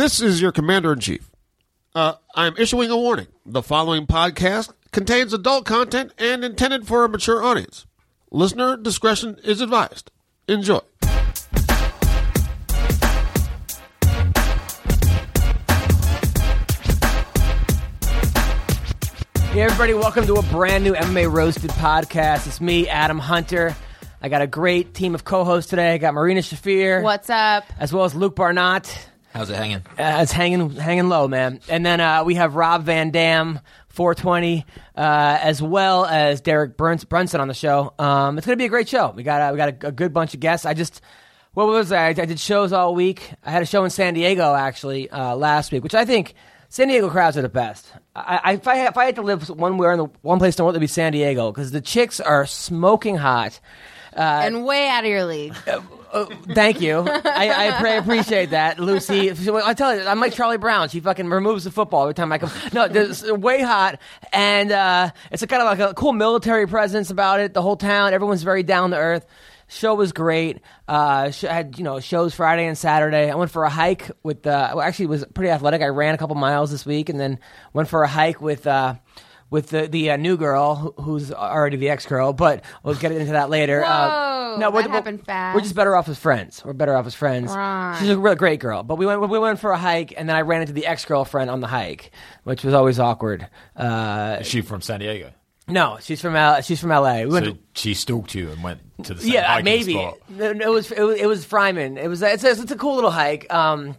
This is your commander in chief. Uh, I'm issuing a warning. The following podcast contains adult content and intended for a mature audience. Listener discretion is advised. Enjoy. Hey, everybody, welcome to a brand new MMA Roasted podcast. It's me, Adam Hunter. I got a great team of co hosts today. I got Marina Shafir. What's up? As well as Luke Barnatt. How's it hanging? Uh, it's hanging hanging low, man. And then uh, we have Rob Van Dam, 420, uh, as well as Derek Bruns- Brunson on the show. Um, it's going to be a great show. We got uh, we got a, a good bunch of guests. I just what was I? I did shows all week. I had a show in San Diego actually uh, last week, which I think San Diego crowds are the best. I, I, if, I, if I had to live one where in the one place in the world, it'd be San Diego because the chicks are smoking hot. and way out of your league. Uh, thank you. I, I pre- appreciate that, Lucy. I tell you, I'm like Charlie Brown. She fucking removes the football every time I come. No, it's way hot, and uh, it's a kind of like a cool military presence about it. The whole town, everyone's very down to earth. Show was great. Uh, had you know shows Friday and Saturday. I went for a hike with. Uh, well, actually, was pretty athletic. I ran a couple miles this week, and then went for a hike with. Uh, with the the uh, new girl who's already the ex girl, but we'll get into that later. Whoa, no, we're, that we're- happened fast. We're just better off as friends. We're better off as friends. Right. She's a real great girl, but we went we went for a hike, and then I ran into the ex girlfriend on the hike, which was always awkward. Uh, Is she from San Diego? no, she's from L- she's from L.A. We So to- she stalked you and went to the same yeah, hiking maybe spot. No, no, it was it was, it was Fryman. It was it's a, it's a cool little hike. Um,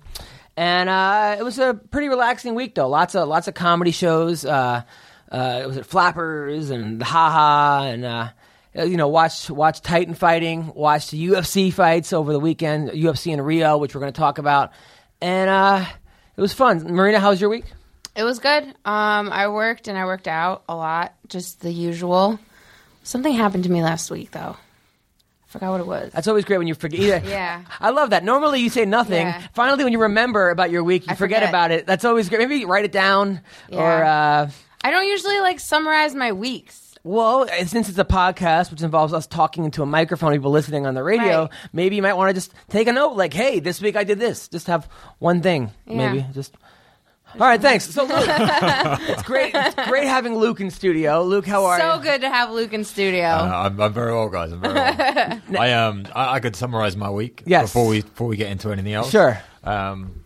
and uh, it was a pretty relaxing week though. Lots of lots of comedy shows. Uh, uh, it was at Flappers and Haha and. Uh, you know, watch watch Titan fighting, watch the UFC fights over the weekend, UFC in Rio, which we're going to talk about, and uh, it was fun. Marina, how was your week? It was good. Um, I worked and I worked out a lot, just the usual. Something happened to me last week, though. I forgot what it was. That's always great when you forget. Yeah. I love that. Normally you say nothing. Yeah. Finally, when you remember about your week, you forget, forget. about it. That's always great. Maybe write it down or. Uh, I don't usually like summarize my weeks. well, since it's a podcast, which involves us talking into a microphone, people listening on the radio, Right. maybe you might want to just take a note, like, "Hey, this week I did this." Just have one thing, Yeah. maybe. Just. All right, thanks. So, Luke, it's great. It's great having Luke in studio. Luke, how are you? So you? good to have Luke in studio. Uh, I'm, I'm very well, guys. I'm very well. I um I, I could summarize my week Yes. before we before we get into anything else. Sure. Um,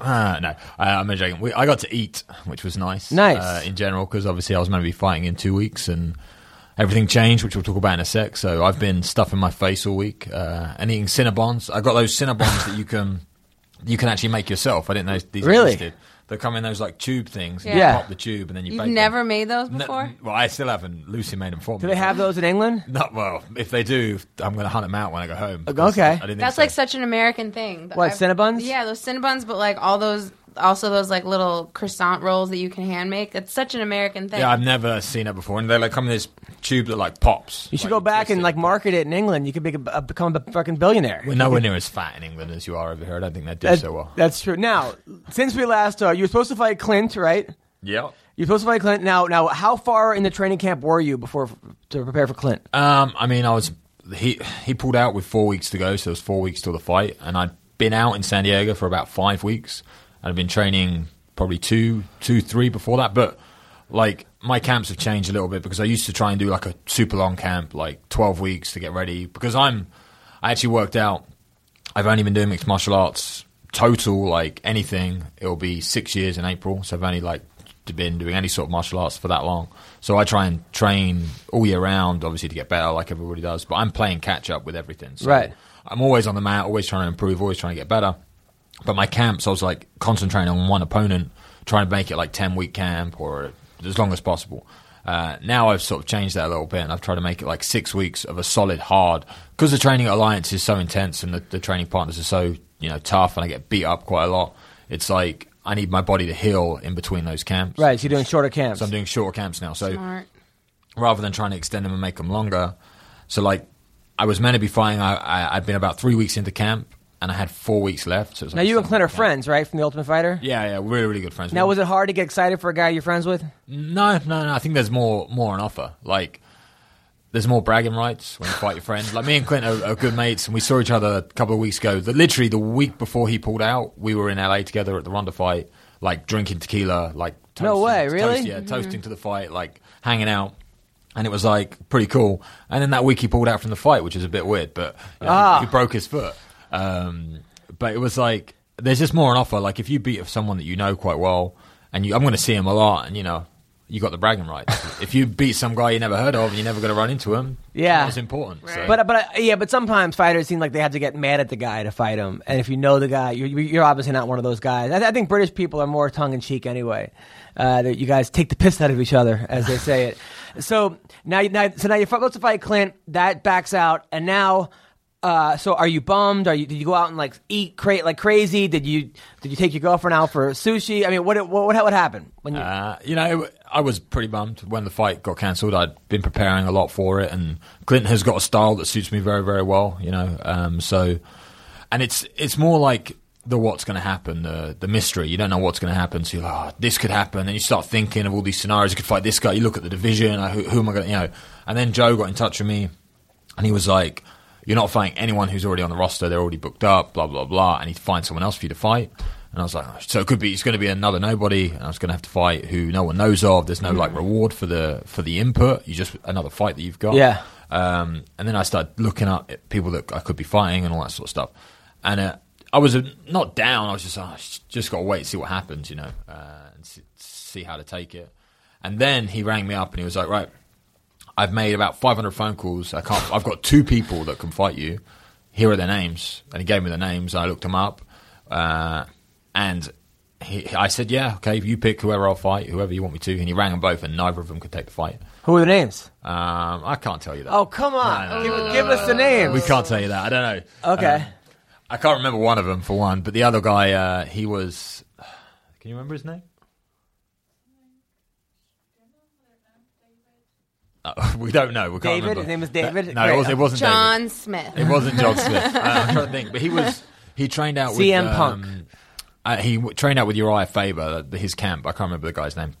uh, no, I, I'm joking. We, I got to eat, which was nice. Nice. uh, in general because obviously I was meant to be fighting in two weeks and. Everything changed, which we'll talk about in a sec. So I've been stuffing my face all week uh, and eating Cinnabons. I got those Cinnabons that you can you can actually make yourself. I didn't know these Really? existed. They come in those like tube things. and Yeah. You pop the tube and then you You've bake them. never made those No, before? well, I still haven't. Lucy made them for me. Do they have those in England? Not well. If they do, I'm going to hunt them out when I go home. because Okay. I didn't think That's so. like such an American thing. What, I've- Cinnabons? Yeah, those Cinnabons, but like all those, also those like little croissant rolls that you can hand make. It's such an American thing. Yeah, I've never seen it before, and they like come in this tube that like pops. You should Like, go back and like market it in England. You could be a, become a fucking billionaire. We're nowhere near as fat in England as you are over here. I don't think that did That- so well. That's true. Now, since we last, uh, you were supposed to fight Clint, right? Yeah. You're supposed to fight Clint. Now, now, how far in the training camp were you before to prepare for Clint? Um, I mean, I was he he pulled out with four weeks to go, so it was four weeks till the fight, and I'd been out in San Diego for about five weeks, and I'd been training probably two, two, three before that, but like my camps have changed a little bit because I used to try and do like a super long camp, like twelve weeks to get ready, because I'm I actually worked out. I've only been doing mixed martial arts total, like anything. It'll be six years in April, so I've only like been doing any sort of martial arts for that long. So I try and train all year round, obviously to get better, like everybody does. But I'm playing catch up with everything. So Right. I'm always on the mat, always trying to improve, always trying to get better. But my camps, I was like concentrating on one opponent, trying to make it like ten week camp or as long as possible. Uh, now I've sort of changed that a little bit, and I've tried to make it like six weeks of a solid hard because the training Alliance is so intense, and the, the training partners are so you know tough, and I get beat up quite a lot. It's like I need my body to heal in between those camps. Right, so you're doing shorter camps. So I'm doing shorter camps now. So Smart. rather than trying to extend them and make them longer. So like, I was meant to be fighting. I, I I'd been about three weeks into camp, and I had four weeks left. So it was now like you and Clint are friends, right, from the Ultimate Fighter? Yeah, yeah, really, really good friends. Now, was it hard to get excited for a guy you're friends with? No, no, no. I think there's more, more on offer. Like, there's more bragging rights when you fight your friends. Like me and Clint are, are good mates, and we saw each other a couple of weeks ago. The, literally the week before he pulled out, we were in LA together at the Ronda fight, like drinking tequila, like toasting, No way, really? toast- yeah, toasting to the fight, like hanging out. And it was like pretty cool. And then that week he pulled out from the fight, which is a bit weird, but you know, Ah. he, he broke his foot. Um, but it was like there's just more on offer. Like if you beat someone that you know quite well, and you, I'm going to see him a lot, and you know you got the bragging rights. if you beat some guy you never heard of, and you're never going to run into him. Yeah. it's important. So. But but uh, yeah, but sometimes fighters seem like they have to get mad at the guy to fight him, and if you know the guy, you're, you're obviously not one of those guys. I, I think British people are more tongue in cheek anyway. Uh, that you guys take the piss out of each other, as they say it. So now, now, so now you're supposed to fight Clint. That backs out, and now. Uh, so are you bummed? Are you did you go out and like eat cra- like crazy? Did you did you take your girlfriend out for sushi? I mean, what what what, what happened when you? Uh, you know, I was pretty bummed when the fight got cancelled. I'd been preparing a lot for it, and Clinton has got a style that suits me very, very well. You know, um, so and it's it's more like the what's going to happen, the the mystery. You don't know what's going to happen, so you're like, oh, this could happen, and you start thinking of all these scenarios. You could fight this guy. You look at the division, who, who am I going? to, You know, and then Joe got in touch with me, and he was like. You're not fighting anyone who's already on the roster. They're already booked up, blah, blah, blah. I need to find someone else for you to fight. And I was like, oh, so it could be, it's going to be another nobody. And I was going to have to fight who no one knows of. There's no like reward for the, for the input. You just, another fight that you've got. Yeah. Um, and then I started looking up at people that I could be fighting and all that sort of stuff. And uh, I was uh, not down. I was just, oh, just got to wait and see what happens, you know, uh, and see, see how to take it. And then he rang me up and he was like, right, I've made about 500 phone calls. I can't. I've got two people that can fight you. Here are their names, and he gave me the names. I looked them up, uh, and he, I said, "Yeah, okay. You pick whoever I'll fight, whoever you want me to." And he rang them both, and neither of them could take the fight. Who are the names? Um, I can't tell you that. Oh come on, No, no, give, no, give us the names. we can't tell you that. I don't know. Okay. Um, I can't remember one of them for one, but the other guy, uh, he was. Can you remember his name? Uh, we don't know. We can't David? remember. His name is David? No, it, Great. was, it wasn't David. John Smith. It wasn't John Smith. Uh, I'm trying to think, but he was he trained out with CM um, Punk. Uh, he w- trained out with Uriah Faber, uh, his camp. I can't remember the guy's name,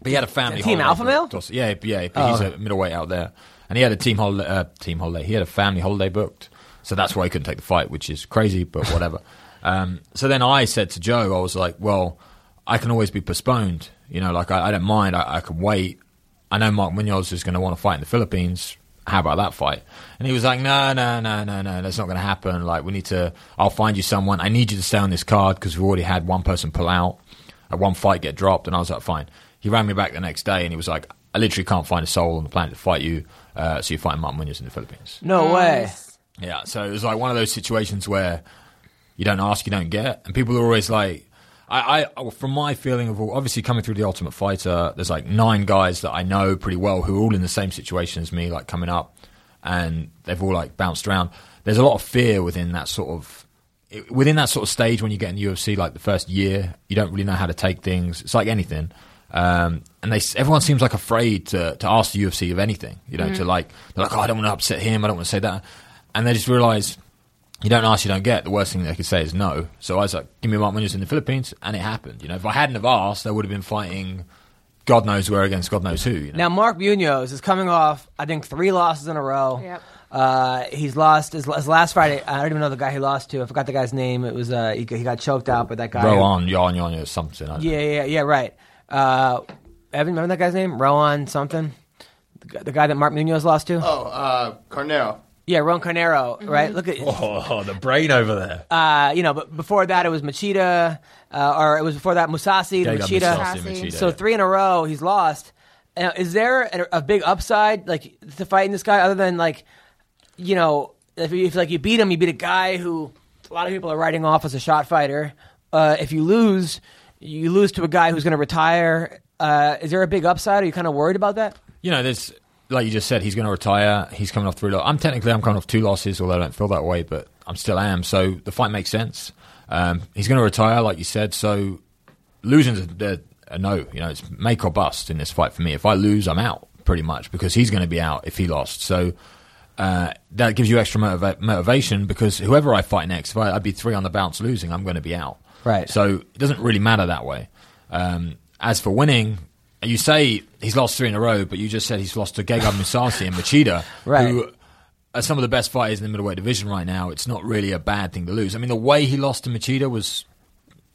but he had a family. Team holiday Alpha Male? booked. Yeah, yeah. Oh. He's a middleweight out there, and he had a team holiday. Uh, team holiday. He had a family holiday booked, so that's why he couldn't take the fight, which is crazy, but whatever. um, so then I said to Joe, I was like, well, I can always be postponed. You know, like I, I don't mind. I, I can wait. I know Mark Munoz is going to want to fight in the Philippines. How about that fight? And he was like, no, no, no, no, no, that's not going to happen. Like, we need to, I'll find you someone. I need you to stay on this card because we've already had one person pull out, uh, one fight get dropped. And I was like, fine. He rang me back the next day and he was like, I literally can't find a soul on the planet to fight you. Uh, so you're fighting Mark Munoz in the Philippines. no way. Yeah, so it was like one of those situations where you don't ask, you don't get, and people are always like, I, I from my feeling of all, obviously coming through the Ultimate Fighter, there's like nine guys that I know pretty well who are all in the same situation as me, like coming up, and they've all like bounced around. There's a lot of fear within that sort of within that sort of stage when you get in the UFC, like the first year, you don't really know how to take things. It's like anything. Um, and they, everyone seems like afraid to, to ask the UFC of anything, you know, to like, they're like, oh, I don't want to upset him. I don't want to say that. And they just realize you don't ask, you don't get. The worst thing they could say is no. So I was like, give me Mark Munoz in the Philippines. And it happened. You know, if I hadn't have asked, I would have been fighting God knows where against God knows who. You know? Now Mark Munoz is coming off, I think, three losses in a row. Yep. Uh, he's lost his, his last Friday. I don't even know the guy he lost to. I forgot the guy's name. It was uh, he, he got choked out by that guy. Rowan, Yon, Yon, or something. I. Yeah, yeah, yeah. Right. Uh, Evan, remember that guy's name? Rowan something. The, guy- the guy that Mark Munoz lost to. Oh, uh, Carneiro. Yeah, Roan Carneiro. Right. Look at. Oh, the brain over there. Uh, you know, but before that it was Machida, uh, or it was before that Mousasi, the Machida. Mousasi, Mousasi. Machida, So three in a row, he's lost. Uh, is there a, a big upside, like to fighting this guy, other than like, you know, if, you, if like you beat him, you beat a guy who a lot of people are writing off as a shot fighter. Uh, if you lose, you lose to a guy who's going to retire. Uh, is there a big upside? Are you kind of worried about that? you know, there's like you just said, he's going to retire. He's coming off three. Lo- I'm technically I'm coming off two losses, although I don't feel that way, but I'm still am. So the fight makes sense. Um, he's going to retire, like you said. So losing's a, a, a no. You know, it's make or bust in this fight for me. If I lose, I'm out pretty much because he's going to be out if he lost. So. Uh, that gives you extra motiva- motivation because whoever I fight next, if I, I'd be three on the bounce losing, I'm going to be out. Right. So it doesn't really matter that way. Um, as for winning, you say he's lost three in a row, but you just said he's lost to Gegard Mousasi and Machida, Right. who are some of the best fighters in the middleweight division right now. It's not really a bad thing to lose. I mean, the way he lost to Machida was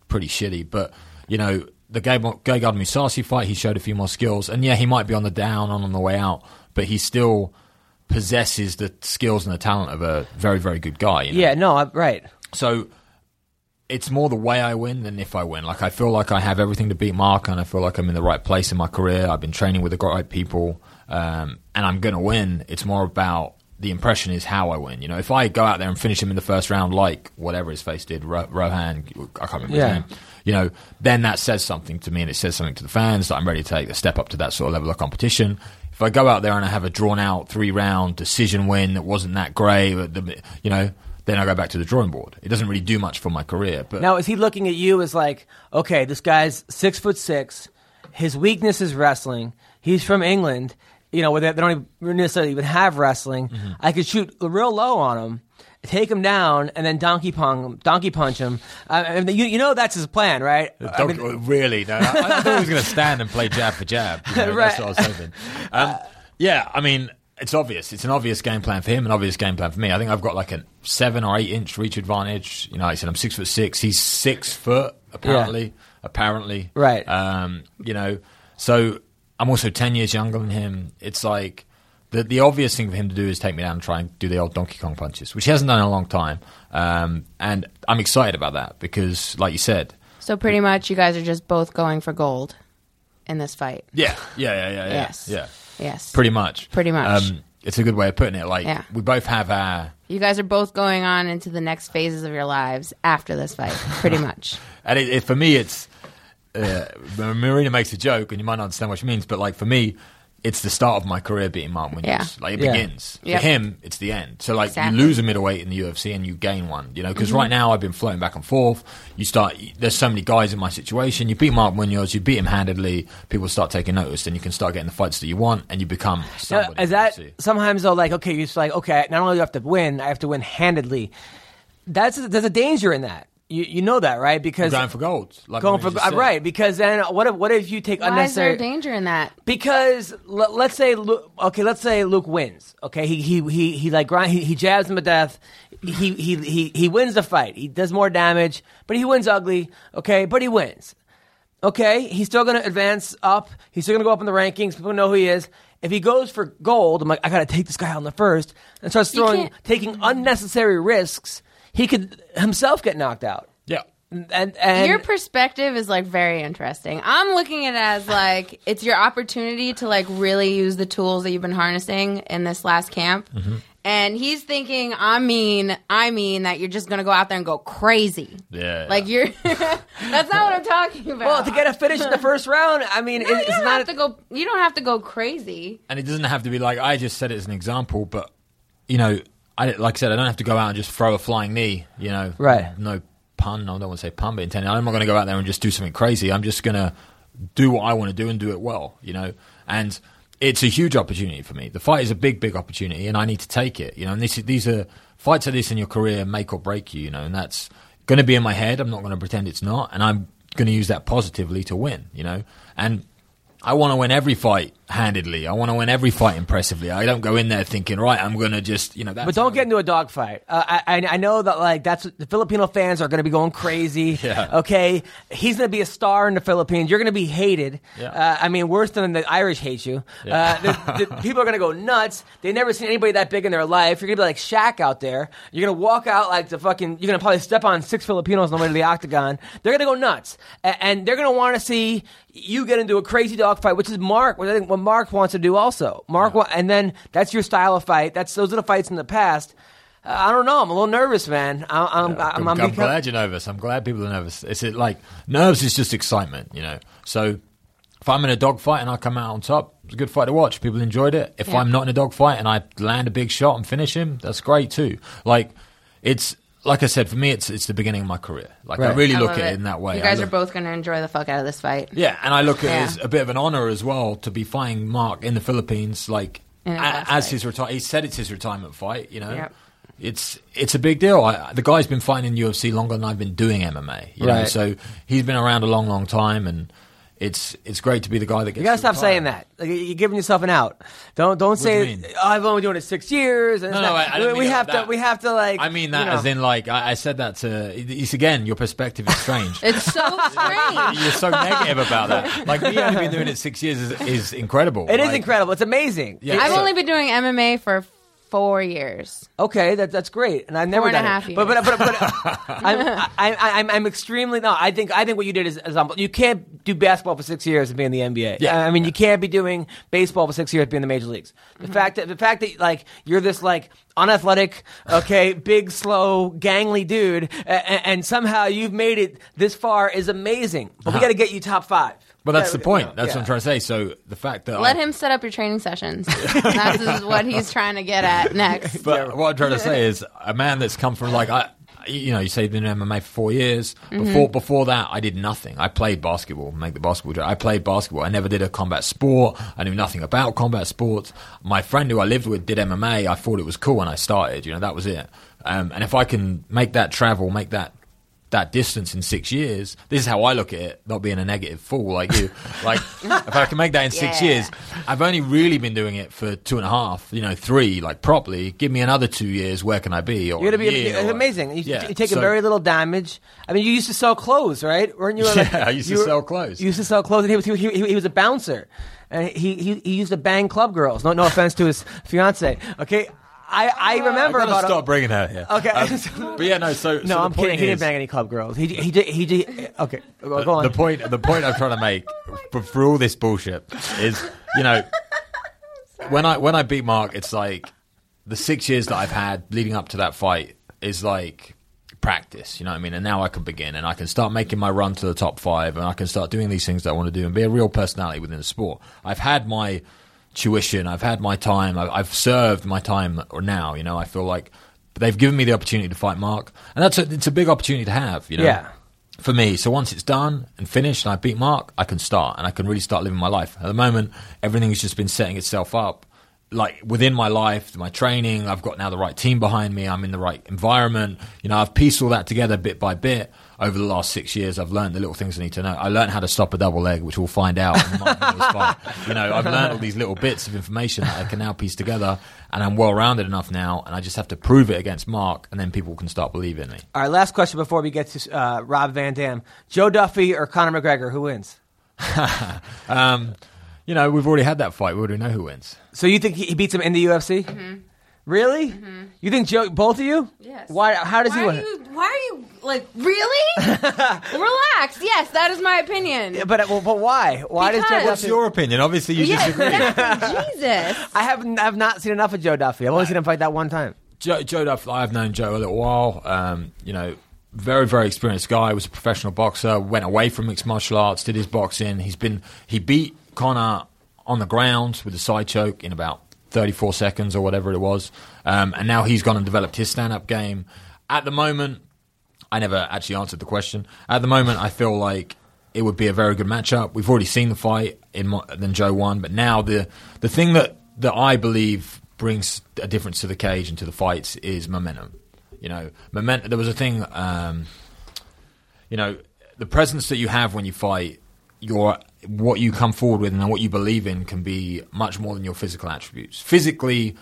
pretty shitty, but you know the Gegard Mousasi fight, he showed a few more skills, and yeah, he might be on the down and on the way out, but he still possesses the skills and the talent of a very, very good guy. You know? Yeah, no, I, right. So it's more the way I win than if I win. Like I feel like I have everything to beat Mark, and I feel like I'm in the right place in my career. I've been training with the right people, um, and I'm going to win. It's more about the impression is how I win. You know, if I go out there and finish him in the first round, like whatever his face did, Ro- Rohan, I can't remember Yeah. his name. You know, then that says something to me, and it says something to the fans that I'm ready to take a step up to that sort of level of competition. If I go out there and I have a drawn out three round decision win that wasn't that great, the, you know, then I go back to the drawing board. It doesn't really do much for my career. But Now, is he looking at you as like, okay, this guy's six foot six, his weakness is wrestling. He's from England, you know, where they, don't even necessarily even have wrestling. Mm-hmm. I could shoot real low on him, take him down, and then donkey punch, donkey punch him. I, mean, you, you know that's his plan, right? I mean, really? No, I, I thought he was going to stand and play jab for jab. You know, Right. That's what I was hoping. Um, yeah, I mean, it's obvious. It's an obvious game plan for him, an obvious game plan for me. I think I've got like a seven or eight inch reach advantage. You know, like I said I'm six foot six. He's six foot apparently. Apparently, Right. Um, you know, so I'm also ten years younger than him. It's like. The, the obvious thing for him to do is take me down and try and do the old Donkey Kong punches, which he hasn't done in a long time. Um, and I'm excited about that because, like you said, So pretty much, you guys are just both going for gold in this fight. Yeah, yeah, yeah, yeah, yeah. Yes. yeah. Yes. Pretty much. Pretty much. Um, it's a good way of putting it. Like Yeah. we both have our, You guys are both going on into the next phases of your lives after this fight. Pretty much. and it, it, for me, it's uh, Marina makes a joke, and you might not understand what she means, but like for me, it's the start of my career beating Mark Munoz. Yeah. Like it Yeah. begins. Yep. For him, it's the end. So like Exactly. you lose a middleweight in the UFC and you gain one. You know, because Mm-hmm. right now I've been floating back and forth. You start. There's so many guys in my situation. You beat Mark Munoz, you beat him handedly. People start taking notice, and you can start getting the fights that you want, and you become. Now, is that UFC. sometimes though? Like, okay, you're just like, okay, not only do I have to win, I have to win handedly. That's there's a danger in that. You you know that, right? Because going for gold? Like going for said. right. Because then what if what if you take Why is there unnecessary? a danger in that? Because l- let's say Luke, okay, let's say Luke wins. Okay, he he he he like grind, he, he jabs him to death. He he he he wins the fight. He does more damage, but he wins ugly. Okay, but he wins. Okay, he's still going to advance up. He's still going to go up in the rankings. People know who he is. If he goes for gold, I'm like, I got to take this guy out in the first, and starts throwing, taking unnecessary risks. He could himself get knocked out. Yeah. And and your perspective is like very interesting. I'm looking at it as like it's your opportunity to like really use the tools that you've been harnessing in this last camp. Mm-hmm. And he's thinking, I mean, I mean that you're just gonna go out there and go crazy. Yeah. Like you're. that's not what I'm talking about. well, to get a finish in the first round, I mean, No, it- you it's don't not have to go. You don't have to go crazy. and it doesn't have to be like I just said it as an example, but you know, I like I said, I don't have to go out and just throw a flying knee. You know, Right. No pun. I don't want to say pun, but intended. I'm not going to go out there and just do something crazy. I'm just going to do what I want to do and do it well. You know, and it's a huge opportunity for me. The fight is a big, big opportunity, and I need to take it. You know, and this, these are fights like this in your career make or break you. You know, and that's going to be in my head. I'm not going to pretend it's not, and I'm going to use that positively to win. You know, and I want to win every fight handedly. I want to win every fight impressively. I don't go in there thinking, right, I'm going to just, you know, that's But don't get into a dogfight. Uh, I, I I know that like that's the Filipino fans are going to be going crazy. Yeah. Okay, he's going to be a star in the Philippines. You're going to be hated. Yeah. Uh, I mean, worse than the Irish hate you. Uh, the, the people are going to go nuts. They've never seen anybody that big in their life. You're going to be like Shaq out there. You're going to walk out like the fucking. You're going to probably step on six Filipinos on the way to the octagon. They're going to go nuts, and they're going to want to see you get into a crazy dogfight, which is Mark. What I think what Mark wants to do also. Mark, wa- and then that's your style of fight. That's those are the fights in the past. Uh, I don't know. I'm a little nervous, man. I, I'm, I'm, I'm, I'm, I'm become- glad you're nervous. I'm glad people are nervous. It's it, like nerves is just excitement, you know. So if I'm in a dog fight and I come out on top, it's a good fight to watch. People enjoyed it. If Yeah. I'm not in a dog fight and I land a big shot and finish him, that's great too. Like it's like I said, for me, it's it's the beginning of my career. Like I really I look at it in that way. You guys look- are both going to enjoy the fuck out of this fight. Yeah, and I look at Yeah. it as a bit of an honor as well to be fighting Mark in the Philippines, like a- as fight. his retire. He said it's his retirement fight. You know, Yep. it's it's a big deal. I, the guy's been fighting in UFC longer than I've been doing MMA. You know, Right. so he's been around a long, long time, and it's it's great to be the guy that gets. You gotta to stop retire. saying that. Like, you're giving yourself an out. Don't don't do say you mean? oh, I've only been doing it six years. And No, it's no, I, I don't we, mean we have like to we have to like. I mean that you know. as in like I, I said that to. It's again your perspective is strange. It's so strange. You're so negative about that. Like me only been doing it six years is, is incredible. It is Like, incredible. It's amazing. Yeah. I've So- only been doing MMA for four years. Okay, that, that's great, and I've never Four and a done half it. But but but, but I'm, I, I, I'm I'm extremely no. I think I think what you did is, is um, you can't do basketball for six years and be in the NBA. Yeah. I mean you can't be doing baseball for six years and be in the major leagues. The Mm-hmm. fact that the fact that like you're this like unathletic, okay, big, slow, gangly dude, and, and somehow you've made it this far is amazing. But we got to get you top five. But that's Yeah, the point. you That's yeah. what I'm trying to say. So the fact that Let I, him set up your training sessions. That's is what he's trying to get at next. But what I'm trying to say is a man that's come from like I, you know, you say you've been in MMA for four years. Mm-hmm. Before before that, I did nothing. I played basketball, make the basketball joke. I played basketball. I never did a combat sport. I knew nothing about combat sports. My friend who I lived with did MMA. I thought it was cool when I started. You know, that was it. Um, and if I can make that travel, make that that distance in six years. This is how I look at it, not being a negative fool like you. like, if I can make that in six Yeah. years, I've only really been doing it for two and a half, you know, three, like properly. Give me another two years, where can I be? Or You're gonna be year, it's or- amazing. You, Yeah, you taking so- very little damage. I mean, you used to sell clothes, right? Weren't you? like- Yeah, I used to were- sell clothes. You used to sell clothes, and he was he, he, he was a bouncer, and he, he he used to bang club girls. No no offense to his fiance. Okay, I I remember I'm gonna about stop bringing her here. Okay. Um, But yeah, no. So no, so I'm the kidding. point He didn't bang any club girls. He he did he did. Okay, go go on. The point, the point I'm trying to make for, for all this bullshit is, you know, when I when I beat Mark, it's like the six years that I've had leading up to that fight is like practice. You know what I mean? And now I can begin and I can start making my run to the top five, and I can start doing these things that I want to do and be a real personality within the sport. I've had my tuition, I've had my time, I've, served my time. Or now, you know, I feel like they've given me the opportunity to fight Mark, and that's a, it's a big opportunity to have. You know Yeah. for me. So once it's done and finished and I beat Mark, I can start and I can really start living my life. At the moment, everything's just been setting itself up. Like within my life, my training, I've got now the right team behind me. I'm in the right environment. You know, I've pieced all that together bit by bit over the last six years. I've learned the little things I need to know. I learned how to stop a double leg, which we'll find out. in Mark Miller's fight. You know, I've learned all these little bits of information that I can now piece together, and I'm well rounded enough now. And I just have to prove it against Mark, and then people can start believing me. All right, last question before we get to uh, Rob Van Dam: Joe Duffy or Conor McGregor? Who wins? Um, you know, we've already had that fight. We already know who wins. So you think he he beats him in the UFC? Really? You think Joe? Both of you? Yes. Why? How does Why he are win? you? Why are you like really? Relax. Yes, that is my opinion. Yeah, but well, but why? Why does Joe What's Duffy? your opinion? Obviously, you Yes, disagree. exactly. Jesus. I haven't. I've not seen enough of Joe Duffy. I've only seen him fight that one time. Joe, Joe Duff, I've known Joe a little while. Um, you know, very, very experienced guy. Was a professional boxer. Went away from mixed martial arts. Did his boxing. He's been he beat Conor on the ground with a side choke in about 34 seconds or whatever it was. Um, and now he's gone and developed his stand up game. At the moment, I never actually answered the question. At the moment, I feel like it would be a very good matchup. We've already seen the fight in then Joe won, but now the the thing that that I believe brings a difference to the cage and to the fights is momentum. You know, momentum. There was a thing. Um, you know, the presence that you have when you fight, your what you come forward with and what you believe in can be much more than your physical attributes. Physically,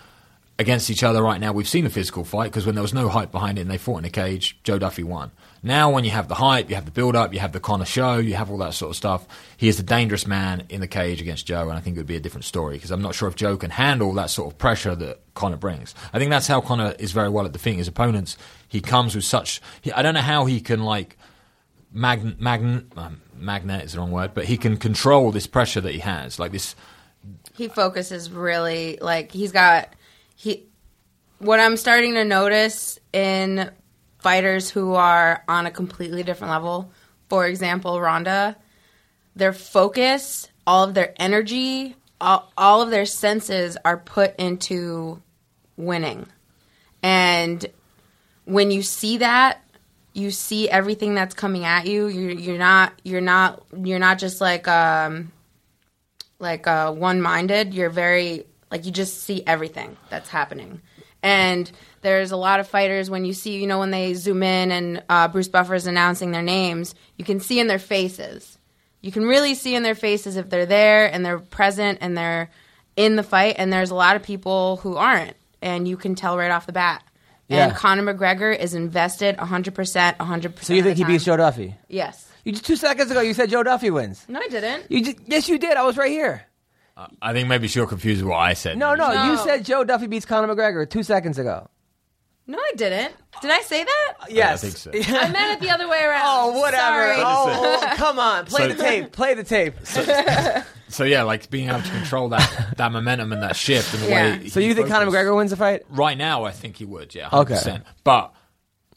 against each other right now, we've seen a physical fight because when there was no hype behind it and they fought in a cage, Joe Duffy won. Now, when you have the hype, you have the build up, you have the Conor show, you have all that sort of stuff, he is a dangerous man in the cage against Joe, and I think it would be a different story because I'm not sure if Joe can handle that sort of pressure that Conor brings. I think that's how Conor is very well at defeating his opponents. He comes with such. He, I don't know how he can, like, magn, magn, um, magnet is the wrong word, but he can control this pressure that he has. Like this. he focuses really like he's got he what i'm starting to notice in fighters who are on a completely different level for example ronda their focus all of their energy all, all of their senses are put into winning and when you see that you see everything that's coming at you you're, you're not you're not you're not just like um like uh, one-minded you're very like you just see everything that's happening and there's a lot of fighters when you see you know when they zoom in and uh, bruce buffer is announcing their names you can see in their faces you can really see in their faces if they're there and they're present and they're in the fight. And there's a lot of people who aren't, and you can tell right off the bat. And Conor McGregor is invested 100%, 100%. So you think he beats time. Joe Duffy? Yes. You just two seconds ago you said Joe Duffy wins. No, I didn't. You just, yes, you did. I was right here. Uh, I think maybe you're confused with what I said. No, no, No. you said Joe Duffy beats Conor McGregor two seconds ago. No, I didn't. Did I say that? Yes, I think so. I meant it the other way around. oh, whatever. Sorry. Oh, oh, come on, play So- the tape. Play the tape. So yeah, like being able to control that that momentum and that shift and the Yeah. way. So you think Conor McGregor wins the fight? Right now, I think he would. Yeah, Okay. 100%. But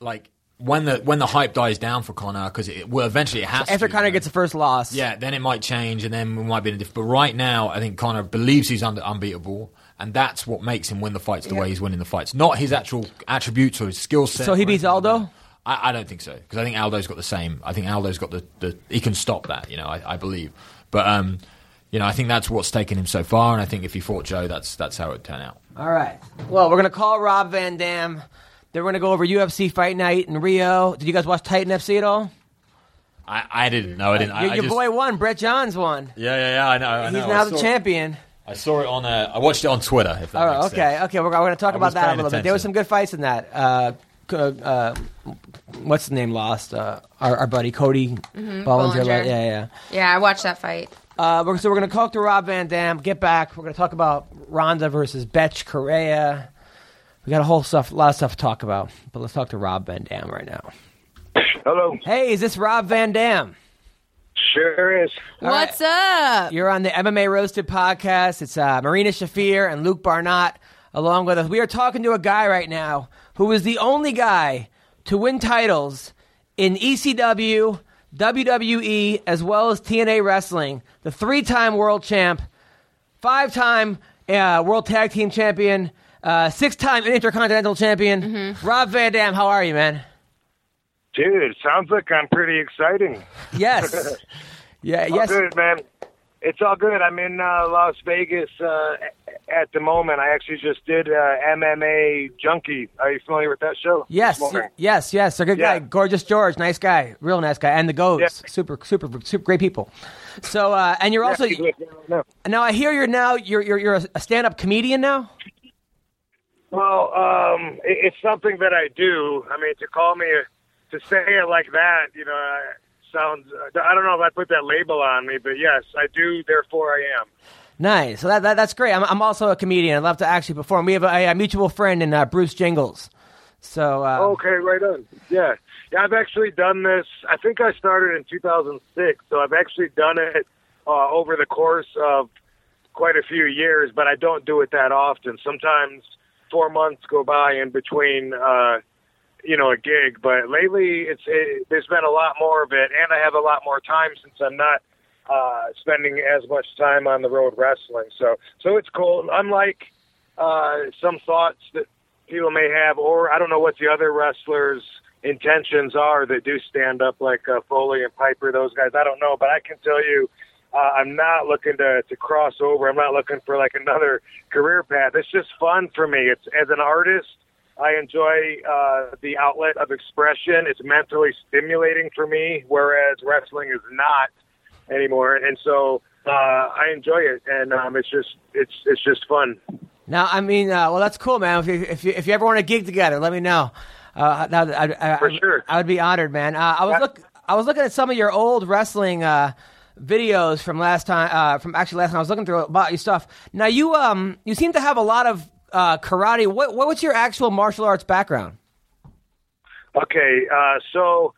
like when the when the hype dies down for Conor, because it well eventually it has After to. Conor you gets the first loss, Yeah, then it might change, and then we might be in a different. But right now, I think Conor believes he's under, unbeatable, and that's what makes him win the fights the way he's winning the fights, not his actual attributes or his skill set. So he beats Aldo? I, I don't think so because I think Aldo's got the same. I think Aldo's got the, the he can stop that. You know, I, I believe, but um, you know, I think that's what's taken him so far, and I think if he fought Joe, that's that's how it would turn out. All right. Well, we're gonna call Rob Van Dam. They're gonna go over UFC Fight Night in Rio. Did you guys watch Titan FC at all? I, I didn't know. I didn't. I, your I just- boy won. Brett Johns won. Yeah, yeah, yeah. I know. I He's now I the saw- champion. I saw it on. Uh, I watched it on Twitter. If that All right, makes okay, sense. okay. We're, we're going to talk I about that a paying little bit. There were some good fights in that. Uh, c- uh, what's the name? Lost. Uh, our, our buddy Cody Bollinger. Bollinger. Yeah, yeah. Yeah, I watched that fight. Uh, we're, so we're going to talk to Rob Van Dam. Get back. We're going to talk about Ronda versus Bethe Correia. We got a whole stuff, a lot of stuff to talk about. But let's talk to Rob Van Dam right now. Hello. Hey, is this Rob Van Dam? Sure is. All right. What's up? You're on the MMA Roasted podcast. It's uh, Marina Shafir and Luke Barnatt along with us. We are talking to a guy right now who is the only guy to win titles in ECW, WWE, as well as TNA Wrestling. The three-time world champ, five-time uh, world tag team champion, uh, six-time intercontinental champion. Rob Van Dam, how are you, man? Dude, sounds like I'm pretty exciting. Yes. yeah. All Yes. good, man. It's all good. I'm in uh, Las Vegas uh, at the moment. I actually just did uh, MMA Junkie. Are you familiar with that show? Yes, yes, yes. A good Yeah. guy, gorgeous George, nice guy, real nice guy, and the Goats, Yeah. super, super, super great people. So, uh, and you're also Yeah, he's with right now. now. I hear you're now you're you're, you're a stand-up comedian now. Well, um, it, it's something that I do. I mean, to call me, a, to say it like that, you know, uh, sounds. I don't know if I put that label on me, but yes, I do. Therefore, I am. Nice. So that, that that's great. I'm I'm also a comedian. I love to actually perform. We have a, a mutual friend in uh, Bruce Jingles. So uh, Okay, right on. Yeah. Yeah, I've actually done this. I think I started in 2006, so I've actually done it uh, over the course of quite a few years, but I don't do it that often. Sometimes four months go by in between, uh, you know, a gig. But lately, it's it, there's been a lot more of it, and I have a lot more time since I'm not uh, spending as much time on the road wrestling. So, so it's cool. Unlike uh, some thoughts that people may have, or I don't know what the other wrestlers' intentions are that do stand up, like uh, Foley and Piper, those guys. I don't know, but I can tell you, uh, I'm not looking to to cross over. I'm not looking for like another career path. It's just fun for me. It's as an artist. I enjoy uh, the outlet of expression. It's mentally stimulating for me, whereas wrestling is not anymore. And so uh, I enjoy it, and um, it's just it's it's just fun. now, I mean, uh, well, that's cool, man. If you if you, if you ever want to gig together, let me know. Uh, now, I, I, For sure. I would be honored, man. Uh, I was Yeah. look I was looking at some of your old wrestling. Uh, videos from last time uh, from actually last time I was looking through about your stuff. Now you um you seem to have a lot of uh, karate. What what what's your actual martial arts background? Okay, uh, so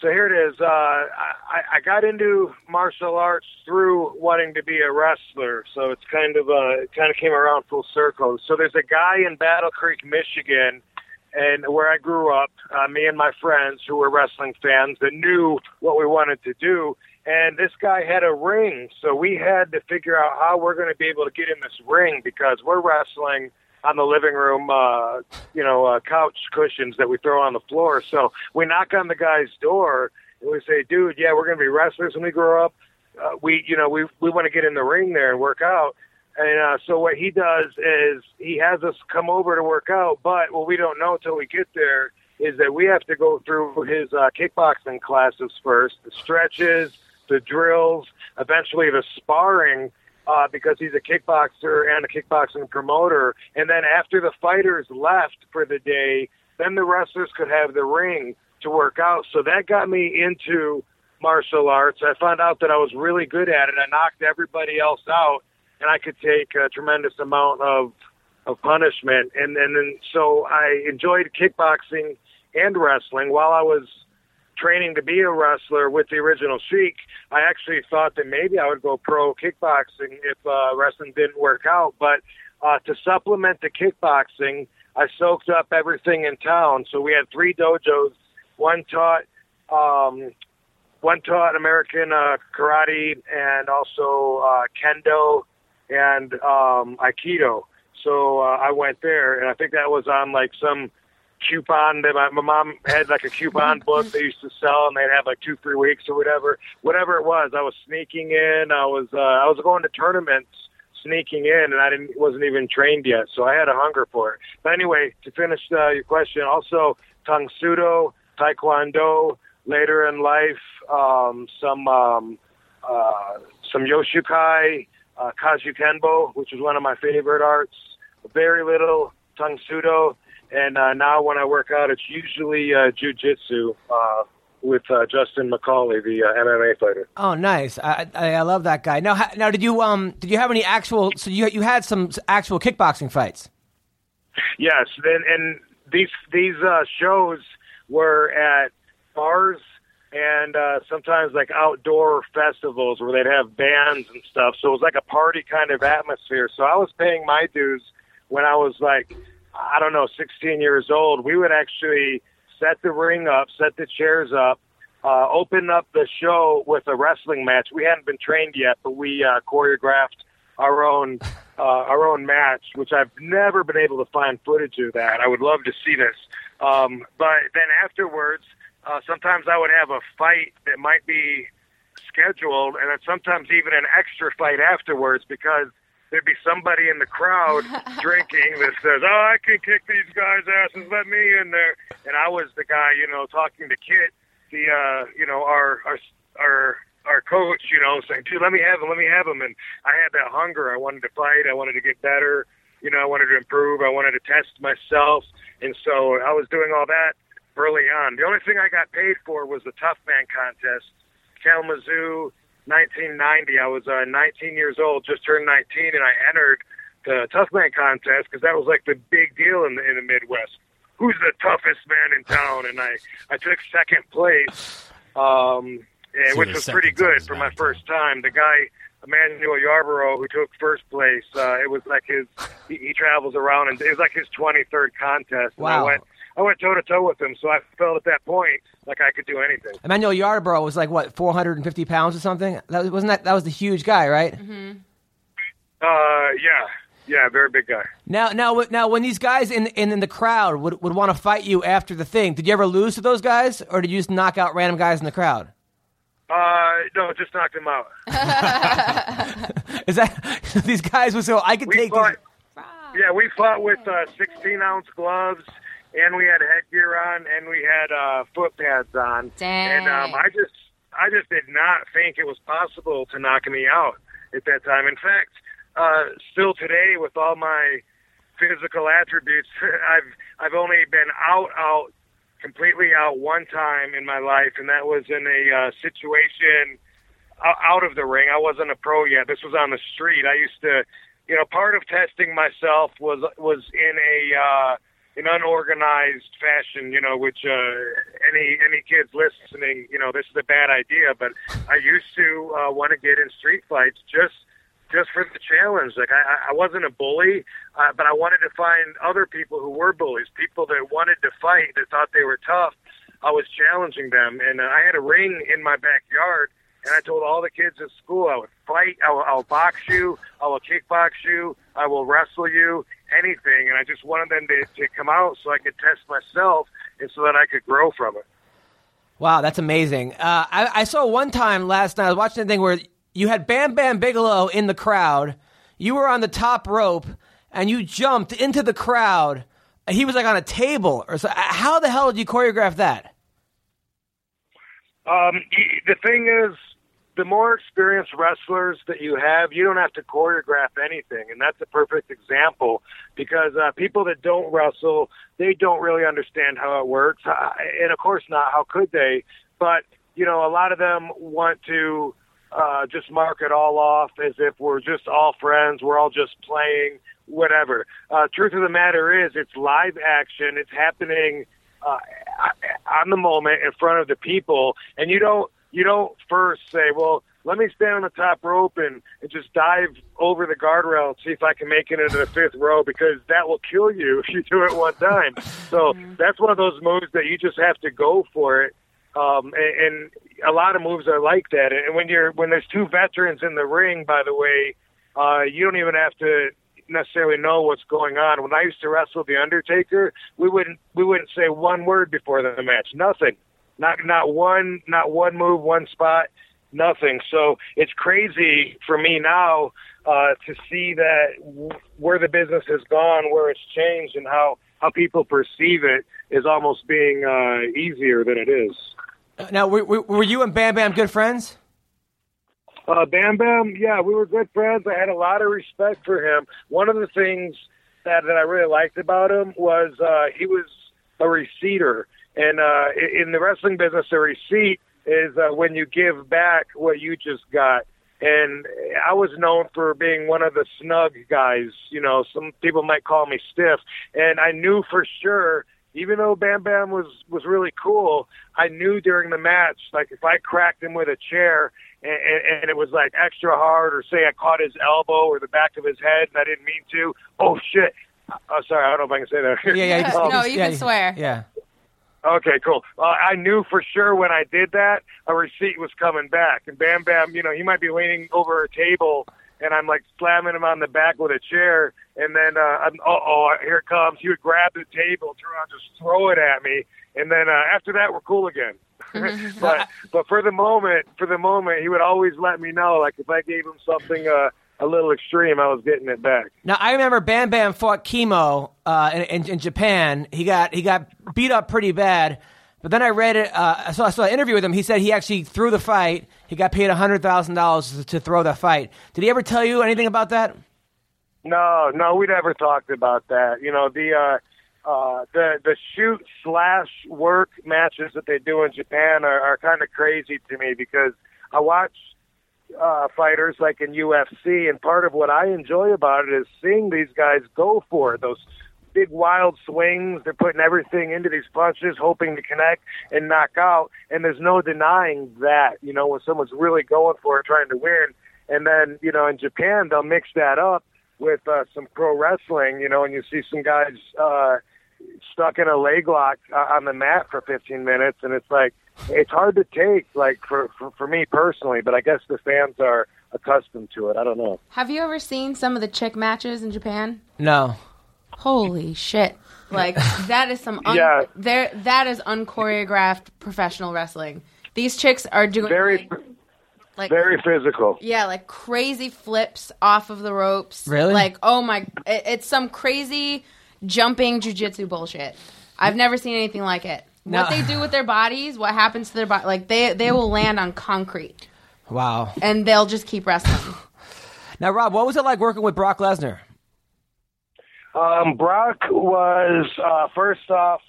so here it is. Uh, I, I got into martial arts through wanting to be a wrestler, so it's kind of uh, it kind of came around full circle. So there's a guy in Battle Creek, Michigan, and where I grew up. Uh, me and my friends who were wrestling fans that knew what we wanted to do. And this guy had a ring, so we had to figure out how we're going to be able to get in this ring because we're wrestling on the living room, uh, you know, uh, couch cushions that we throw on the floor. So we knock on the guy's door and we say, "Dude, yeah, we're going to be wrestlers when we grow up. Uh, we, you know, we we want to get in the ring there and work out." And uh, so what he does is he has us come over to work out, but what we don't know until we get there is that we have to go through his uh, kickboxing classes first, the stretches, the drills, eventually the sparring, uh, because he's a kickboxer and a kickboxing promoter. And then after the fighters left for the day, then the wrestlers could have the ring to work out. So that got me into martial arts. I found out that I was really good at it. I knocked everybody else out, and I could take a tremendous amount of of punishment. And and then so I enjoyed kickboxing and wrestling while I was training to be a wrestler with the original Sheik. I actually thought that maybe I would go pro kickboxing if uh, wrestling didn't work out, but uh, to supplement the kickboxing, I soaked up everything in town. So we had three dojos. One taught um, one taught American uh, karate and also uh, kendo and um, aikido. So uh, I went there, and I think that was on like some coupon that my, my mom had like a coupon book they used to sell, and they'd have like two, three weeks or whatever, whatever it was. I was sneaking in. I was uh, I was going to tournaments, sneaking in, and I didn't wasn't even trained yet, so I had a hunger for it. But anyway, to finish uh, your question, also Tang Soo Do, Taekwondo. Later in life, um, some um, uh, some Yoshukai, uh, Kajukenbo, which is one of my favorite arts. Very little Tang Soo Do, and uh, now when I work out, it's usually uh, jujitsu uh, with uh, Justin McCauley, the uh, MMA fighter. Oh, nice! I, I I love that guy. Now, ha- now, did you um did you have any actual? So you you had some actual kickboxing fights. Yes, and, and these these uh, shows were at bars and uh, sometimes like outdoor festivals where they'd have bands and stuff. So it was like a party kind of atmosphere. So I was paying my dues when I was like, I don't know, 16 years old. We would actually set the ring up, set the chairs up, uh, open up the show with a wrestling match. We hadn't been trained yet, but we uh, choreographed our own uh, our own match, which I've never been able to find footage of that. I would love to see this. Um, but then afterwards, uh, sometimes I would have a fight that might be scheduled, and then sometimes even an extra fight afterwards because there'd be somebody in the crowd drinking that says, "Oh, I can kick these guys' asses. Let me in there." And I was the guy, you know, talking to Kit, the uh, you know, our our our our coach, you know, saying, "Dude, let me have him. Let me have him." And I had that hunger. I wanted to fight. I wanted to get better. You know, I wanted to improve. I wanted to test myself, and so I was doing all that early on. The only thing I got paid for was the Tough Man contest, Kalamazoo, 1990. I was uh, 19 years old, just turned 19, and I entered the Tough Man contest because that was like the big deal in the in the Midwest. Who's the toughest man in town? And I I took second place, um, and, So which was pretty good for my first time. The guy. Emmanuel Yarbrough, who took first place, uh, it was like his. He, he travels around, and it was like his 23rd contest. And I Wow. went, I went toe to toe with him, so I felt at that point like I could do anything. Emmanuel Yarbrough was like what 450 pounds or something. That wasn't that that was the huge guy, right? Uh, yeah, yeah, very big guy. Now, now, now, when these guys in in, in the crowd would, would want to fight you after the thing, did you ever lose to those guys, or did you just knock out random guys in the crowd? Uh, no, just knocked him out. Is that these guys were so I could We take fought, these? yeah, we fought with uh, 16 ounce gloves, and we had headgear on, and we had uh, foot pads on. Dang. And um, I just, I just did not think it was possible to knock me out at that time. In fact, uh, still today, with all my physical attributes, I've, I've only been out, out, completely out one time in my life, and that was in a uh, situation out of the ring. I wasn't a pro yet. This was on the street. I used to, you know, part of testing myself was was in a uh, an unorganized fashion. You know, which uh, any any kids listening, you know, this is a bad idea. But I used to uh, want to get in street fights just just for the challenge. Like I, I wasn't a bully, uh, but I wanted to find other people who were bullies, people that wanted to fight, that thought they were tough. I was challenging them, and uh, I had a ring in my backyard. And I told all the kids at school I would fight, I will, I'll box you, I will kickbox you, I will wrestle you, anything. And I just wanted them to, to come out so I could test myself and so that I could grow from it. Wow, that's amazing. Uh, I, I saw one time last night. I was watching a thing where you had Bam Bam Bigelow in the crowd. You were on the top rope, and you jumped into the crowd. He was like on a table, or so. How the hell did you choreograph that? Um, the thing is, the more experienced wrestlers that you have, you don't have to choreograph anything, and that's a perfect example because uh, people that don't wrestle, they don't really understand how it works, uh, and of course not. How could they? But you know, a lot of them want to uh, just mark it all off as if we're just all friends, we're all just playing, whatever. Uh, truth of the matter is, it's live action. It's happening uh, on the moment in front of the people, and you don't you don't first say, well, let me stand on the top rope and, and just dive over the guardrail and see if I can make it into the fifth row because that will kill you if you do it one time. So that's one of those moves that you just have to go for it. Um, and, and a lot of moves are like that. And when you're when there's two veterans in the ring, by the way, uh, you don't even have to necessarily know what's going on. When I used to wrestle the Undertaker, we wouldn't we wouldn't say one word before the match, nothing, not not one not one move, one spot, nothing. So it's crazy for me now uh, to see that w- where the business has gone, where it's changed, and how how people perceive it is almost being uh, easier than it is. Now, were, were were you and Bam Bam good friends? Uh, Bam Bam, yeah, we were good friends. I had a lot of respect for him. One of the things that, that I really liked about him was uh, he was a receipter. And uh, in the wrestling business, a receipt is uh, when you give back what you just got. And I was known for being one of the snug guys. You know, some people might call me stiff. And I knew for sure even though Bam Bam was was really cool, I knew during the match, like if I cracked him with a chair and, and, and it was like extra hard, or say I caught his elbow or the back of his head and I didn't mean to, oh shit! Oh, sorry, I don't know if I can say that. Yeah, yeah. you can- No, you yeah, can swear. Yeah. Okay, cool. Uh, I knew for sure when I did that, a receipt was coming back. And Bam Bam, you know, he might be leaning over a table, and I'm like slamming him on the back with a chair, and then, uh, I'm, uh oh, here it comes. He would grab the table, turn around, just throw it at me, and then uh, after that, we're cool again. but but for the moment, for the moment, he would always let me know, like if I gave him something uh, a little extreme, I was getting it back. Now I remember Bam Bam fought Kimo uh, in, in, in Japan. He got he got beat up pretty bad. But then I read it. Uh, I saw I saw an interview with him. He said he actually threw the fight. He got paid hundred thousand dollars to throw the fight. Did he ever tell you anything about that? No, no, we never talked about that. You know, the uh uh the the shoot slash work matches that they do in Japan are, are kind of crazy to me because I watch uh fighters like in UFC and part of what I enjoy about it is seeing these guys go for it, those big wild swings. They're putting everything into these punches, hoping to connect and knock out. And there's no denying that, you know, when someone's really going for it, trying to win. And then, you know, in Japan, they'll mix that up with uh, some pro wrestling, you know, and you see some guys uh, stuck in a leg lock uh, on the mat for 15 minutes. And it's like, it's hard to take, like, for, for, for me personally, but I guess the fans are accustomed to it. I don't know. Have you ever seen some of the chick matches in Japan? No. Holy shit! Like that is some un- Yeah. there that is unchoreographed professional wrestling. These chicks are doing Very, like, like very physical. yeah, like crazy flips off of the ropes. Really? Like oh my, it, it's some crazy jumping jujitsu bullshit. I've never seen anything like it. No. What they do with their bodies, what happens to their body, like they they will land on concrete Wow. and they'll just keep wrestling. Now, Rob, what was it like working with Brock Lesnar? Um, Brock was uh, first off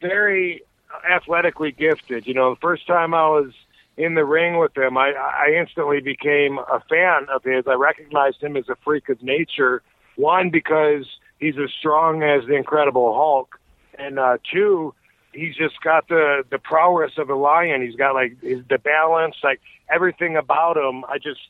very athletically gifted. You know, the first time I was in the ring with him, I, I instantly became a fan of his. I recognized him as a freak of nature. One because he's as strong as the Incredible Hulk, and uh, two, he's just got the the prowess of a lion. He's got like his, the balance, like everything about him. I just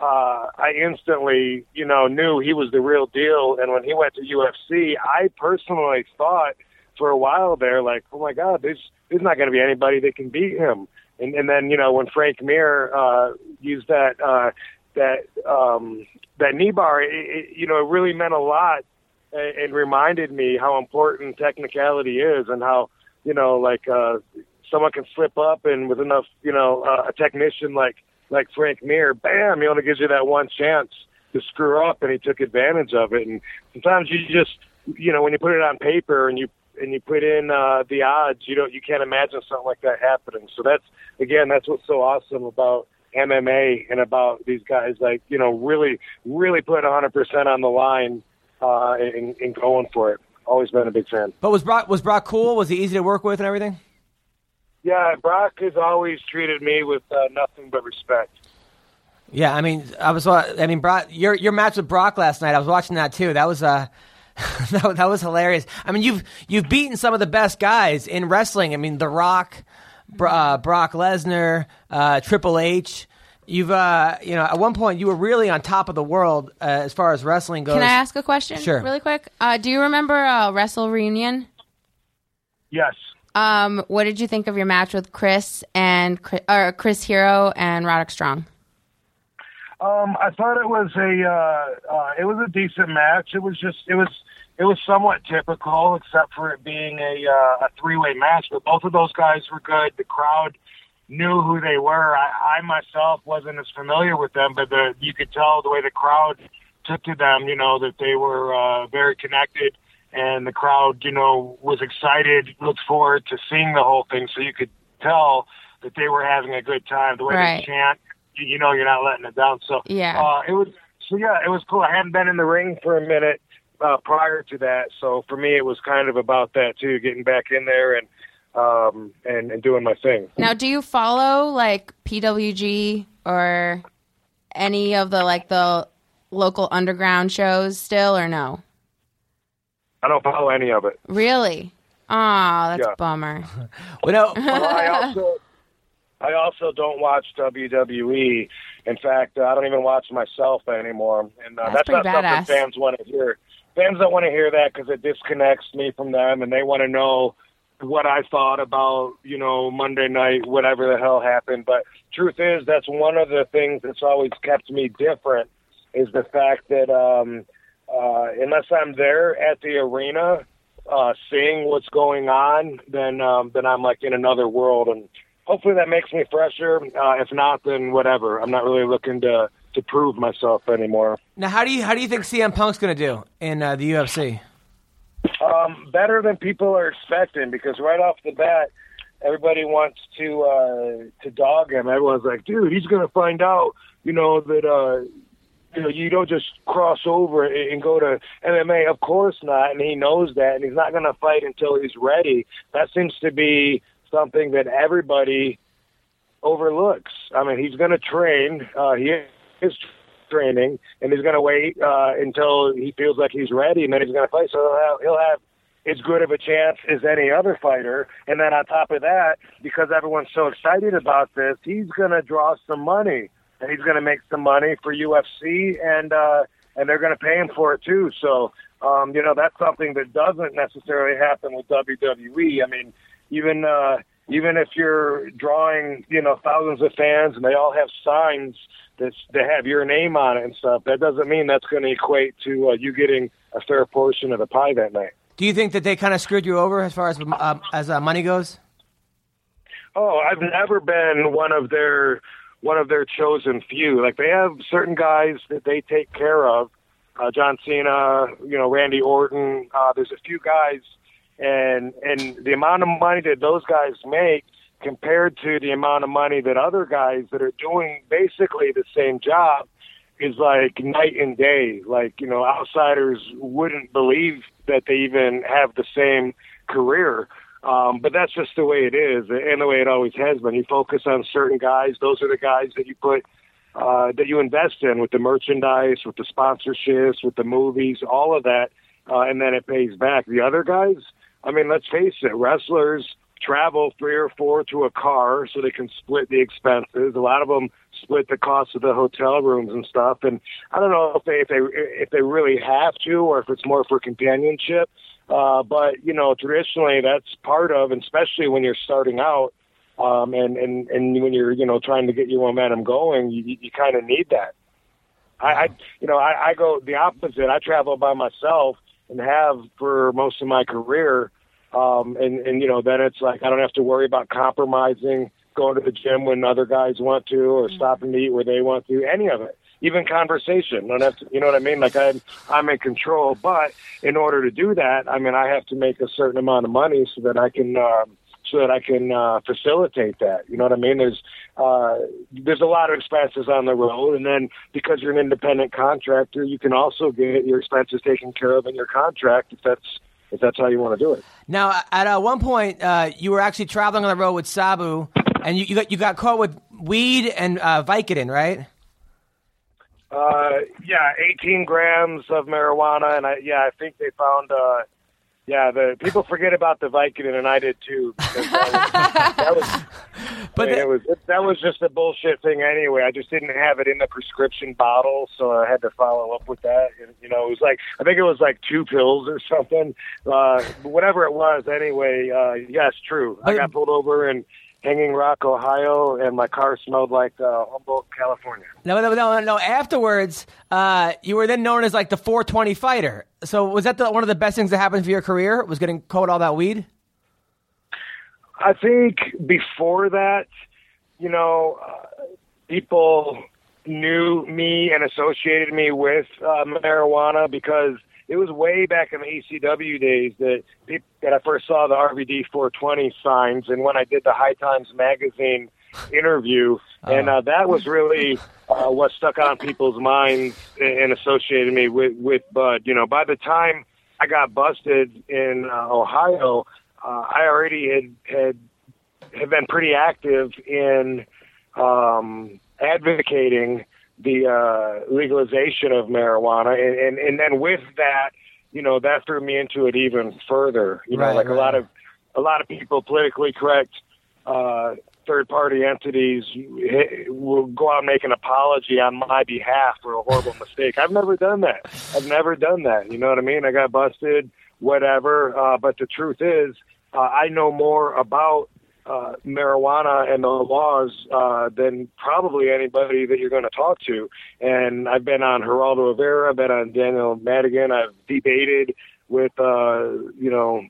uh, I instantly, you know, knew he was the real deal. And when he went to UFC, I personally thought for a while there, like, oh my God, there's there's not going to be anybody that can beat him. And and then you know when Frank Mir uh, used that uh, that um, that knee bar, it, it, you know, it really meant a lot and, and reminded me how important technicality is and how you know like uh, someone can slip up and with enough you know uh, a technician like like Frank Mir, bam, he only gives you that one chance to screw up, and he took advantage of it. And sometimes you just, you know, when you put it on paper and you and you put in uh, the odds, you don't, you can't imagine something like that happening. So that's again, that's what's so awesome about MMA and about these guys like you know really really put 100 percent on the line uh, and, and going for it. Always been a big fan. But was Brock was Brock cool? Was he easy to work with and everything? Yeah, Brock has always treated me with uh, nothing but respect. Yeah, I mean, I was. I mean, Brock, your your match with Brock last night. I was watching that too. That was uh, that, that was hilarious. I mean, you've you've beaten some of the best guys in wrestling. I mean, The Rock, uh, Brock Lesnar, uh, Triple H. You've uh, you know, at one point you were really on top of the world uh, as far as wrestling goes. Can I ask a question? Sure. Really quick. Uh, do you remember uh, Wrestle Reunion? Yes. Um, what did you think of your match with Chris and Chris, or Chris Hero and Roderick Strong? Um, I thought it was a uh, uh, it was a decent match. It was just it was it was somewhat typical, except for it being a uh, a three way match. But both of those guys were good. The crowd knew who they were. I, I myself wasn't as familiar with them, but the you could tell the way the crowd took to them. You know that they were uh, very connected, and the crowd you know was excited, looked forward to seeing the whole thing. So you could tell that they were having a good time. The way Right. they chant, you, you know, you're not letting it down. So Yeah. uh, it was so yeah, it was cool. I hadn't been in the ring for a minute uh, prior to that, so for me it was kind of about that too, getting back in there and um, and, and doing my thing. Now, do you follow like PWG or any of the like the local underground shows still, or no? I don't follow any of it. Really? Oh, that's Yeah. a bummer. Well, no, Well, I also I also don't watch WWE. In fact, uh, I don't even watch myself anymore, and uh, That's that's, not badass. something fans want to hear. Fans don't want to hear that because it disconnects me from them, and they want to know what I thought about you know Monday night, whatever the hell happened. But truth is, that's one of the things that's always kept me different is the fact that um, uh, unless I'm there at the arena uh, seeing what's going on, then um, then I'm like in another world, and hopefully that makes me fresher. Uh, if not, then whatever. I'm not really looking to to prove myself anymore. now how do you how do you think CM Punk's going to do in uh, the UFC? Um, better than people are expecting because right off the bat, everybody wants to uh, to dog him. Everyone's like, dude, he's gonna find out, you know, that uh, you know you don't just cross over and go to MMA. Of course not, and he knows that, and he's not gonna fight until he's ready. That seems to be something that everybody overlooks. I mean, he's gonna train. Uh, he is training, and he's gonna wait uh, until he feels like he's ready, and then he's gonna fight. So he'll have, he'll have as good of a chance as any other fighter. And then on top of that, because everyone's so excited about this, he's going to draw some money, and he's going to make some money for UFC, and uh, and they're going to pay him for it too. So um, you know that's something that doesn't necessarily happen with WWE. I mean, even uh, even if you're drawing you know thousands of fans and they all have signs that that have your name on it and stuff, that doesn't mean that's going to equate to uh, you getting a fair portion of the pie that night. Do you think that they kind of screwed you over as far as uh, as uh, money goes? Oh, I've never been one of their one of their chosen few. Like they have certain guys that they take care of. Uh, John Cena, you know, Randy Orton. Uh, there's a few guys, and and the amount of money that those guys make compared to the amount of money that other guys that are doing basically the same job is like night and day. Like, you know, outsiders wouldn't believe that they even have the same career. Um, but that's just the way it is and the way it always has been. You focus on certain guys. Those are the guys that you put, uh, that you invest in with the merchandise, with the sponsorships, with the movies, all of that. Uh, and then it pays back. The other guys, I mean, let's face it, wrestlers travel three or four to a car so they can split the expenses. A lot of them split the cost of the hotel rooms and stuff. And I don't know if they if they if they really have to or if it's more for companionship. Uh, but you know, traditionally that's part of, and especially when you're starting out, um, and and and when you're you know trying to get your momentum going, you you kind of need that. I, I you know I, I go the opposite. I travel by myself and have for most of my career. Um, and, and, you know, then it's like I don't have to worry about compromising, going to the gym when other guys want to, or stopping to eat where they want to, any of it. Even conversation. I don't have to, you know what I mean? Like I'm, I'm in control. But in order to do that, I mean, I have to make a certain amount of money so that I can um, so that I can uh, facilitate that. You know what I mean? There's uh, there's a lot of expenses on the road, and then because you're an independent contractor, you can also get your expenses taken care of in your contract if that's if that's how you want to do it. Now, at uh, one point, uh, you were actually traveling on the road with Sabu, and you, you got you got caught with weed and uh, Vicodin, right? Uh, yeah, 18 grams of marijuana, and I yeah, I think they found. Yeah, the people forget about the Vicodin, and I did too. That was, that was, But I mean, the- it was that was just a bullshit thing anyway. I just didn't have it in the prescription bottle, so I had to follow up with that. And, you know, it was like I think it was like two pills or something, uh, whatever it was. Anyway, uh, yes, true. I got pulled over in Hanging Rock, Ohio, and my car smelled like uh, Humboldt, California. No, no, no, no. Afterwards, uh, you were then known as like the 420 fighter. So was that the, one of the best things that happened for your career? Was getting caught all that weed? I think before that, you know, uh, people knew me and associated me with uh, marijuana because it was way back in the ECW days that peop that I first saw the RVD 420 signs, and when I did the High Times magazine interview, and uh, that was really uh, what stuck on people's minds and and associated me with with Bud. You know, by the time I got busted in uh, Ohio, uh, I already had had have been pretty active in um, advocating the uh, legalization of marijuana, and, and and then with that, you know, that threw me into it even further. You know, Right, like right. a lot of a lot of people, politically correct uh, third party entities, eh, will go out and make an apology on my behalf for a horrible mistake. I've never done that. I've never done that. You know what I mean? I got busted, whatever. Uh, but the truth is, uh, I know more about uh, marijuana and the laws uh, than probably anybody that you're going to talk to. And I've been on Geraldo Rivera, I've been on Daniel Madigan, I've debated with, uh, you know,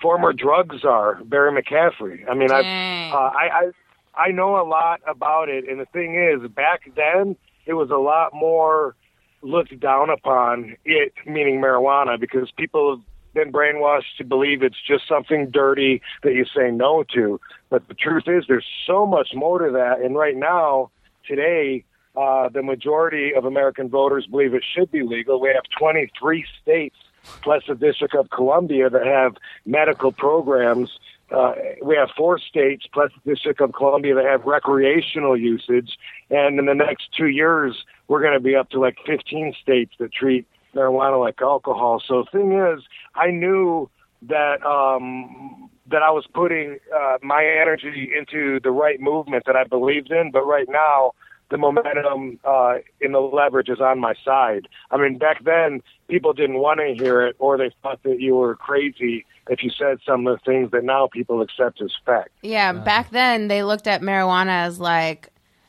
former drug czar Barry McCaffrey. I mean, I've, uh, I, I I know a lot about it. And the thing is, back then it was a lot more looked down upon it, meaning marijuana, because people have been brainwashed to believe it's just something dirty that you say no to. But the truth is, there's so much more to that. And right now, today, uh, the majority of American voters believe it should be legal. We have 23 states plus the District of Columbia that have medical programs. Uh, we have four states plus the District of Columbia that have recreational usage. And in the next two years, we're going to be up to like 15 states that treat marijuana like alcohol. So the thing is, I knew that um, that I was putting uh, my energy into the right movement that I believed in. But right now, the momentum uh, in the leverage is on my side. I mean, back then, people didn't want to hear it, or they thought that you were crazy if you said some of the things that now people accept as fact. Yeah, back then they looked at marijuana as like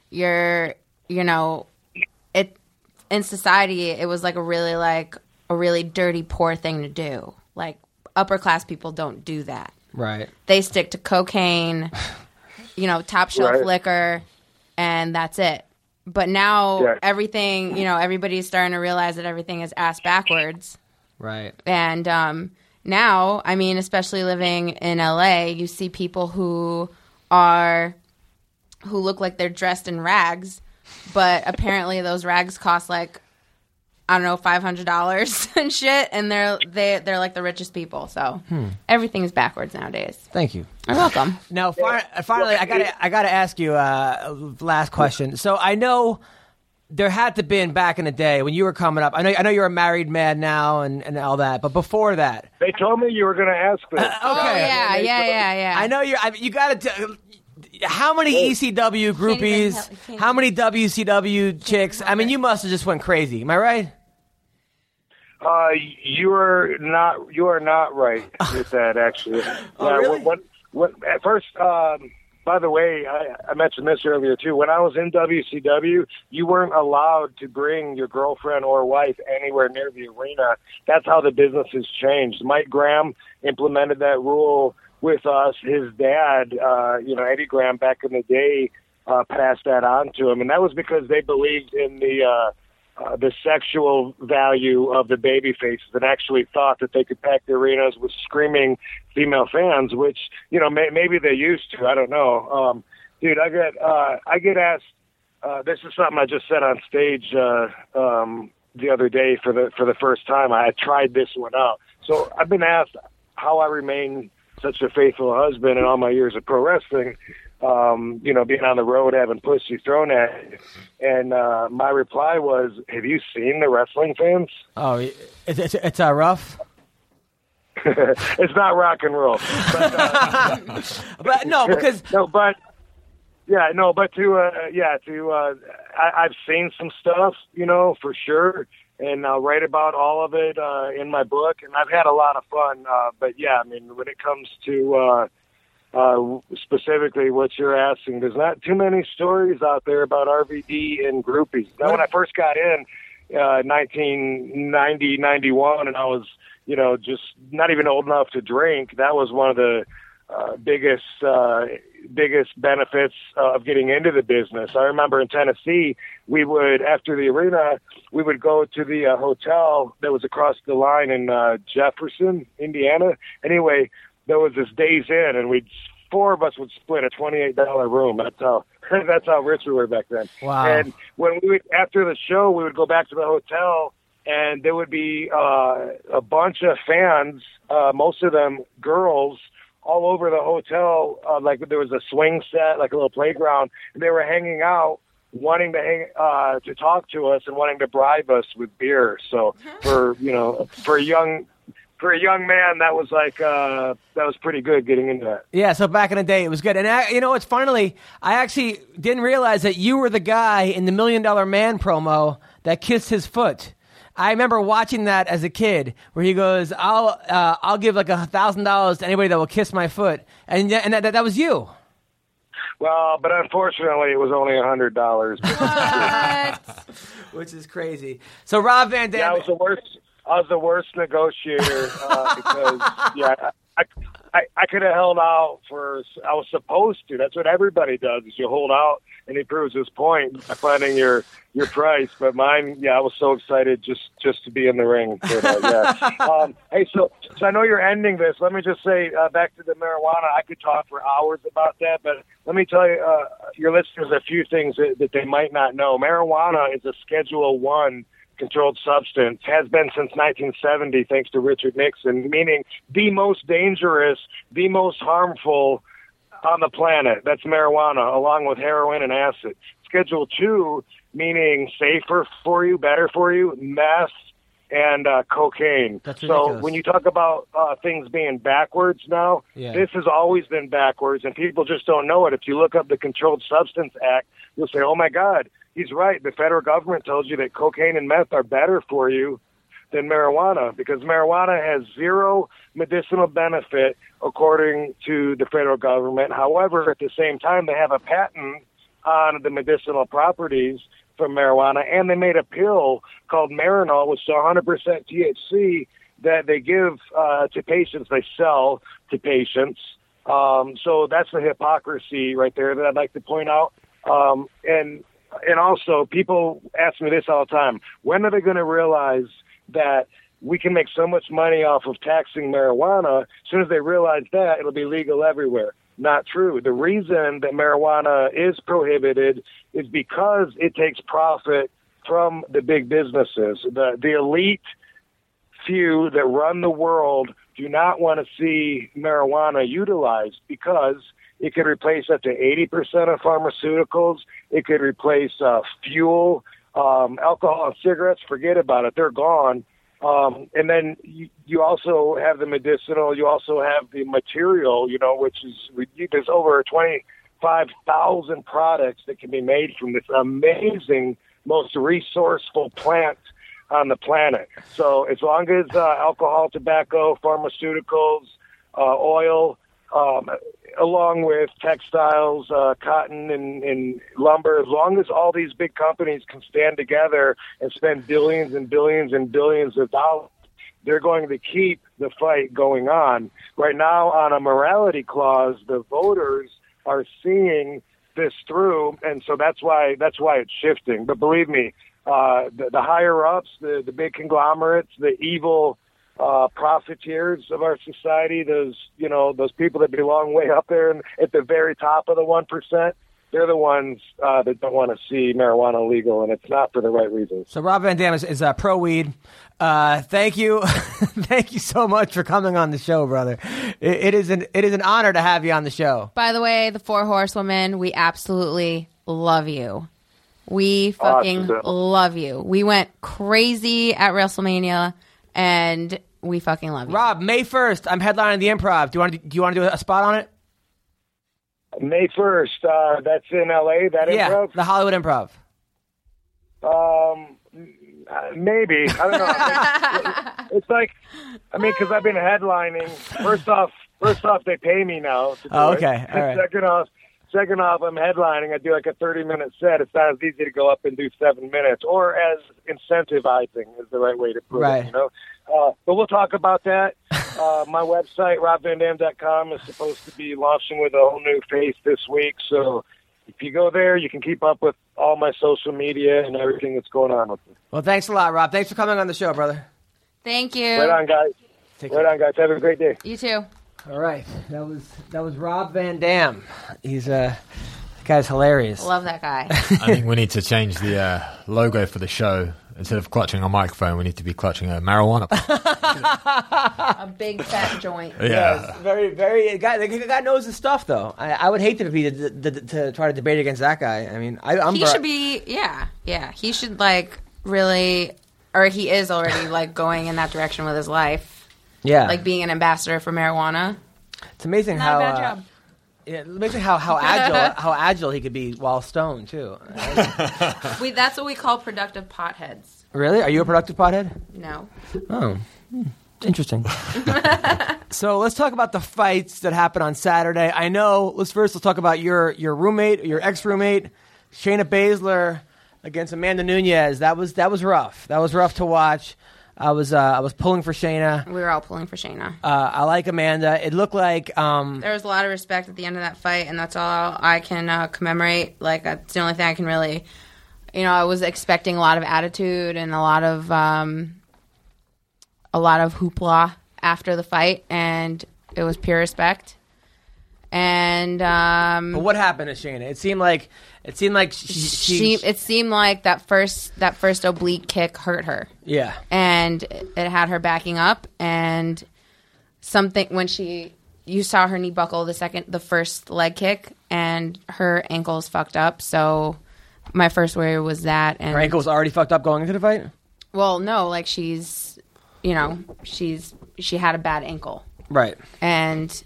you're, you know, it in society it was like a really like a really dirty poor thing to do. Like upper class people don't do that. Right. They stick to cocaine, you know, top shelf Right. liquor, and that's it. But now Yeah. everything, you know, everybody's starting to realize that everything is ass backwards. Right. And um, now, I mean, especially living in LA, you see people who are who look like they're dressed in rags, but apparently those rags cost like I don't know five hundred dollars and shit, and they're they they're like the richest people. So hmm. everything is backwards nowadays. Thank you. You're welcome. Now, fi- uh, finally, I gotta, I gotta ask you uh, last question. So I know there had to been back in the day when you were coming up. I know, I know you're a married man now and, and all that, but before that, They told me you were going to ask this. Uh, okay. Oh yeah, yeah, yeah, yeah. I know you're. I, you got to. How many ECW groupies? tell- How many WCW chicks? I mean, you must have just went crazy. Am I right? Uh, you are not. You are not right with that. Actually, Oh, Yeah, really? What, what, what, at first, um, by the way, I, I mentioned this earlier too. When I was in WCW, you weren't allowed to bring your girlfriend or wife anywhere near the arena. That's how the business has changed. Mike Graham implemented that rule with us. His dad, uh, you know, Eddie Graham, back in the day, uh, passed that on to him, and that was because they believed in the. Uh, uh, the sexual value of the baby faces and actually thought that they could pack the arenas with screaming female fans, which you know may, maybe they used to. I don't know. Um, dude, I get uh, I get asked. Uh, this is something I just said on stage uh, um, the other day for the for the first time. I tried this one out. So I've been asked how I remain such a faithful husband in all my years of pro wrestling um, you know, being on the road having pussy thrown at you. And uh, my reply was, "Have you seen the wrestling fans? Oh, it's it's, it's uh, rough. it's not rock and roll, but, uh, But no, because no, but yeah, no, but to uh, yeah, to uh, I, I've seen some stuff, you know, for sure, and I'll write about all of it uh, in my book, and I've had a lot of fun. Uh, but yeah, I mean, when it comes to uh, uh, specifically what you're asking. There's not too many stories out there about RVD and groupies. Now, when I first got in, uh, 1990, 91, and I was, you know, just not even old enough to drink, that was one of the uh, biggest, uh, biggest benefits of getting into the business. I remember in Tennessee, we would, after the arena, we would go to the uh, hotel that was across the line in uh, Jefferson, Indiana. Anyway, there was this Days Inn, and we'd four of us would split a twenty-eight dollar room. That's how that's how rich we were back then. Wow. And when we would after the show, we would go back to the hotel, and there would be uh, a bunch of fans, uh, most of them girls, all over the hotel. Uh, like there was a swing set, like a little playground, and they were hanging out wanting to hang, uh, to talk to us and wanting to bribe us with beer. So for you know for a young for a young man, that was like uh, that was pretty good getting into that. Yeah, so back in the day, it was good. And I, you know, it's finally, I actually didn't realize that you were the guy in the Million Dollar Man promo that kissed his foot. I remember watching that as a kid, where he goes, "I'll, uh, I'll give like a thousand dollars to anybody that will kiss my foot," and and that, that, that was you. Well, but unfortunately, it was only a hundred dollars. Which is crazy. So Rob Van Dam, yeah, I was the worst. I was the worst negotiator uh, because yeah, I I, I could have held out for. I was supposed to. That's what everybody does. Is you hold out and he proves his point by finding your your price. But mine, yeah, I was so excited just just to be in the ring. But, uh, yeah. um, hey, so so I know you're ending this. Let me just say uh, back to the marijuana. I could talk for hours about that, but let me tell you, uh, your listeners a few things that, that they might not know. Marijuana is a Schedule One controlled substance has been since 1970 thanks to Richard Nixon meaning the most dangerous the most harmful on the planet. That's marijuana along with heroin and acid. Schedule 2 meaning safer for you better for you meth and uh, cocaine. That's so when you talk about uh, things being backwards now Yeah. this has always been backwards and people just don't know it. If you look up the controlled substance act you'll say oh my god he's right. The federal government tells you that cocaine and meth are better for you than marijuana because marijuana has zero medicinal benefit according to the federal government. However, at the same time, they have a patent on the medicinal properties from marijuana and they made a pill called Marinol, which is 100% THC that they give uh, to patients, they sell to patients. Um, so that's the hypocrisy right there that I'd like to point out. Um, and and also people ask me this all the time when are they going to realize that we can make so much money off of taxing marijuana as soon as they realize that it'll be legal everywhere. Not true. The reason that marijuana is prohibited is because it takes profit from the big businesses. The the elite few that run the world do not want to see marijuana utilized because it could replace up to 80% of pharmaceuticals. It could replace uh, fuel, um, alcohol, and cigarettes. Forget about it; they're gone. Um, and then you, you also have the medicinal. You also have the material. You know, which is there's over 25,000 products that can be made from this amazing, most resourceful plant on the planet. So as long as uh, alcohol, tobacco, pharmaceuticals, uh, oil, um, along with textiles, uh, cotton, and, and lumber, as long as all these big companies can stand together and spend billions and billions and billions of dollars, they're going to keep the fight going on. Right now, on a morality clause, the voters are seeing this through, and so that's why that's why it's shifting. But believe me, uh, the, the higher ups, the the big conglomerates, the evil uh, profiteers of our society, those you know those people that belong way up there and at the very top of the one percent. They're the ones uh, that don't want to see marijuana legal, and it's not for the right reasons. So Rob Van Dam is, is uh, pro weed. Uh, thank you, thank you so much for coming on the show, brother. It, it is an it is an honor to have you on the show. By the way, the Four Horsewomen, we absolutely love you. We fucking Awesome. love you. We went crazy at WrestleMania, and we fucking love you. Rob, May first, I'm headlining the Improv. Do you want to do you want to do a spot on it? May first, uh, that's in L.A. That Yeah, improv. the Hollywood Improv. Um, uh, maybe I don't know. it's like, I mean, because I've been headlining. First off, first off, they pay me now. to do Oh, it. okay. All right. Second off, second off, I'm headlining. I do like a 30 minute set. It's not as easy to go up and do seven minutes, or as incentivizing is the right way to put Right. it. You know. Uh, but we'll talk about that. Uh, my website, robvandam.com, is supposed to be launching with a whole new face this week. So if you go there, you can keep up with all my social media and everything that's going on with me. Well, thanks a lot, Rob. Thanks for coming on the show, brother. Thank you. Right on, guys. Take Right on, guys. Have a great day. You too. All right, that was that was Rob Van Dam. He's uh, the guy's hilarious. Love that guy. I think we need to change the uh, logo for the show. Instead of clutching a microphone, we need to be clutching a marijuana. a big fat joint. yeah. Very, very. The guy, the guy knows his stuff, though. I, I would hate to be to, to, to try to debate against that guy. I mean, I, I'm. He ver- should be, yeah, yeah. He should like really, or he is already like going in that direction with his life, Yeah, like being an ambassador for marijuana. it's amazing Not how. a bad uh, job. Yeah, it's amazing how how agile how agile he could be while stoned too. We that's what we call productive potheads. really? Are you a productive pothead? No, Oh, hmm, interesting. so let's talk about the fights that happened on Saturday. I know. Let's first let's talk about your your roommate, your ex roommate, Shayna Baszler against Amanda Nunes. That was that was rough. That was rough to watch. I was uh, I was pulling for Shayna. we were all pulling for Shayna. Uh, I like Amanda. It looked like um, There was a lot of respect at the end of that fight, and that's all I can uh, commemorate. Like that's the only thing I can really, you know, I was expecting a lot of attitude and a lot of um, a lot of hoopla after the fight, and it was pure respect. And um, but what happened to Shayna? It seemed like it seemed like she, she, she, it seemed like that first that first oblique kick hurt her, yeah. and it had her backing up, and something when she you saw her knee buckle the second the first leg kick, and her ankle's fucked up. So my first worry was that, and Her ankle's already fucked up going into the fight. well, no, like she's you know she's she had a bad ankle, Right. and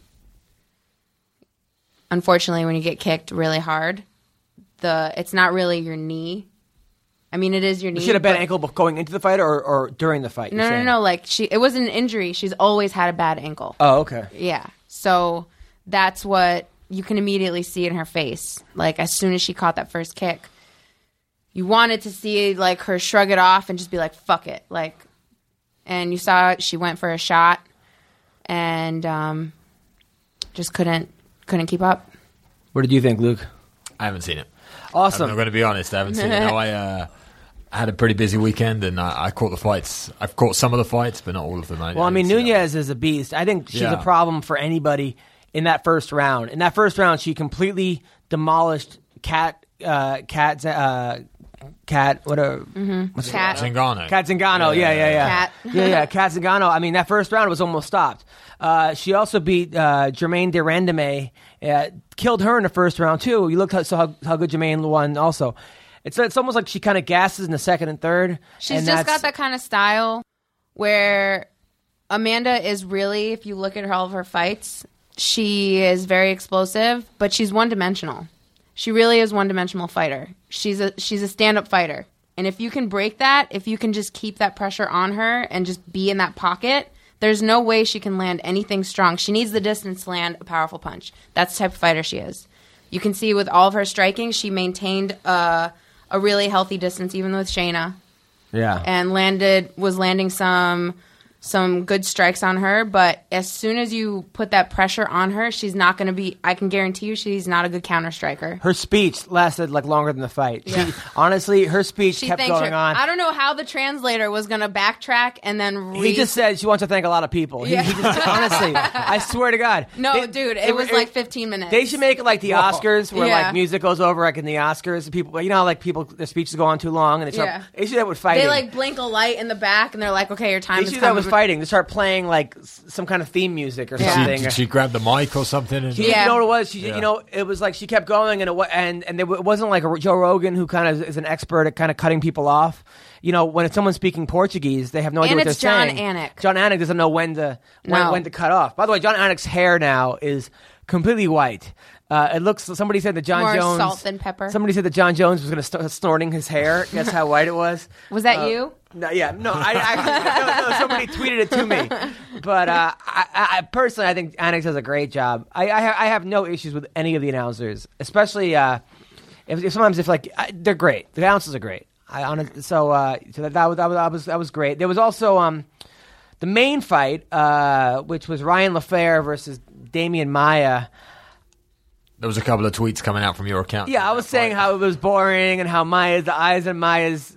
unfortunately when you get kicked really hard the it's not really your knee i mean it is your knee She had a bad but- ankle going into the fight or, or during the fight. no you're no no like she it wasn't an injury she's always had a bad ankle Oh, okay. yeah so that's what you can immediately see in her face like as soon as she caught that first kick you wanted to see like her shrug it off and just be like fuck it like and you saw she went for a shot and um just couldn't couldn't keep up What did you think, Luke? I haven't seen it. Awesome. I'm going to be honest. I haven't seen it. No, I uh, had a pretty busy weekend, and I, I caught the fights. I've caught some of the fights, but not all of them. Well, I mean, Nunes is a beast. I think she's a problem for anybody in that first round. In that first round, she completely demolished Cat, uh, Cat, uh, Cat, what a what's Cat. Zingano. Cat Zingano, yeah, yeah, yeah, Cat. yeah, yeah. Cat Zingano. I mean, that first round was almost stopped. Uh, she also beat uh, Germaine de Randamie, uh, killed her in the first round too. You look how, so how, how good Germaine won. Also, it's it's almost like she kind of gasses in the second and third. She's and just got that kind of style where Amanda is really, if you look at her, all of her fights, she is very explosive, but she's one dimensional. She really is one dimensional fighter. She's a she's a stand up fighter. And if you can break that, if you can just keep that pressure on her and just be in that pocket, there's no way she can land anything strong. She needs the distance to land a powerful punch. That's the type of fighter she is. You can see with all of her striking, she maintained a, a really healthy distance, even with Shayna Yeah. and landed was landing some some good strikes on her, but as soon as you put that pressure on her, she's not going to be. I can guarantee you, she's not a good counter striker. Her speech lasted like longer than the fight. Yeah. She, honestly, her speech She kept going her. on. I don't know how the translator was going to backtrack and then read. He just said she wants to thank a lot of people. Yeah. He, just, honestly, I swear to God. no, They- dude, it, it- was it- like 15 minutes. They should make it like the Oscars, where Yeah. like music goes over, like in the Oscars. People, you know, how, like people, their speeches go on too long, and they start. Yeah. They should do that with fighting. They like blink a light in the back, and they're like, "Okay, your time They is should do that coming." With fighting. They start playing like s- some kind of theme music or Yeah. She, something. did she grab the mic or something? And, She- Yeah. You know what it was? She, Yeah. you know, it was like she kept going, and it, wa- and and there, it wasn't like a Joe Rogan who kind of is an expert at kind of cutting people off. You know, when it's someone speaking Portuguese, they have no idea And what it's they're saying. John saying. Anik. Jon Anik doesn't know when to when, No. when to cut off. By the way, Jon Anik's hair now is completely white. Uh, it looks. Somebody said that John More Jones. salt than pepper. Somebody said that Jon Jones was going to start snorting his hair. Guess how white it was. Was that Uh, you? No, yeah, no, I actually, no, no, somebody tweeted it to me. But uh, I, I personally, I think Annex does a great job. I, I, ha- I have no issues with any of the announcers, especially uh, if, if sometimes if like I, they're great. The announcers are great. I honest, so uh, so that, that was that was that was that was great. There was also um, the main fight, uh, which was Ryan LaFlare versus Demian Maia. There was a couple of tweets coming out from your account. Yeah, I was saying how it was boring and how Maia's the eyes in Maia's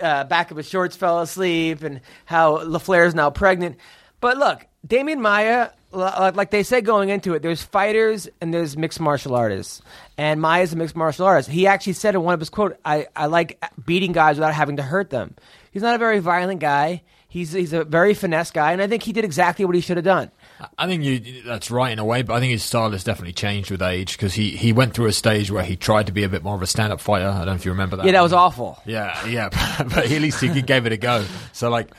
uh, back of his shorts fell asleep and how LaFlare is now pregnant. But look, Demian Maia, like they said going into it, there's fighters and there's mixed martial artists. And Maia's a mixed martial artist. He actually said in one of his quote, I, I like beating guys without having to hurt them. He's not a very violent guy. He's, he's a very finesse guy, and I think he did exactly what he should have done. I think you that's right in a way, but I think his style has definitely changed with age because he, he went through a stage where he tried to be a bit more of a stand up fighter. I don't know if you remember that. Yeah, that was awful. Yeah, yeah, but at least he gave it a go. So like,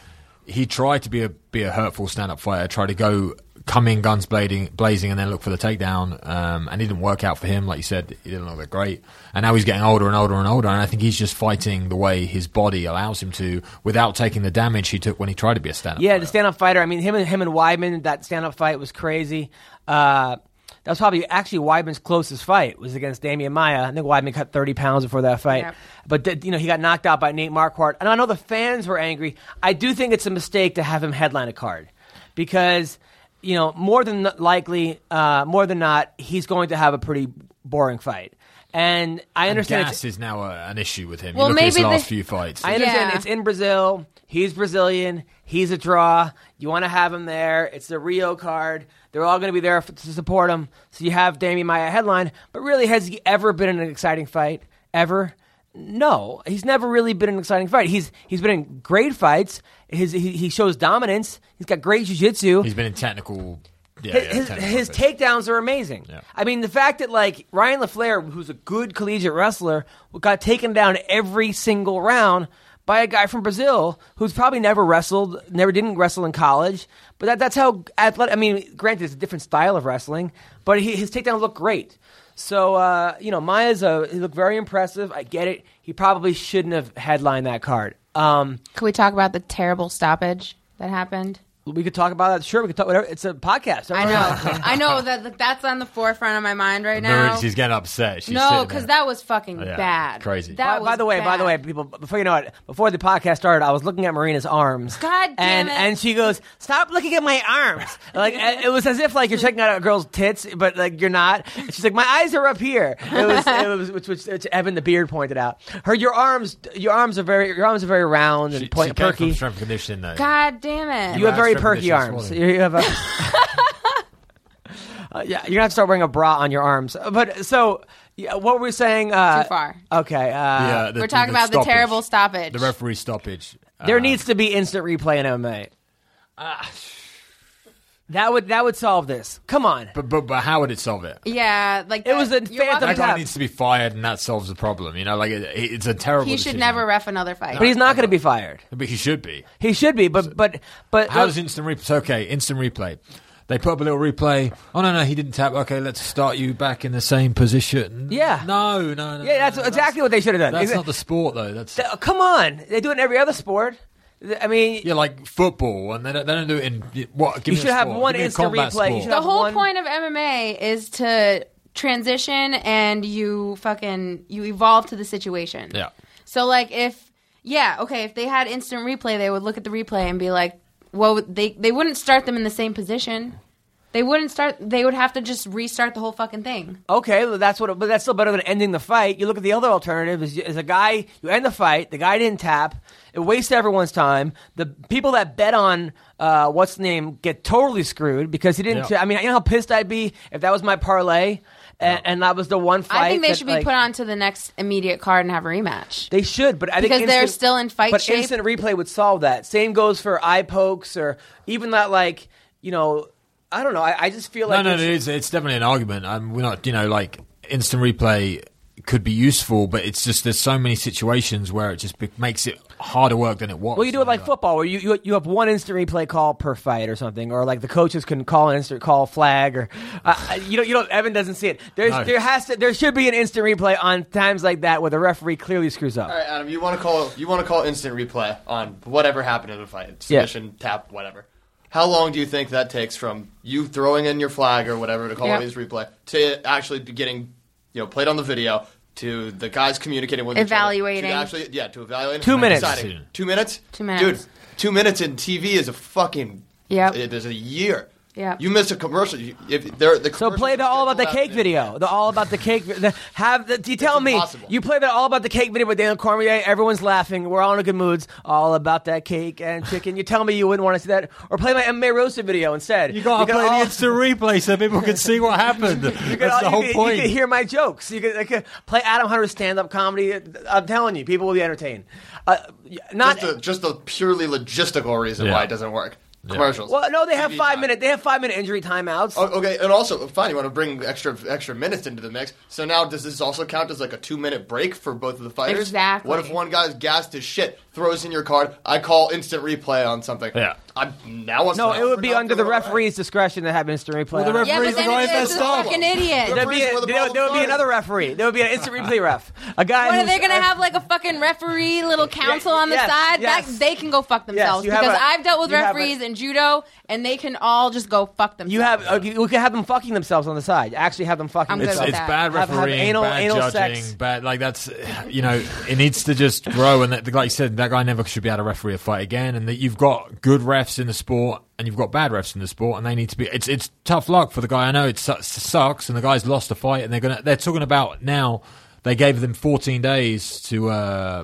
he tried to be a be a hurtful stand up fighter, try to go come in guns blazing, blazing, and then look for the takedown. Um, and it didn't work out for him. Like you said, he didn't look that great. And now he's getting older and older and older. And I think he's just fighting the way his body allows him to, without taking the damage he took when he tried to be a stand up. Yeah, the stand-up fighter. I mean, him and him and Weidman. That stand-up fight was crazy. Uh, that was probably actually Weidman's closest fight was against Demian Maia. I think Weidman cut thirty pounds before that fight, Yep. but you know he got knocked out by Nate Marquardt. And I know the fans were angry. I do think it's a mistake to have him headline a card because you know more than likely, uh, more than not, he's going to have a pretty boring fight. And I And understand. it's- gas is now a, an issue with him. Well, you look at his maybe last they- few fights. I understand Yeah. it's in Brazil. He's Brazilian. He's a draw. You want to have him there. It's the Rio card. They're all going to be there f- to support him. So you have Demian Maia headline. But really, has he ever been in an exciting fight? Ever? No, he's never really been an exciting fight. He's he's been in great fights. His he, he shows dominance. He's got great jiu-jitsu he's been in technical. Yeah, his, yeah, his, technical his takedowns are amazing. Yeah. I mean, the fact that like Ryan LaFlare, who's a good collegiate wrestler, got taken down every single round by a guy from Brazil who's probably never wrestled, never didn't wrestle in college. But that, that's how athletic. I mean, granted, it's a different style of wrestling, but he, his takedowns look great. So uh, you know, Maia's a he looked very impressive. I get it. He probably shouldn't have headlined that card. Um, Can we talk about the terrible stoppage that happened? We could talk about that. Sure, we could talk. Whatever. It's a podcast. I know, I know that that that's on the forefront of my mind right now. Marie, she's getting upset. She's no, because that was fucking Oh, yeah. bad. Crazy. That by, was by the way, by the way, people, before you know it, before the podcast started, I was looking at Marina's arms. God damn and, it. And she goes, "Stop looking at my arms!" like it was as if like you're checking out a girl's tits, but like you're not. And she's like, "My eyes are up here." It was, it was which, which, which Evan the beard pointed out. Her, your arms, your arms are very, your arms are very round and She, point, she came perky. from strength conditioning though. God damn it! You have very Strength and perky arms. is You have a. Uh, yeah, you're gonna have to start wearing a bra on your arms. But so, yeah, what were we saying? Uh, Too far. Okay. Uh, Yeah, the- We're talking the about the stoppage. terrible stoppage. The referee stoppage. There Uh, needs to be instant replay in MMA. Ah. That would that would solve this. Come on. But, but but how would it solve it? yeah, like It was a phantom walking- That guy tap. needs to be fired, and that solves the problem. You know, like it, it's a terrible. He should decision. never ref another fight. But he's not going to be fired. But he should be. He should be. But but but How does instant replay? It's okay, instant replay. They put up a little replay. Oh no, no, he didn't tap. Okay, let's start you back in the same position. Yeah. No, no, no. Yeah, that's no, exactly what they should have done. That's not the sport, though. That's Th- come on, they do it in every other sport. Th- I mean, yeah, like football, and they don't, they don't do it in what? Give You me a should have sport. one Give instant replay. Sport. the whole one- point of MMA is to transition and you fucking you evolve to the situation. Yeah. So like if yeah, okay, if they had instant replay, they would look at the replay and be like, well, they they wouldn't start them in the same position. They wouldn't start. They would have to just restart the whole fucking thing. Okay, well, that's what. But that's still better than ending the fight. You look at the other alternative: is, is a guy you end the fight, the guy didn't tap, it wastes everyone's time. The people that bet on uh, what's the name get totally screwed because he didn't. Yeah. I mean, you know how pissed I'd be if that was my parlay, and, and that was the one fight. I think they that, should be like, put on to the next immediate card and have a rematch. They should, but I think Because they're still in fight But shape. instant replay would solve that. Same goes for eye pokes or even that, like you know, I don't know. I, I just feel like no, it's- it is. It's definitely an argument. Um, we're not, you know, like instant replay could be useful, but it's just there's so many situations where it just be- makes it harder work than it was. Well, you do it like know? football, where you, you you have one instant replay call per fight or something, or like the coaches can call an instant call flag, or uh, you know you know Evan doesn't see it. There's No. there has to there should be an instant replay on times like that where the referee clearly screws up. All right, Adam, you want to call you want to call instant replay on whatever happened in the fight, Yeah. submission, tap, whatever. How long do you think that takes from you throwing in your flag or whatever to call Yeah. these replay to actually getting, you know, played on the video to the guys communicating with Evaluating. each other, to actually, yeah, to evaluate Two minutes. deciding. Two minutes. Two minutes. Dude, two minutes in TV is a fucking. yeah It is a year. Yep. You missed a commercial. You- If they're, the So play the all about the cake video. The all about the cake. The, have the, you tell me impossible. you play the all about the cake video with Daniel Cormier. Everyone's laughing. We're all in a good moods. All about that cake and chicken. You tell me you wouldn't want to see that, or play my MMA roasted video instead. You got to play all- the instant replay so people can see what happened. You That's all- the you whole could- point. You could hear my jokes. You could, you play Adam Hunter's stand-up comedy. I'm telling you, people will be entertained. Uh, not Just the, just the purely logistical reason Yeah. why it doesn't work. Commercials. well, no. They have TV five time. minute. They have five minute injury timeouts. Oh, okay, and also, fine, you want to bring extra extra minutes into the mix. So now, does this also count as like a two minute break for both of the fighters? Exactly. What if one guy's gassed as shit, throws in your card, I call instant replay on something? Yeah. I'm now. What's no, the- it would be not under the throwing away. referee's discretion to have instant replay. Well, the on it. Yeah, Referee's but the then guy it's, that it's a fucking idiot. There'd be, Referees were the there, there would be problem another referee. There would be an instant replay ref. A guy. What are who's- they gonna have like a fucking referee, little council on the yes, side? yes. That they can go fuck themselves you have because a- I've dealt with you have a- referees in judo, and they can all just go fuck themselves. You have uh, you can have them fucking themselves on the side. Actually, have them fucking I'm good It's, with themselves. it's that. bad Have- have refereeing, anal- bad anal judging, sex. bad like that's you know it needs to just grow. And that, like you said, that guy never should be able to referee a fight again. And that you've got good refs in the sport and you've got bad refs in the sport, and they need to be. It's it's tough luck for the guy. I know it sucks, and the guy's lost a fight, and they're gonna they're talking about now. They gave them 14 days to. Uh,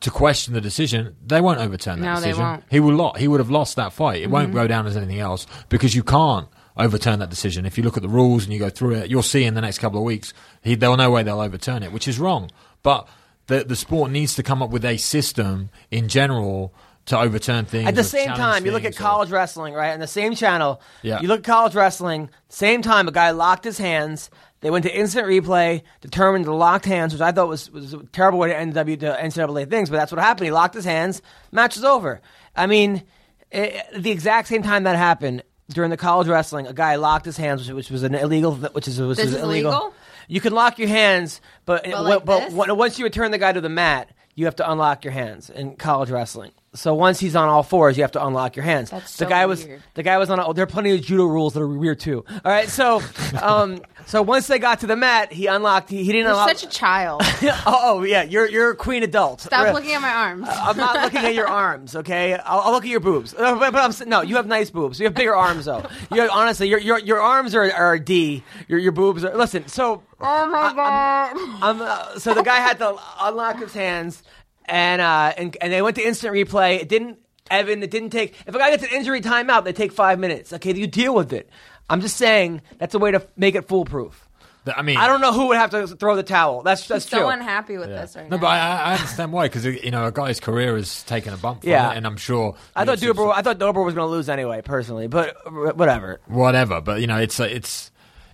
to question the decision, they won't overturn that No, decision. He will lot. He would have lost that fight. It won't go down as anything else because you can't overturn that decision. If you look at the rules and you go through it, you'll see in the next couple of weeks he, there'll no way they'll overturn it, which is wrong. But the the sport needs to come up with a system in general to overturn things. At the same time, you look at things or- college wrestling, right? On the same channel, Yeah. you look at college wrestling. Same time, a guy locked his hands. They went to instant replay, determined the locked hands, which I thought was, was a terrible way to end W to NCAA things, but that's what happened. He locked his hands. Match is over. I mean, eh, the exact same time that happened during the college wrestling, a guy locked his hands, which, which was an illegal, which is which This is is illegal. illegal? You can lock your hands, but, But like but once you return the guy to the mat, you have to unlock your hands in college wrestling. So once he's on all fours, you have to unlock your hands. That's the so guy was weird. the guy was on. A, there are plenty of judo rules that are weird too. All right, so um, so once they got to the mat, he unlocked. He, he didn't You're unlock. such a child. oh, oh, yeah, you're you're a queen adult. Stop looking at my arms. I'm not looking at your arms, okay? I'll, I'll look at your boobs. Uh, but, but I'm, no, you have nice boobs. You have bigger arms, though. You honestly, your your your arms are, are a D. Your your boobs are. Listen, so oh my god. um, uh, so the guy had to unlock his hands, and uh, and and they went to instant replay. It didn't. Evan, it didn't take. If a guy gets an injury timeout, they take five minutes. Okay, you deal with it. I'm just saying that's a way to make it foolproof. I mean, I don't know who would have to throw the towel. That's that's so true. unhappy with this right No, now. No, but I, I understand why because you know a guy's career has taken a bump. From Yeah. it, and I'm sure. I thought you Dober. I thought Dober was going to lose anyway, personally. But uh, whatever. whatever. But you know, it's it's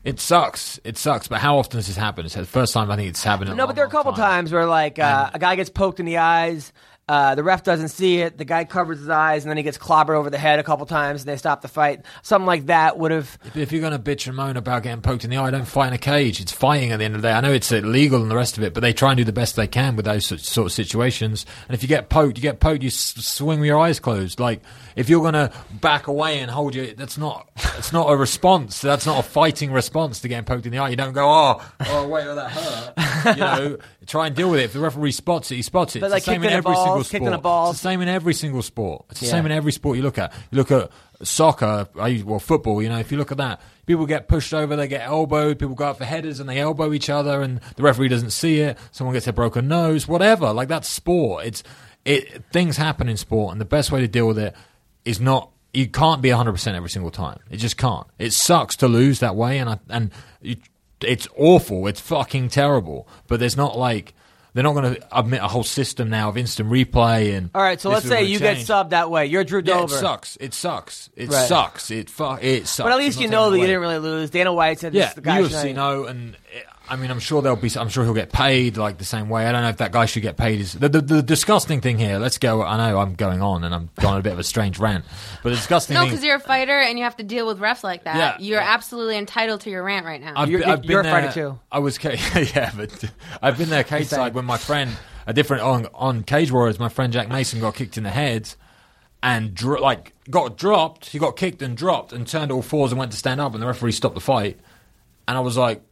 it sucks. It sucks. But how often does this happen? It's the first time I think it's happened. No, but there are a couple time. times where like uh, a guy gets poked in the eyes. Uh, the ref doesn't see it. The guy covers his eyes, and then he gets clobbered over the head a couple times, and they stop the fight. Something like that would have. But if you're going to bitch and moan about getting poked in the eye, don't fight in a cage. It's fighting at the end of the day. I know it's illegal and the rest of it, but they try and do the best they can with those sort- of situations. And if you get poked, you get poked. You s- swing with your eyes closed. Like if you're going to back away and hold your, that's not it's not a response. That's not a fighting response to getting poked in the eye. You don't go, oh, oh wait, that hurt. You know, try and deal with it. If the referee spots it, he spots it. But It's like the same in every balls, kicked the balls. It's the same in every single sport. It's the Yeah. same in every sport you look at. You look at soccer, well, football. You know, if you look at that, people get pushed over, they get elbowed. People go out for headers and they elbow each other, and the referee doesn't see it. Someone gets a broken nose, whatever. Like that's sport. It's it. Things happen in sport, and the best way to deal with it is not. You can't be 100% every single time. It just can't. It sucks to lose that way, and I, and you, it's awful. It's fucking terrible. But there's not like they're not going to admit a whole system now of instant replay and. All right, so let's say you get subbed that way. You're Drew Yeah, Dober. it sucks. It sucks. It Right. sucks. It fu- It sucks. But at least you know that you didn't really lose. Dana White said this Yeah, is the guy UFC know, and uh, I mean, I'm sure there'll be. I'm sure he'll get paid like the same way. I don't know if that guy should get paid. Is the, the, the disgusting thing here? Let's go. I know I'm going on, and I'm going on a bit of a strange rant, but the disgusting No, because you're a fighter and you have to deal with refs like that. Yeah. You're absolutely entitled to your rant right now. I've, You're- been- I've you're been a fighter there- too. I was, yeah, but I've been there cage side when my friend, a different on on Cage Warriors, my friend Jack Mason got kicked in the head, and dro- like got dropped. He got kicked and dropped, and turned all fours and went to stand up, and the referee stopped the fight, and I was like.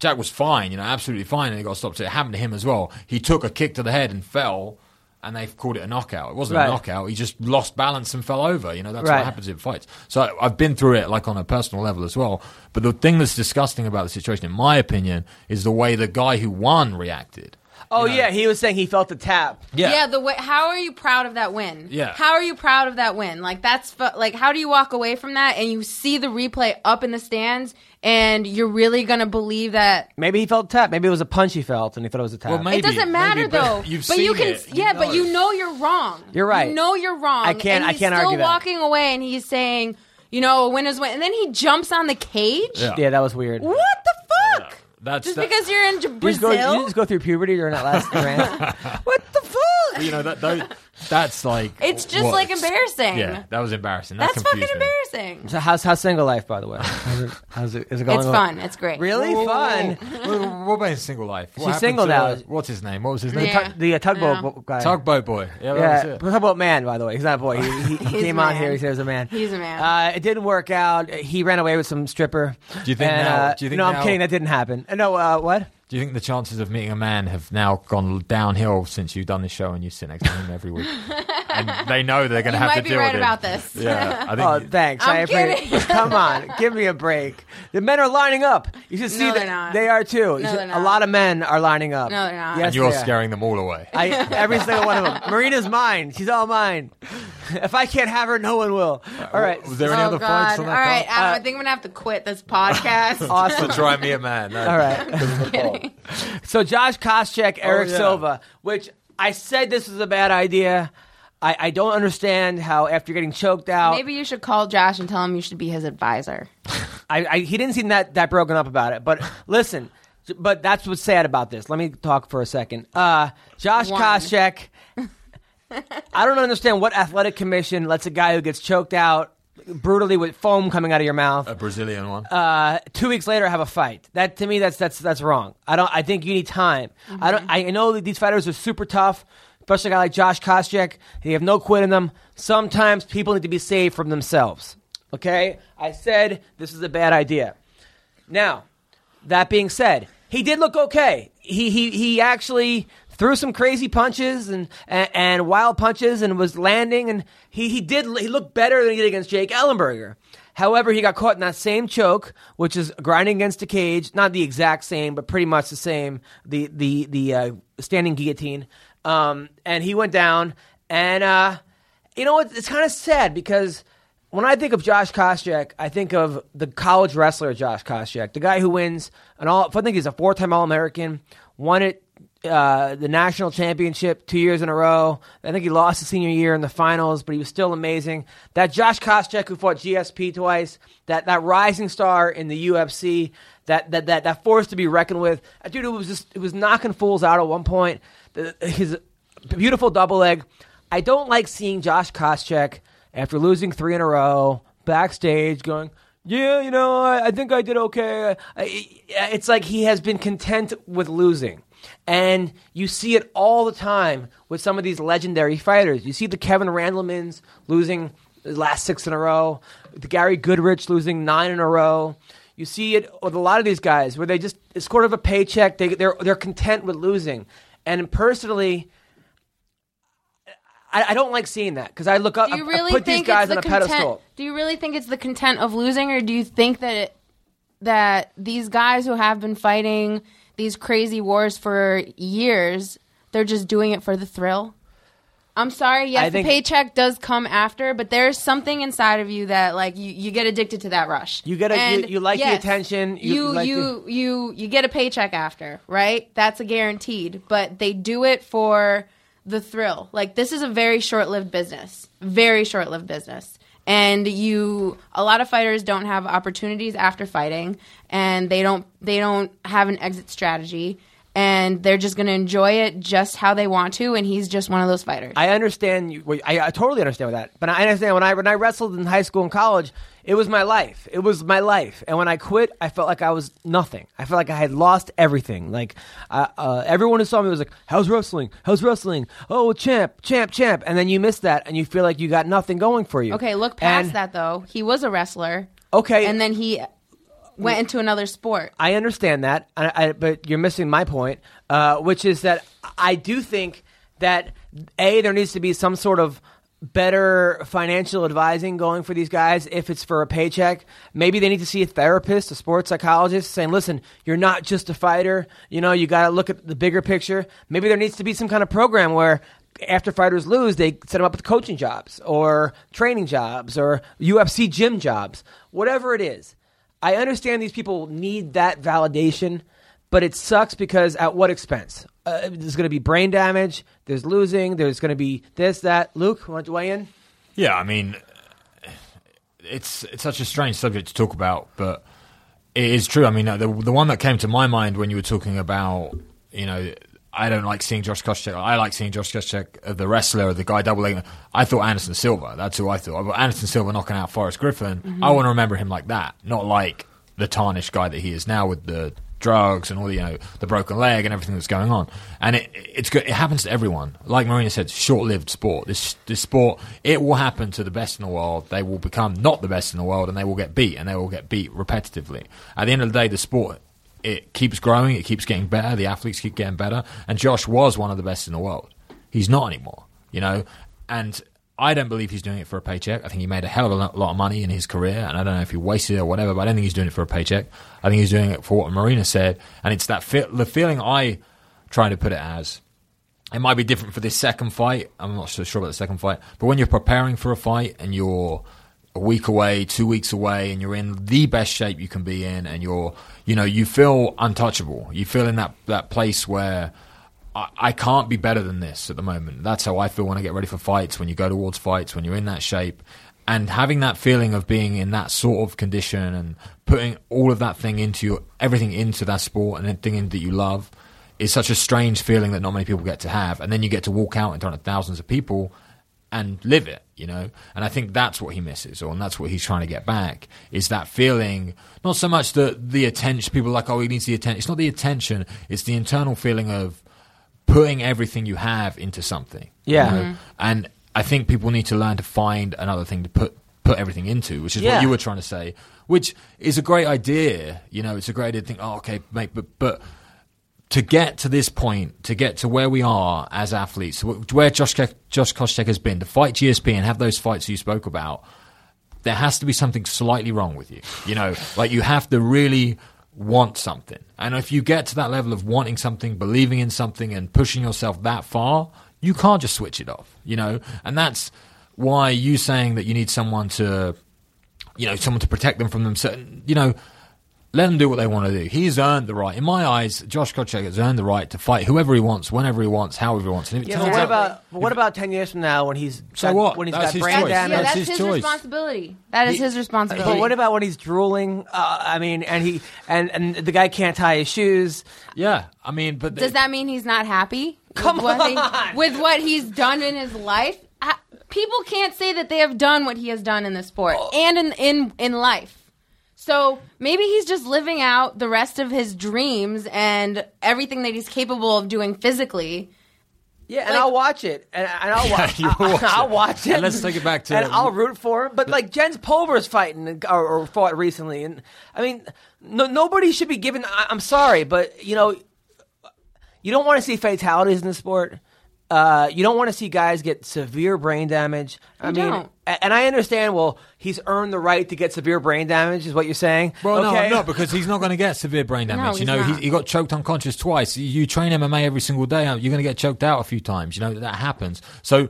Jack was fine, you know, absolutely fine, and he got stopped. So it happened to him as well. He took a kick to the head and fell, and they called it a knockout. It wasn't Right. a knockout. He just lost balance and fell over. You know, that's Right. what happens in fights. So I've been through it like on a personal level as well. But the thing that's disgusting about the situation, in my opinion, is the way the guy who won reacted. Oh You know? yeah, he was saying he felt the tap. yeah. Yeah. The way. How are you proud of that win? Yeah. How are you proud of that win? Like that's fu- like how do you walk away from that and you see the replay up in the stands and you're really gonna believe that Maybe he felt tap. Maybe it was a punch he felt, and he thought it was a tap. Well, maybe- it doesn't matter maybe, but though. you've but you can, it. You yeah, but know. you know you're wrong. You're right. You know you're wrong. I can't- And I can't still argue that. walking away, and he's saying, you know, a win is win, and then he jumps on the cage. Yeah. yeah, that was weird. What the fuck? That's Just that- because you're in J- You just, go, Brazil? you just go through puberty during that last rant. what the fuck? you know that, those, that's like It's just what- like embarrassing. Yeah, that was embarrassing. That That's fucking confused me. embarrassing. So how's how's single life, by the way? How's it, how's it, is it going? It's on? fun. It's great. Really Whoa, whoa, fun. whoa, whoa. What about his single life? What She's happened single to, now. uh, what's his name? What was his name? Yeah. Tug- the uh, tugboat Yeah. bo- guy. Tugboat boy. Yeah, that Yeah, was it. tugboat man. By the way, he's not a boy. He, he, he He's came a on man. here. He said he was a man. He's a man. Uh, it didn't work out. He ran away with some stripper. Do you think And, now- uh, do you think no, I'm kidding. That didn't happen. Uh, No, uh, what? Do you think the chances of meeting a man have now gone downhill since you've done this show and you sit next to him every week? and they know they're going to have to deal right with it. about this. Yeah, I think. Oh, thanks. I'm I appreciate- kidding. Come on, give me a break. The men are lining up. You should see No, that they're they are too. No, should- they're A lot of men are lining up. No, they're not. Yes, and you're they are. scaring them all away. I, every single one of them. Marina's mine. She's all mine. If I can't have her, no one will. All right. Was there any oh other God! fights All on that right, card? Adam, I think I'm gonna have to quit this podcast. Awesome. Try me a man. No. All right. So Josh Koscheck, Erick yeah. Silva, which I said this was a bad idea. I, I don't understand how after getting choked out, Maybe you should call Josh and tell him you should be his advisor. I, I he didn't seem that that broken up about it. But listen, but that's what's sad about this. Let me talk for a second. Uh, Josh One. Koscheck. I don't understand what athletic commission lets a guy who gets choked out brutally with foam coming out of your mouth A Brazilian one. uh, two weeks later have a fight. That to me, that's that's that's wrong. I don't. I think you need time. I don't. I know that these fighters are super tough, especially a guy like Josh Koscheck. They have no quit in them. Sometimes people need to be saved from themselves. Okay, I said this is a bad idea. Now, that being said, he did look okay. He he he actually threw some crazy punches and, and and wild punches and was landing and he he did he looked better than he did against Jake Ellenberger. However, he got caught in that same choke, which is grinding against a cage, not the exact same, but pretty much the same. The the the uh, standing guillotine, um, and he went down. And uh, you know what? It's kind of sad because when I think of Josh Koscheck, I think of the college wrestler Josh Koscheck, the guy who wins an all. I think he's a four-time All-American, won it uh, the national championship two years in a row. I think he lost his senior year in the finals, but he was still amazing. That Josh Koscheck who fought GSP twice, that that rising star in the UFC, that that that that force to be reckoned with. That dude who was just it was knocking fools out at one point. The- His beautiful double leg. I don't like seeing Josh Koscheck after losing three in a row backstage going, yeah, you know, I, I think I did okay. I, it's like he has been content with losing. And you see it all the time with some of these legendary fighters. You see the Kevin Randlemans losing the last six in a row, the Gary Goodridge losing nine in a row. You see it with a lot of these guys where they just it's sort of a paycheck. They they're they're content with losing. And personally, I, I don't like seeing that because I look up. Do you I- I put think these guys it's on a content? pedestal. Do you really think it's the content of losing, or do you think that it, that these guys who have been fighting these crazy wars for years, they're just doing it for the thrill? I'm sorry. Yes, I the think- paycheck does come after, but there's something inside of you that like you, you get addicted to that rush. You get a- you- And you like the attention, you- You you like you you you get a paycheck after, right? That's a guaranteed. But they do it for the thrill. Like this is a very short-lived business. Very short-lived business. And you a lot of fighters don't have opportunities after fighting and they don't they don't have an exit strategy and they're just going to enjoy it just how they want to and he's just one of those fighters. I understand. You, well, I, I totally understand that. But I understand when I when I wrestled in high school and college, it was my life. It was my life. And when I quit, I felt like I was nothing. I felt like I had lost everything. Like uh, uh, everyone who saw me was like, "How's wrestling? How's wrestling? Oh, champ, champ, champ." And then you miss that, and you feel like you got nothing going for you. Okay, look past And- that though. He was a wrestler. Okay, And then he went into another sport. I understand that, I, I, but you're missing my point, uh, which is that I do think that a there needs to be some sort of better financial advising going for these guys if it's for a paycheck. Maybe they need to see a therapist a sports psychologist saying listen you're not just a fighter. You know you got to look at the bigger picture. Maybe there needs to be some kind of program where after fighters lose they set them up with coaching jobs or training jobs or ufc gym jobs. Whatever it is. I understand these people need that validation, but it sucks because at what expense? Uh, there's going to be brain damage. There's losing. There's going to be this, that. Luke, want to weigh in? Yeah, I mean, it's it's such a strange subject to talk about, but it is true. I mean, the the one that came to my mind when you were talking about, you know, I don't like seeing Josh Koscheck. I like seeing Josh Koscheck, uh, the wrestler, the guy doubling. I thought Anderson Silva. That's who I thought. But Anderson Silva knocking out Forrest Griffin. I want to remember him like that, not like the tarnished guy that he is now with the drugs and all the you know the broken leg and everything that's going on. And it it's good. It happens to everyone. Like Marina said, short-lived sport. This this sport it will happen to the best in the world. They will become not the best in the world, and they will get beat, and they will get beat repetitively. At the end of the day, the sport it keeps growing. It keeps getting better. The athletes keep getting better. And Josh was one of the best in the world. He's not anymore. You know, and. I don't believe he's doing it for a paycheck. I think he made a hell of a lot of money in his career, and I don't know if he wasted it or whatever. But I don't think he's doing it for a paycheck. I think he's doing it for what Marina said, and it's that the feeling I try to put it as. It might be different for this second fight. I'm not so sure about the second fight, but when you're preparing for a fight and you're a week away, two weeks away, and you're in the best shape you can be in, and you're, you know, you feel untouchable. You feel in that that place where I, can't be better than this at the moment. That's how I feel when I get ready for fights, when you go towards fights, when you're in that shape. And having that feeling of being in that sort of condition and putting all of that thing into your, everything into that sport and everything that you love is such a strange feeling that not many people get to have. And then you get to walk out in front of thousands of people and live it, you know? And I think that's what he misses, or and that's what he's trying to get back, is that feeling, not so much the, the attention, people are like, oh, he needs the attention. It's not the attention, it's the internal feeling of putting everything you have into something. you Yeah. know? Mm-hmm. And I think people need to learn to find another thing to put put everything into, which is Yeah. what you were trying to say, which is a great idea. You know, it's a great idea to think, oh, okay, mate, but but to get to this point, to get to where we are as athletes, where Josh Ke- Josh Koscheck has been, to fight GSP and have those fights you spoke about, there has to be something slightly wrong with you. You know, like you have to really want something. And if you get to that level of wanting something, believing in something, and pushing yourself that far, you can't just switch it off. You know, and that's why you saying that you need someone to, you know, someone to protect them from them. Certain, you know. Let them do what they want to do. He's earned the right. In my eyes, Josh Koscheck has earned the right to fight whoever he wants, whenever he wants, however he wants. And if it Yeah, turns but what out- about but what about ten years from now when he's So got, what? when he's That's got his brain choice. damage? yeah, That's that's his his, choice. responsibility. That is his responsibility. But what about when he's drooling? Uh, I mean, and he and and the guy can't tie his shoes. Yeah, I mean, but Does that mean he's not happy? Come with what on. He, with what he's done in his life? I, people can't say that they have done what he has done in the sport Oh. and in, in in life. So maybe he's just living out the rest of his dreams and everything that he's capable of doing physically. Yeah, and Like- I'll watch it, and, and I'll watch. you will watch I'll it. watch it. And let's take it back to- and I'll root for him. But like Jens Pulver's fighting or, or fought recently, and I mean, no, nobody should be given. I, I'm sorry, but you know, you don't want to see fatalities in the sport. Uh, you don't want to see guys get severe brain damage. I You mean, don't. and I understand. Well, he's earned the right to get severe brain damage, is what you're saying. Well, okay? no, no, because he's not going to get severe brain No, damage. you know, he, he got choked unconscious twice. You, you train MMA every single day. You're going to get choked out a few times. You know that happens. So,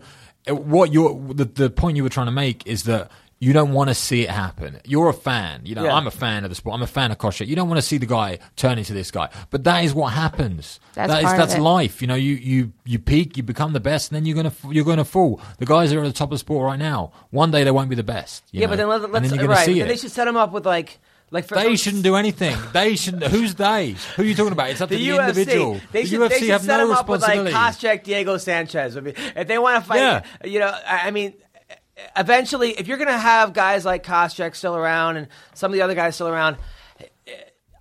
uh, what you're the, the point you were trying to make is that you don't want to see it happen. You're a fan. You know, Yeah. I'm a fan of the sport. I'm a fan of Koscheck. You don't want to see the guy turn into this guy, but that is what happens. That's That is- that's life. You know, you you you peak, you become the best, and then you're gonna you're gonna fall. The guys that are at the top of the sport right now, one day they won't be the best. Yeah, know, but then let, and let's then you're gonna right. see it. They should set them up with like. Like for, They shouldn't do anything. They shouldn't. Who's they? Who are you talking about? It's up to the the, UFC. individual. They the should, UFC they should have set no him up with like responsibility. Koscheck, Diego Sanchez. If they want to fight, Yeah. you know, I I mean, eventually, if you're going to have guys like Koscheck still around and some of the other guys still around, eh,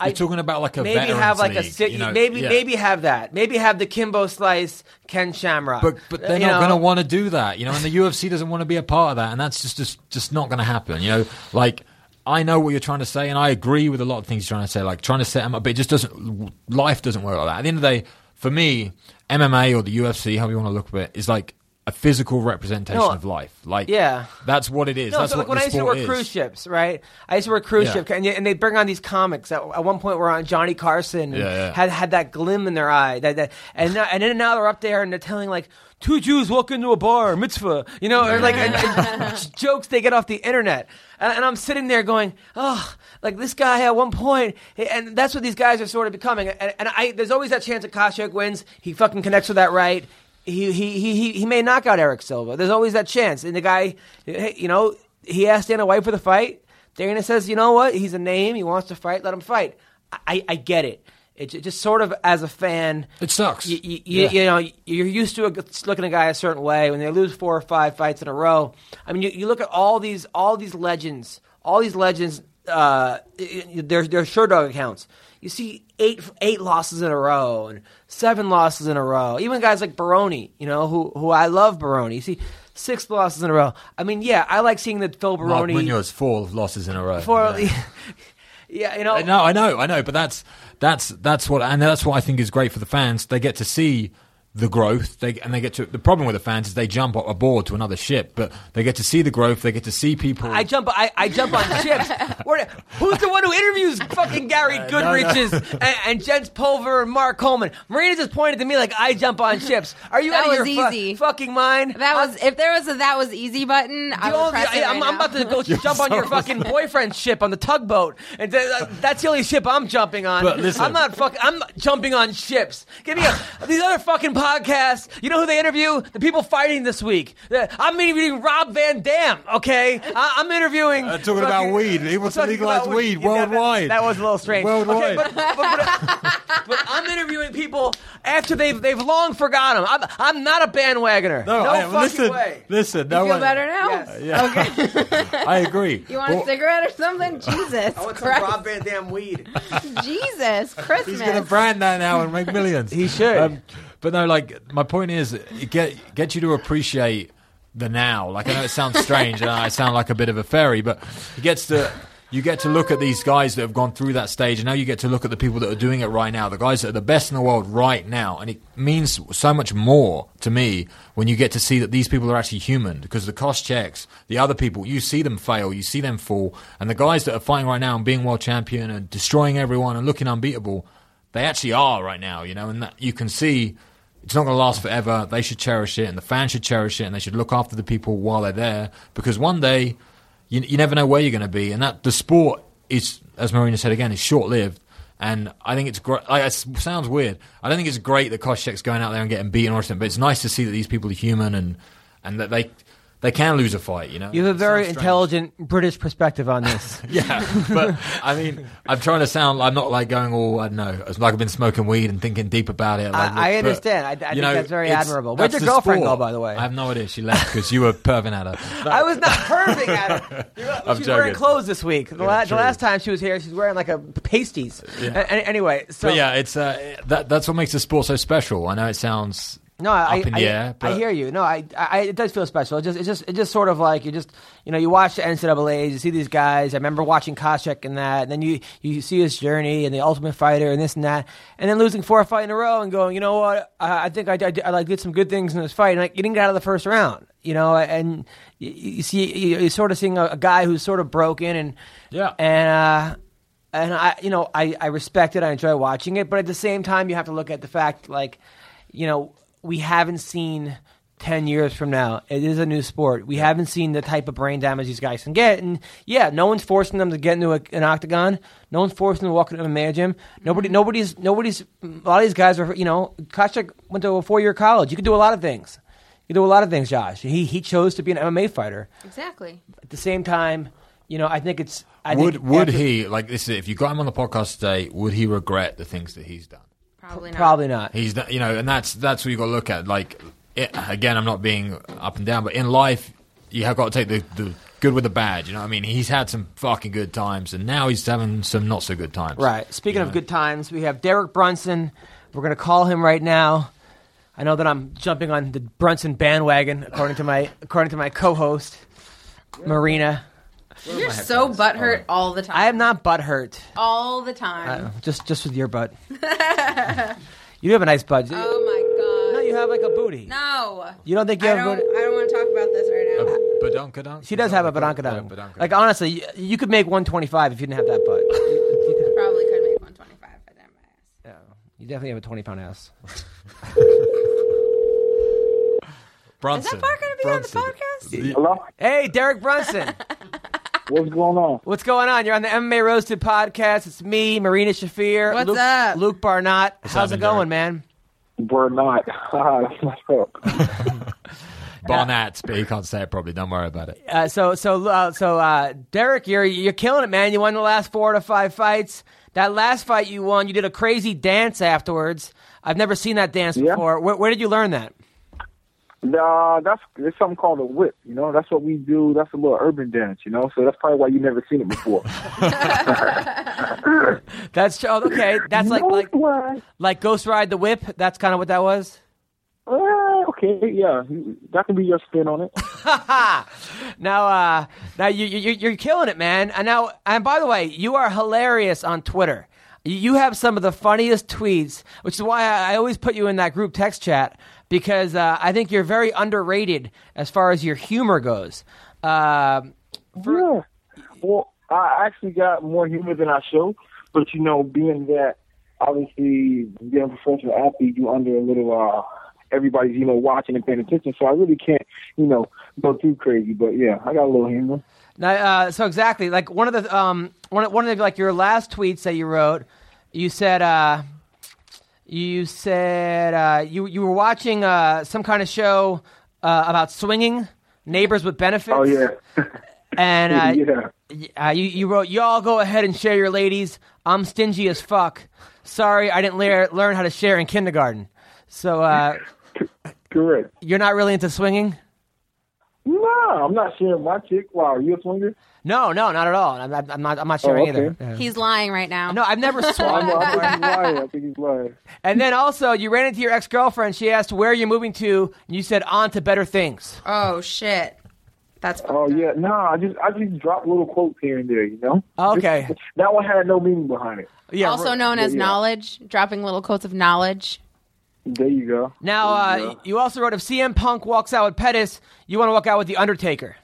You're talking about like a maybe have like a league, sit, you know, maybe yeah. maybe have that. Maybe have the Kimbo Slice, Ken Shamrock. But but they're You not going to want to do that, you know. And the UFC doesn't want to be a part of that, and that's just just just not going to happen, you know. Like I know what you're trying to say, and I agree with a lot of things you're trying to say, like trying to set them up, but it just doesn't. Life doesn't work like that. At the end of the day, for me, MMA or the UFC, however you want to look at it, is like a physical representation No, of life. Like yeah. that's what it is. No, that's so what like when the I used to work is. cruise ships, right? I used to work cruise Yeah. ship, and, and they bring on these comics. At, at one point, we're on Johnny Carson, Yeah, yeah. had had that glim in their eye, that, that and now, and then now they're up there and they're telling like two Jews walk into a bar, mitzvah, you know, or like and, and jokes they get off the internet, and, and I'm sitting there going, oh, like this guy at one point, and that's what these guys are sort of becoming. And, and I, there's always that chance that Koscheck wins. He fucking connects with that right. He, he, he, he, may knock out Erick Silva. There's always that chance. And the guy, you know, he asked Dana White for the fight. Dana says, you know what? He's a name. He wants to fight. Let him fight. I, I get it. It just sort of as a fan, It sucks. you, you, Yeah. you know, you're used to a, looking at a guy a certain way. When they lose four or five fights in a row, I mean, you, you look at all these all these legends, all these legends. Uh, they're they're sure dog accounts. You see eight eight losses in a row and seven losses in a row. Even guys like Baroni, you know, who who I love Baroni. You see six losses in a row. I mean, yeah, I like seeing that Phil Baroni. Mark Munoz four losses in a row. for Yeah. yeah, you know, No, I know, I know, but that's that's that's what, and that's what I think is great for the fans. They get to see the growth, they and they get to. The problem with the fans is they jump aboard to another ship, but they get to see the growth. They get to see people. I jump. I, I jump on ships. Where, who's the one who interviews fucking Gary Goodridge's and, and Jens Pulver and Mark Coleman? Marina just pointed to me like I jump on ships. Are you That out of was your fu- easy. fucking mind? That was if there was a that was easy button. I The would only- press it I, am right I'm about to go jump on your fucking boyfriend's ship on the tugboat, and th- uh, that's the only ship I'm jumping on. But listen. I'm not fucking. I'm jumping on ships. Give me a, these other fucking podcasts. You know who they interview? The people fighting this week. I'm interviewing Rob Van Dam. Okay, I, I'm interviewing. Uh, talking about fucking- weed. He wants to talking legalize about weed Yeah, that- worldwide. That, was a little strange. Worldwide. Okay, but, but, but, but I'm interviewing people after they've they've long forgotten them. I'm I'm not a bandwagoner. No, I, fucking listen, way. listen. You feel one- better now? Yes. Yeah, I agree. You want Well, a cigarette or something? Jesus I want some Christ. Rob Van Dam weed. Jesus Christmas. He's going to brand that now and make millions. He should. But no, like my point is, it get get you to appreciate the now. Like I know it sounds strange, and I sound like a bit of a fairy, but it gets to. You get to look at these guys that have gone through that stage, and now you get to look at the people that are doing it right now, the guys that are the best in the world right now. And it means so much more to me when you get to see that these people are actually human, because the Koschecks, the other people, you see them fail, you see them fall, and the guys that are fighting right now and being world champion and destroying everyone and looking unbeatable, they actually are right now, you know, and that you can see it's not going to last forever. They should cherish it, and the fans should cherish it, and they should look after the people while they're there because one day you, you never know where you're going to be, and that the sport is, as Marina said again, is short lived. And I think it's great. It sounds weird. I don't think it's great that Koscheck's going out there and getting beaten or something, but it's nice to see that these people are human and and that they they can lose a fight. You know, You have a very intelligent British perspective on this. Yeah, but I mean, I'm trying to sound. I'm not like going all. I don't know. It's like I've been smoking weed and thinking deep about it. Like, I but, understand. I- I think that's very admirable. Where'd your girlfriend sport. go, by the way? I have no idea. She left because you were perving at her. I was not perving at her. I'm She's wearing clothes this week. The, la- the last time she was here, she's wearing like a pasties. Yeah. A- anyway, so But yeah, it's uh, that. That's what makes the sport so special. I know it sounds No, I, I, air. I hear you. No, I, I, it does feel special. It just, it's just, it's just sort of like you just, you know, you watch the NCAA's, you see these guys. I remember watching Koscheck and that, and then you, you see his journey and the Ultimate Fighter and this and that, and then losing four fight in a row and going, you know what? I, I think I, I, I like did some good things in this fight, and like you didn't get out of the first round, you know, and you, you see, you, you're sort of seeing a, a guy who's sort of broken and Yeah. and. uh and I, you know, I, I respect it. I enjoy watching it, but at the same time, you have to look at the fact, like, you know, we haven't seen ten years from now. It is a new sport. We haven't seen the type of brain damage these guys can get, and yeah, no one's forcing them to get into a, an octagon. No one's forcing them to walk into a MMA gym. Nobody, mm-hmm. nobody's, nobody's. A lot of these guys are, you know, Koscheck went to a four year college. You can do a lot of things. You can do a lot of things, Josh. He he chose to be an MMA fighter. Exactly. At the same time, you know, I think it's. I would think would after- he like this? If you got him on the podcast today, would he regret the things that he's done? Probably not. Probably not. He's done- you know, and that's that's what you got to look at. Like it, again, I'm not being up and down, but in life, you have got to take the, the good with the bad. You know what I mean? He's had some fucking good times, and now he's having some not so good times. Right. Speaking You of know? good times, we have Derek Brunson. We're going to call him right now. I know that I'm jumping on the Brunson bandwagon, according to my according to my co-host, Marina. You're so butthurt all the time. I am not butthurt. all the time. Uh, just just with your butt. you have a nice butt. oh my god. No, you have like a booty. No. You don't think you I have a don't. booty? I don't want to talk about this right now. Badunkadunk? She does have a Yeah, badonkadon. badunkadunk. Like honestly, you, you could make 125 if you didn't have that butt. Probably could make 125 if I didn't have my ass. Yeah, you definitely have a 20 pound ass. Brunson. Is that part going to be on the podcast? Hello? Hey, Derek Brunson. What's going on? What's going on? You're on the MMA Roasted podcast. It's me, Marina Shafir. What's Luke, up? Luke Barnatt. How's it going, Derek? man? We're. That's my up. Barnett, but he can't say it probably. Don't worry about it. Uh, so, so, uh, so, uh, Derek, you're you're killing it, man. You won the last four to five fights. That last fight you won, you did a crazy dance afterwards. I've never seen that dance Yeah. before. Where, where did you learn that? Uh, that's it's something called a whip. You know, that's what we do. That's a little urban dance. You know, so that's probably why you never seen it before. That's oh, okay. That's like like like Ghost Ride the Whip. That's kind of what that was. Uh, okay, yeah, that can be your spin on it. now, uh, now you, you you're killing it, man. And now, and by the way, you are hilarious on Twitter. You- You have some of the funniest tweets, which is why I always put you in that group text chat because uh, I think you're very underrated as far as your humor goes. Uh, yeah. Well, I actually got more humor than I show, but you know, being that obviously being a professional athlete, you under a little uh everybody's you know watching and paying attention, so I really can't you know go too crazy. But yeah, I got a little humor. now, uh, so exactly, like one of the um, one one of the, like your last tweets that you wrote, you said. Uh, you said uh, you you were watching uh, some kind of show uh, about swinging neighbors with benefits. Oh yeah, And uh, yeah. uh, you, you wrote, y'all go ahead and share your ladies. I'm stingy as fuck. Sorry, I didn't lear- learn how to share in kindergarten. So uh, Correct. you're not really into swinging? No, I'm not sharing my chick. Wow, are you a swinger? No, no, not at all. I'm, I'm I'm not. I'm not sharing Oh, okay. either. Yeah. He's lying right now. No, I've never I swung know. I before. think he's lying. I think he's lying. And then also, you ran into your ex girlfriend. She asked where you're moving to, and you said on to better things. Oh shit. That's Oh yeah, no, I just I just drop little quotes here and there, you know. Okay. Just- that one had no meaning behind it. Yeah. also known as yeah. knowledge, dropping little quotes of knowledge. There you go. Now, There uh, you go. you also wrote if CM Punk walks out with Pettis, you want to walk out with the Undertaker.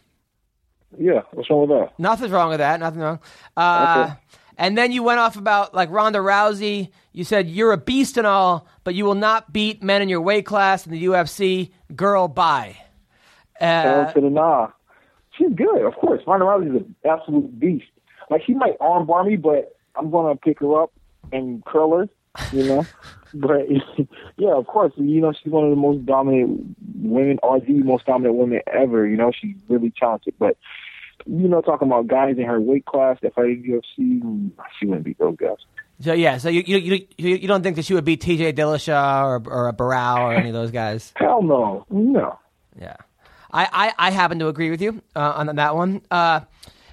Yeah, what's wrong with that? Nothing's wrong with that. Nothing wrong. Uh, Okay. And then you went off about like Ronda Rousey. You said you're a beast and all, but you will not beat men in your weight class in the UFC. Girl, bye. Uh, to the nah. She's good, of course. Ronda Rousey's an absolute beast. Like she might armbar me, but I'm gonna pick her up and curl her, you know. but yeah, of course, you know she's one of the most dominant women, or the most dominant women ever. You know, she's really talented. But you know, talking about guys in her weight class that fight in UFC, mm, she wouldn't beat those guys. so yeah, so you you, you you don't think that she would beat T.J. Dillashaw or or a Barão or any of those guys? Hell no, no. Yeah, I I, I happen to agree with you uh, on that one. Uh,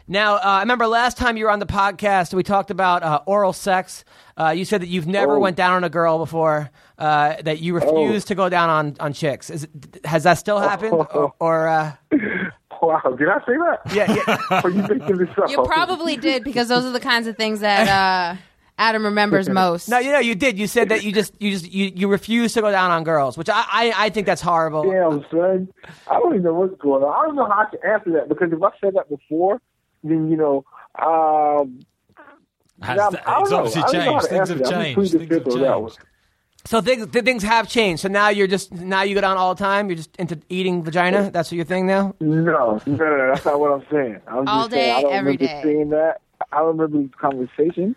Now, uh, I remember last time you were on the podcast, we talked about uh, oral sex. Uh, you said that you've never Oh. went down on a girl before, uh, that you refuse to go down on, on chicks. Is has that still happened? or, or uh, Wow, did I say that? yeah, yeah. Or you making this up? You probably did because those are the kinds of things that uh, Adam remembers most. No, you know, you did. You said that you just you just you, you refuse to go down on girls, which I I, I think that's horrible. Damn, son. I don't even know what's going on. I don't know how I can answer that because if I said that before, then you know, um, Has now, that- I don't it's know. obviously I don't know how changed. to Things answer have that. I'm changed. Things have fifth on that one. changed. So things th- things have changed. So now you're just now you go down all the time. You're just into eating vagina. That's what your thing now. No, no, no, no, that's not what I'm saying. I'm All just saying, I don't every remember day. saying that. I don't remember the conversation.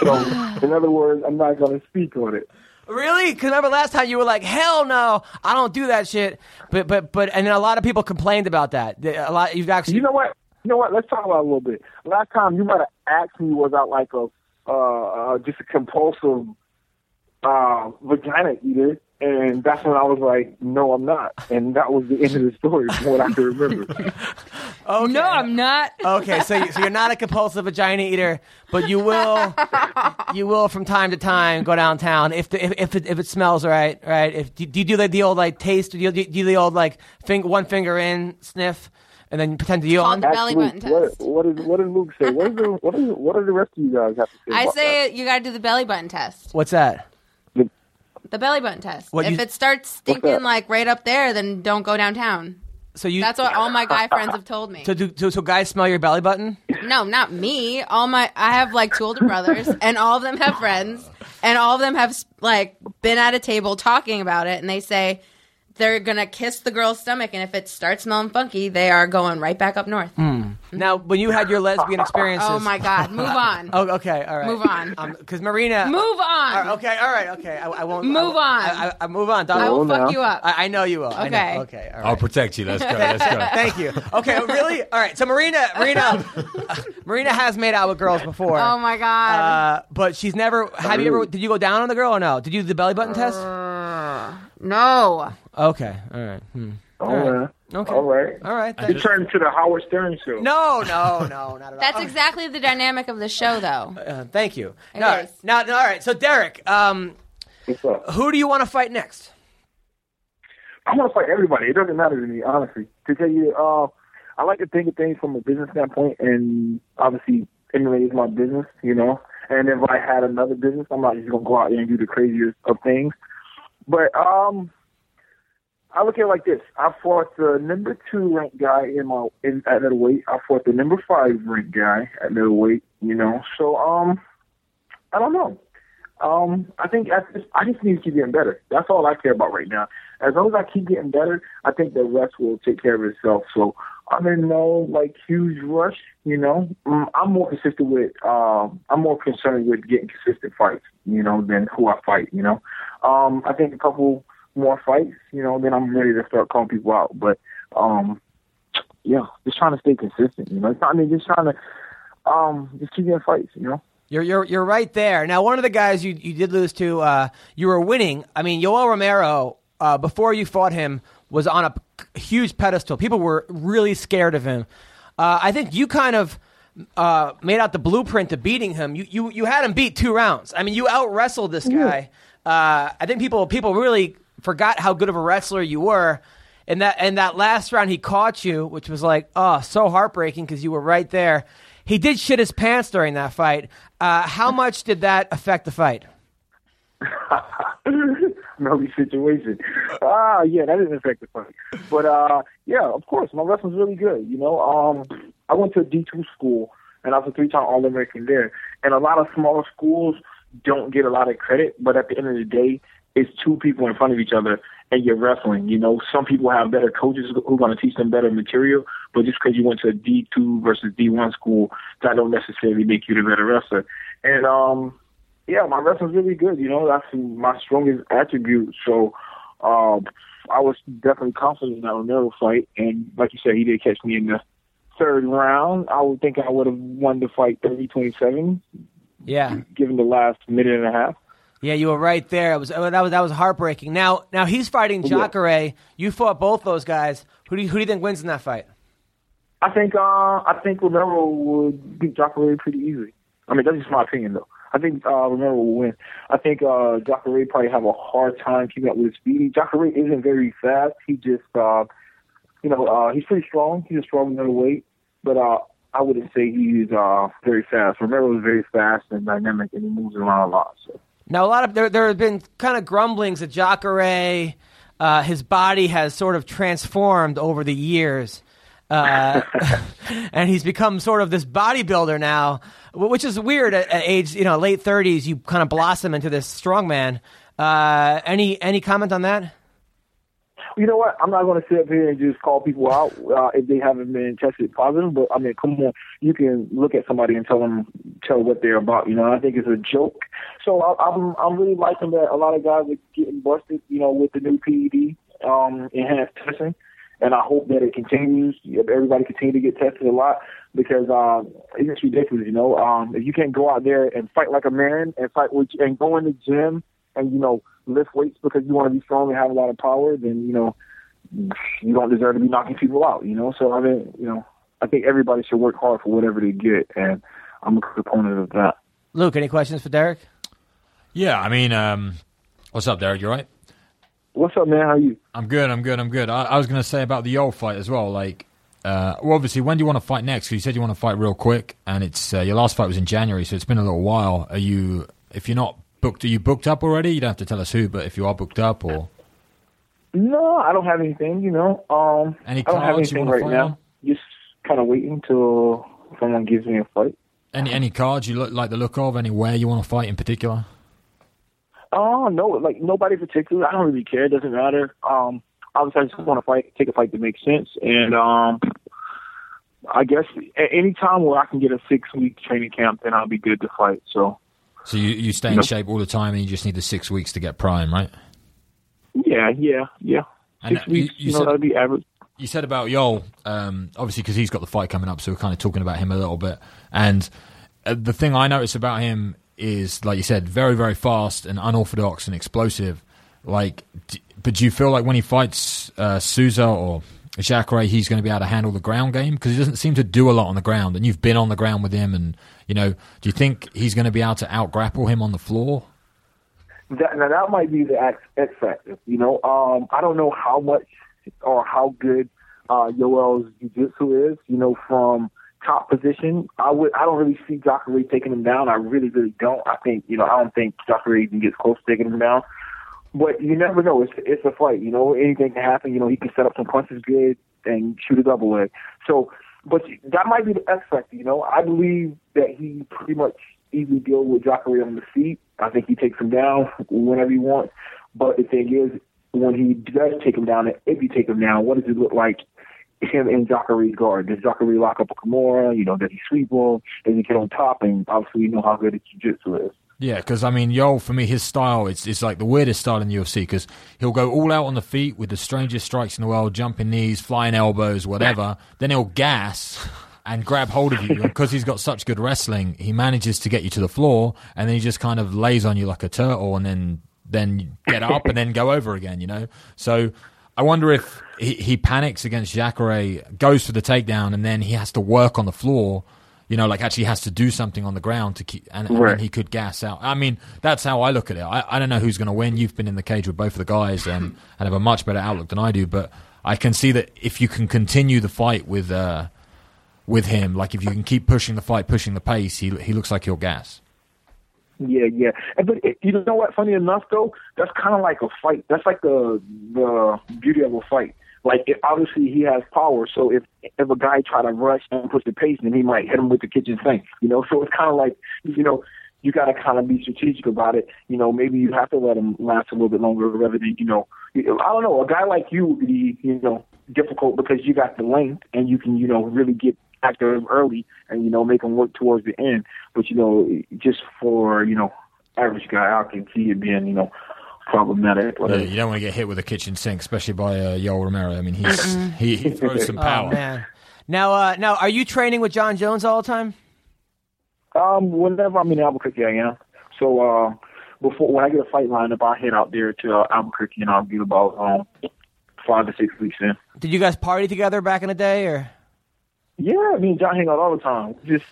So, in other words, I'm not going to speak on it. Really? Because remember last time you were like, "Hell no, I don't do that shit." But but but and then a lot of people complained about that. A lot you've actually You know what? You know what? Let's talk about it a little bit. Last time you might have asked me, was I like a uh, uh, just a compulsive uh, vagina eater? And that's when I was like, no, I'm not. And that was the end of the story from what I can remember. okay. No, I'm not. Okay, so you, so you're not a compulsive vagina eater, but you will you will from time to time go downtown if the, if if it, if it smells right, right? If do, do you do like the old like taste? Do you do, you do the old like finger one finger in sniff and then pretend to yawn? Called the belly button test. what, test. what, is, what did Luke say? What, is the, what, is, what do the rest of you guys have to say I about say you got to do the belly button test. What's that? The belly button test. What if you- it starts stinking like right up there, then don't go downtown. So you That's what all my guy friends have told me. so do so, so guys smell your belly button? No, not me. All my I have like two older brothers, and all of them have friends, and all of them have like been at a table talking about it, and they say they're gonna kiss the girl's stomach, and if it starts smelling funky, they are going right back up north. Hmm. Now, when you had your lesbian experiences, Oh my god, move on, Oh, okay, all right. Move on. Um, because Marina. move All right, on. okay, all right, okay. I, I won't Move I, on. I, I, I move on. Dog. I will fuck no. you up. I, I know you will. I know. Okay. Okay. All right. I'll protect you. Let's go. Let's go. Thank you. Okay, really? All right. So Marina, Marina, Marina has made out with girls before. oh my god. Uh, but she's never. Have you ever? Did you go down on the girl or no? Did you do the belly button test? Uh, no. Okay. All right. Hmm. All right. Okay. All right. All right. You thanks. turned into the Howard Stern show. No, no, no, not at all. That's exactly the dynamic of the show, though. Uh, thank you. It no, is. now, now, all right. So Derek, um, who do you want to fight next? I want to fight everybody. It doesn't matter to me, honestly. To tell you, uh, I like to think of things from a business standpoint, and obviously, MMA is my business, you know. And if I had another business, I'm not just gonna go out there and do the craziest of things. But um, I look at it like this: I fought the number two ranked guy in my in at middleweight. I fought the number five ranked guy at middleweight. You know, so um, I don't know. Um, I think I just, I just need to keep getting better. That's all I care about right now. As long as I keep getting better, I think the rest will take care of itself. So I'm in no like huge rush. You know, Mm, I'm more consistent with. Um, I'm more concerned with getting consistent fights. You know, than who I fight. You know, um, I think a couple more fights. You know, then I'm ready to start calling people out. But um, yeah, just trying to stay consistent. You know, it's not, I mean, just trying to um, just keep getting fights. You know. You're you're you're right there. Now, one of the guys you you did lose to, uh, you were winning. I mean, Yoel Romero uh, before you fought him was on a huge pedestal. People were really scared of him. Uh, I think you kind of uh, made out the blueprint to beating him. You you you had him beat two rounds. I mean, you out wrestled this guy. Uh, I think people people really forgot how good of a wrestler you were. And that and that last round he caught you, which was like oh so heartbreaking because you were right there. He did shit his pants during that fight. Uh, how much did that affect the fight? Melly situation. Ah, yeah, that affect the fight. But uh, yeah, of course, my wrestling's really good. You know, um, I went to a D two school, and I was a three time All American there. And a lot of smaller schools don't get a lot of credit, but at the end of the day, it's two people in front of each other, and you're wrestling. You know, some people have better coaches who are going to teach them better material, but just because you went to a D two versus D one school, that don't necessarily make you the better wrestler. And um, yeah, my wrestling's really good. You know, that's my strongest attribute. So, um, I was definitely confident in that Romero fight. And like you said, he did catch me in the third round. I would think I would have won the fight 30-27, Yeah, given the last minute and a half. yeah, you were right there. It was oh, that was that was heartbreaking. Now now he's fighting Jacare. You fought both those guys. Who do you, who do you think wins in that fight? I think uh, I think Romero would beat Jacare pretty easily. I mean, that's just my opinion though. I think uh, will win. I think uh, Jacare probably have a hard time keeping up with his speed. Jacare isn't very fast. He just, uh, you know, uh, he's pretty strong. He's a strong middleweight, but uh, I wouldn't say he's uh, very fast. Romero is very fast and dynamic, and he moves around a lot. So. Now, a lot of there there have been kind of grumblings that Jacare, uh, his body has sort of transformed over the years. Uh, and he's become sort of this bodybuilder now, which is weird at, at age, you know, late thirties. You kind of blossom into this strongman. Uh, any any comment on that? You know what? I'm not going to sit up here and just call people out uh, if they haven't been tested positive. But I mean, come on, you can look at somebody and tell them tell what they're about. You know, I think it's a joke. So I, I'm I'm really liking that a lot of guys are getting busted. You know, with the new PED um, enhanced testing, and I hope that it continues. Everybody continue to get tested a lot because um, it's just ridiculous. You know, um, if you can't go out there and fight like a man and fight with and go in the gym and you know lift weights because you want to be strong and have a lot of power, then you know you don't deserve to be knocking people out. You know, so I mean, you know, I think everybody should work hard for whatever they get, and I'm a proponent of that. Luke, any questions for Derek? Yeah, I mean, um, what's up, Derek? You all right? What's up, man? How are you? I'm good. I'm good. I'm good. I, I was going to say about the Yoel fight as well. Like, uh, well, obviously, when do you want to fight next? Because you said you want to fight real quick, and it's uh, your last fight was in January, so it's been a little while. Are you? If you're not booked, are you booked up already? You don't have to tell us who, but if you are booked up, or No, I don't have anything. You know, um, Any I don't have anything right now. on? Just kind of waiting till someone gives me a fight. any any cards you look like the look of, anywhere you want to fight in particular? Oh no, like nobody particular. I don't really care. It doesn't matter. Um, obviously, I just want to fight, take a fight that makes sense, and um, I guess at any time where I can get a six week training camp, then I'll be good to fight. So So you you stay in No. shape all the time, and you just need the six weeks to get prime, right? yeah, yeah, yeah. And, Six uh, you- weeks, you you, know, said- that'll be average. you said about Yoel, um, obviously because he's got the fight coming up, so we're kind of talking about him a little bit. And uh, the thing I notice about him is, like you said, very very fast and unorthodox and explosive. Like, but do you feel like when he fights uh, Souza or Jacare, he's going to be able to handle the ground game because he doesn't seem to do a lot on the ground, and you've been on the ground with him, and you know, do you think he's going to be able to out grapple him on the floor? That, now that might be the X, X factor. You know, um, I don't know how much or how good uh, Yoel's jiu-jitsu is. You know, from top position, I would. I don't really see Jacare taking him down. I really, really don't. I think you know, I don't think Jacare even gets close to taking him down. But you never know. It's it's a fight. You know, anything can happen. You know, he can set up some punches good and shoot a double leg. So, but that might be the X factor. You know, I believe that he pretty much easily deal with Jacare on the feet. I think he takes him down whenever he wants. But the thing is, when he does take him down, if he take him down, what does it look like him in Jacare's guard? Does Jacare lock up a Kimura? You know, does he sweep him? Does he get on top? And obviously, you know how good his jiu-jitsu is. Yeah, because I mean, Yoel for me, his style it's it's like the weirdest style in the UFC because he'll go all out on the feet with the strangest strikes in the world, jumping knees, flying elbows, whatever. then he'll gas and grab hold of you because he's got such good wrestling. He manages to get you to the floor, and then he just kind of lays on you like a turtle, and then then get up and then go over again. You know, so. I wonder if he, he panics against Jacare, goes for the takedown, and then he has to work on the floor. You know, like actually has to do something on the ground to keep, and, and he could gas out. I mean, that's how I look at it. I, I don't know who's going to win. You've been in the cage with both of the guys and, and have a much better outlook than I do. But I can see that if you can continue the fight with uh, with him, like if you can keep pushing the fight, pushing the pace, he he looks like he'll gas. Yeah, yeah. And, but it, you know what? Funny enough, though, that's kind of like a fight. That's like the the beauty of a fight. Like it, obviously he has power, so if if a guy try to rush and push the pace, then he might hit him with the kitchen sink. You know, so it's kind of like you know you got to kind of be strategic about it. You know, maybe you have to let him last a little bit longer rather than you know. I don't know. A guy like you would be you know difficult because you got the length and you can you know really get active early and you know make him work towards the end. But you know, just for you know average guy, I can see it being you know problematic. Yeah, you don't want to get hit with a kitchen sink, especially by uh, Yoel Romero. I mean, he's he, he throws some Oh power. man. Now, uh, now, are you training with Jon Jones all the time? Um, whenever I'm in Albuquerque, I am. So uh, before when I get a fight lined up, I head out there to uh, Albuquerque and I'll get about um five to six weeks in. Did you guys party together back in the day, or? Yeah, me and Jon hang out all the time. Just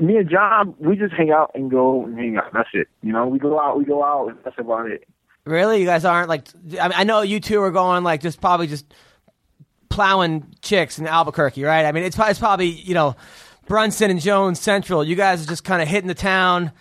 me and Jon, we just hang out and go and hang out. That's it. You know, we go out, we go out, and that's about it. Really, you guys aren't like. I, mean, I know you two are going like just probably just plowing chicks in Albuquerque, right? I mean, it's, it's probably you know Brunson and Jones Central. You guys are just kind of hitting the town.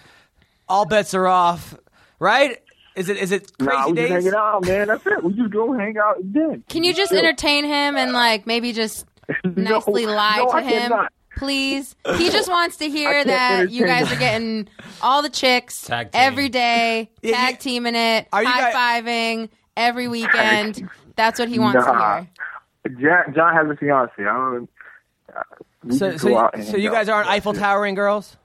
All bets are off, right? Is it is it crazy nah, we days? just hanging out, man. That's it. We just go hang out and then. Can you just entertain him and like maybe just No, nicely lie no, to I him? cannot. Please. He just wants to hear that you entertain guys are getting all the chicks Tag team. every day, Yeah, tag you- teaming it, Are high guys- fiving every weekend. That's what he wants Nah. to hear. Jon, Jon has a fiance. I don't. Uh, So, so, go out and so you guys aren't Eiffel it. Towering girls?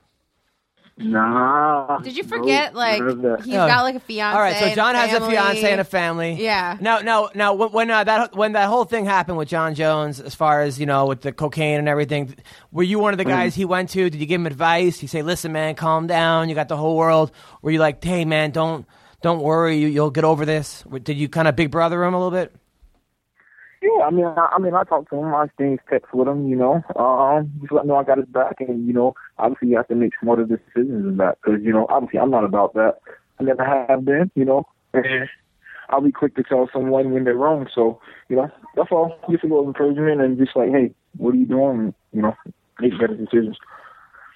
Nah. Did you no, forget like none of that. he's Oh. got like a fiance? All right, so Jon has a fiance and a family. Yeah. Now, now, now, when when, uh, that when that whole thing happened with Jon Jones, as far as you know, with the cocaine and everything, were you one of the guys he went to? Did you give him advice? You say, "Listen, man, calm down. You got the whole world." Were you like, "Hey, man, don't don't worry. You, you'll get over this." Did you kind of big brother him a little bit? Yeah, I mean, I, I mean, I talk to him. I stay texts with him. You know, um, just let him know I got his back, and you know, obviously you have to make smarter decisions than that because you know, obviously I'm not about that. I never have been. You know, and I'll be quick to tell someone when they're wrong. So you know, that's all. Just a little encouragement and just like, hey, what are you doing? You know, make better decisions.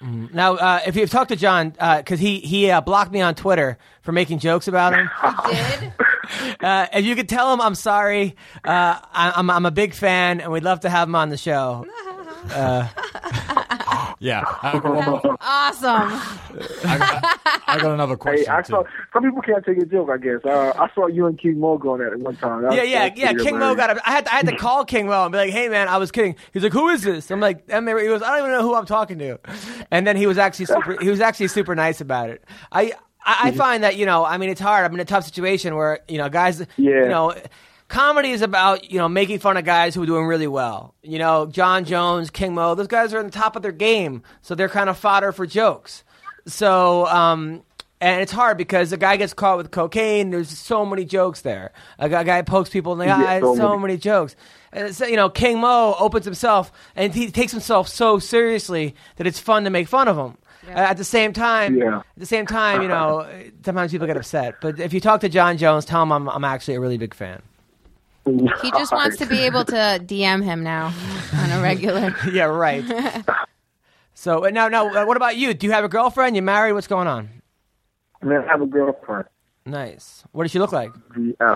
Now, uh, if you've talked to Jon, because he he uh, blocked me on Twitter for making jokes about him. He did Uh, if you could tell him I'm sorry, uh, I, I'm I'm a big fan, and we'd love to have him on the show. Yeah. I got, awesome. I got- I got another Hey, question. I too. saw some people can't take a joke. I guess uh, I saw you and King Mo going at it one time. That Yeah, was- yeah, that was yeah. pretty King Mo got. A, I had to, I had to call King Mo and be like, "Hey, man, I was kidding." He's like, "Who is this?" I'm like, and they he goes, "I don't even know who I'm talking to." And then he was actually super. he was actually super nice about it. I I, I find that you know, I mean, it's hard. I'm in a tough situation where you know, guys, Yeah. you know. Comedy is about you know making fun of guys who are doing really well. You know, Jon Jones, King Mo, those guys are on the top of their game, so they're kind of fodder for jokes. So, um, and it's hard because a guy gets caught with cocaine. There's so many jokes there. A guy, a guy pokes people in the Yeah, eyes. so So, many. many jokes. And it's, you know, King Mo opens himself and he takes himself so seriously that it's fun to make fun of him. At the same time, Yeah. at the same time, you know, sometimes people get upset. But if you talk to Jon Jones, tell him I'm, I'm actually a really big fan. He just wants to be able to DM him now on a regular. yeah, right. so uh, now, now, uh, what about you? Do you have a girlfriend? You married? What's going on? Man, I have a girlfriend. Nice. What does she look like? Yeah.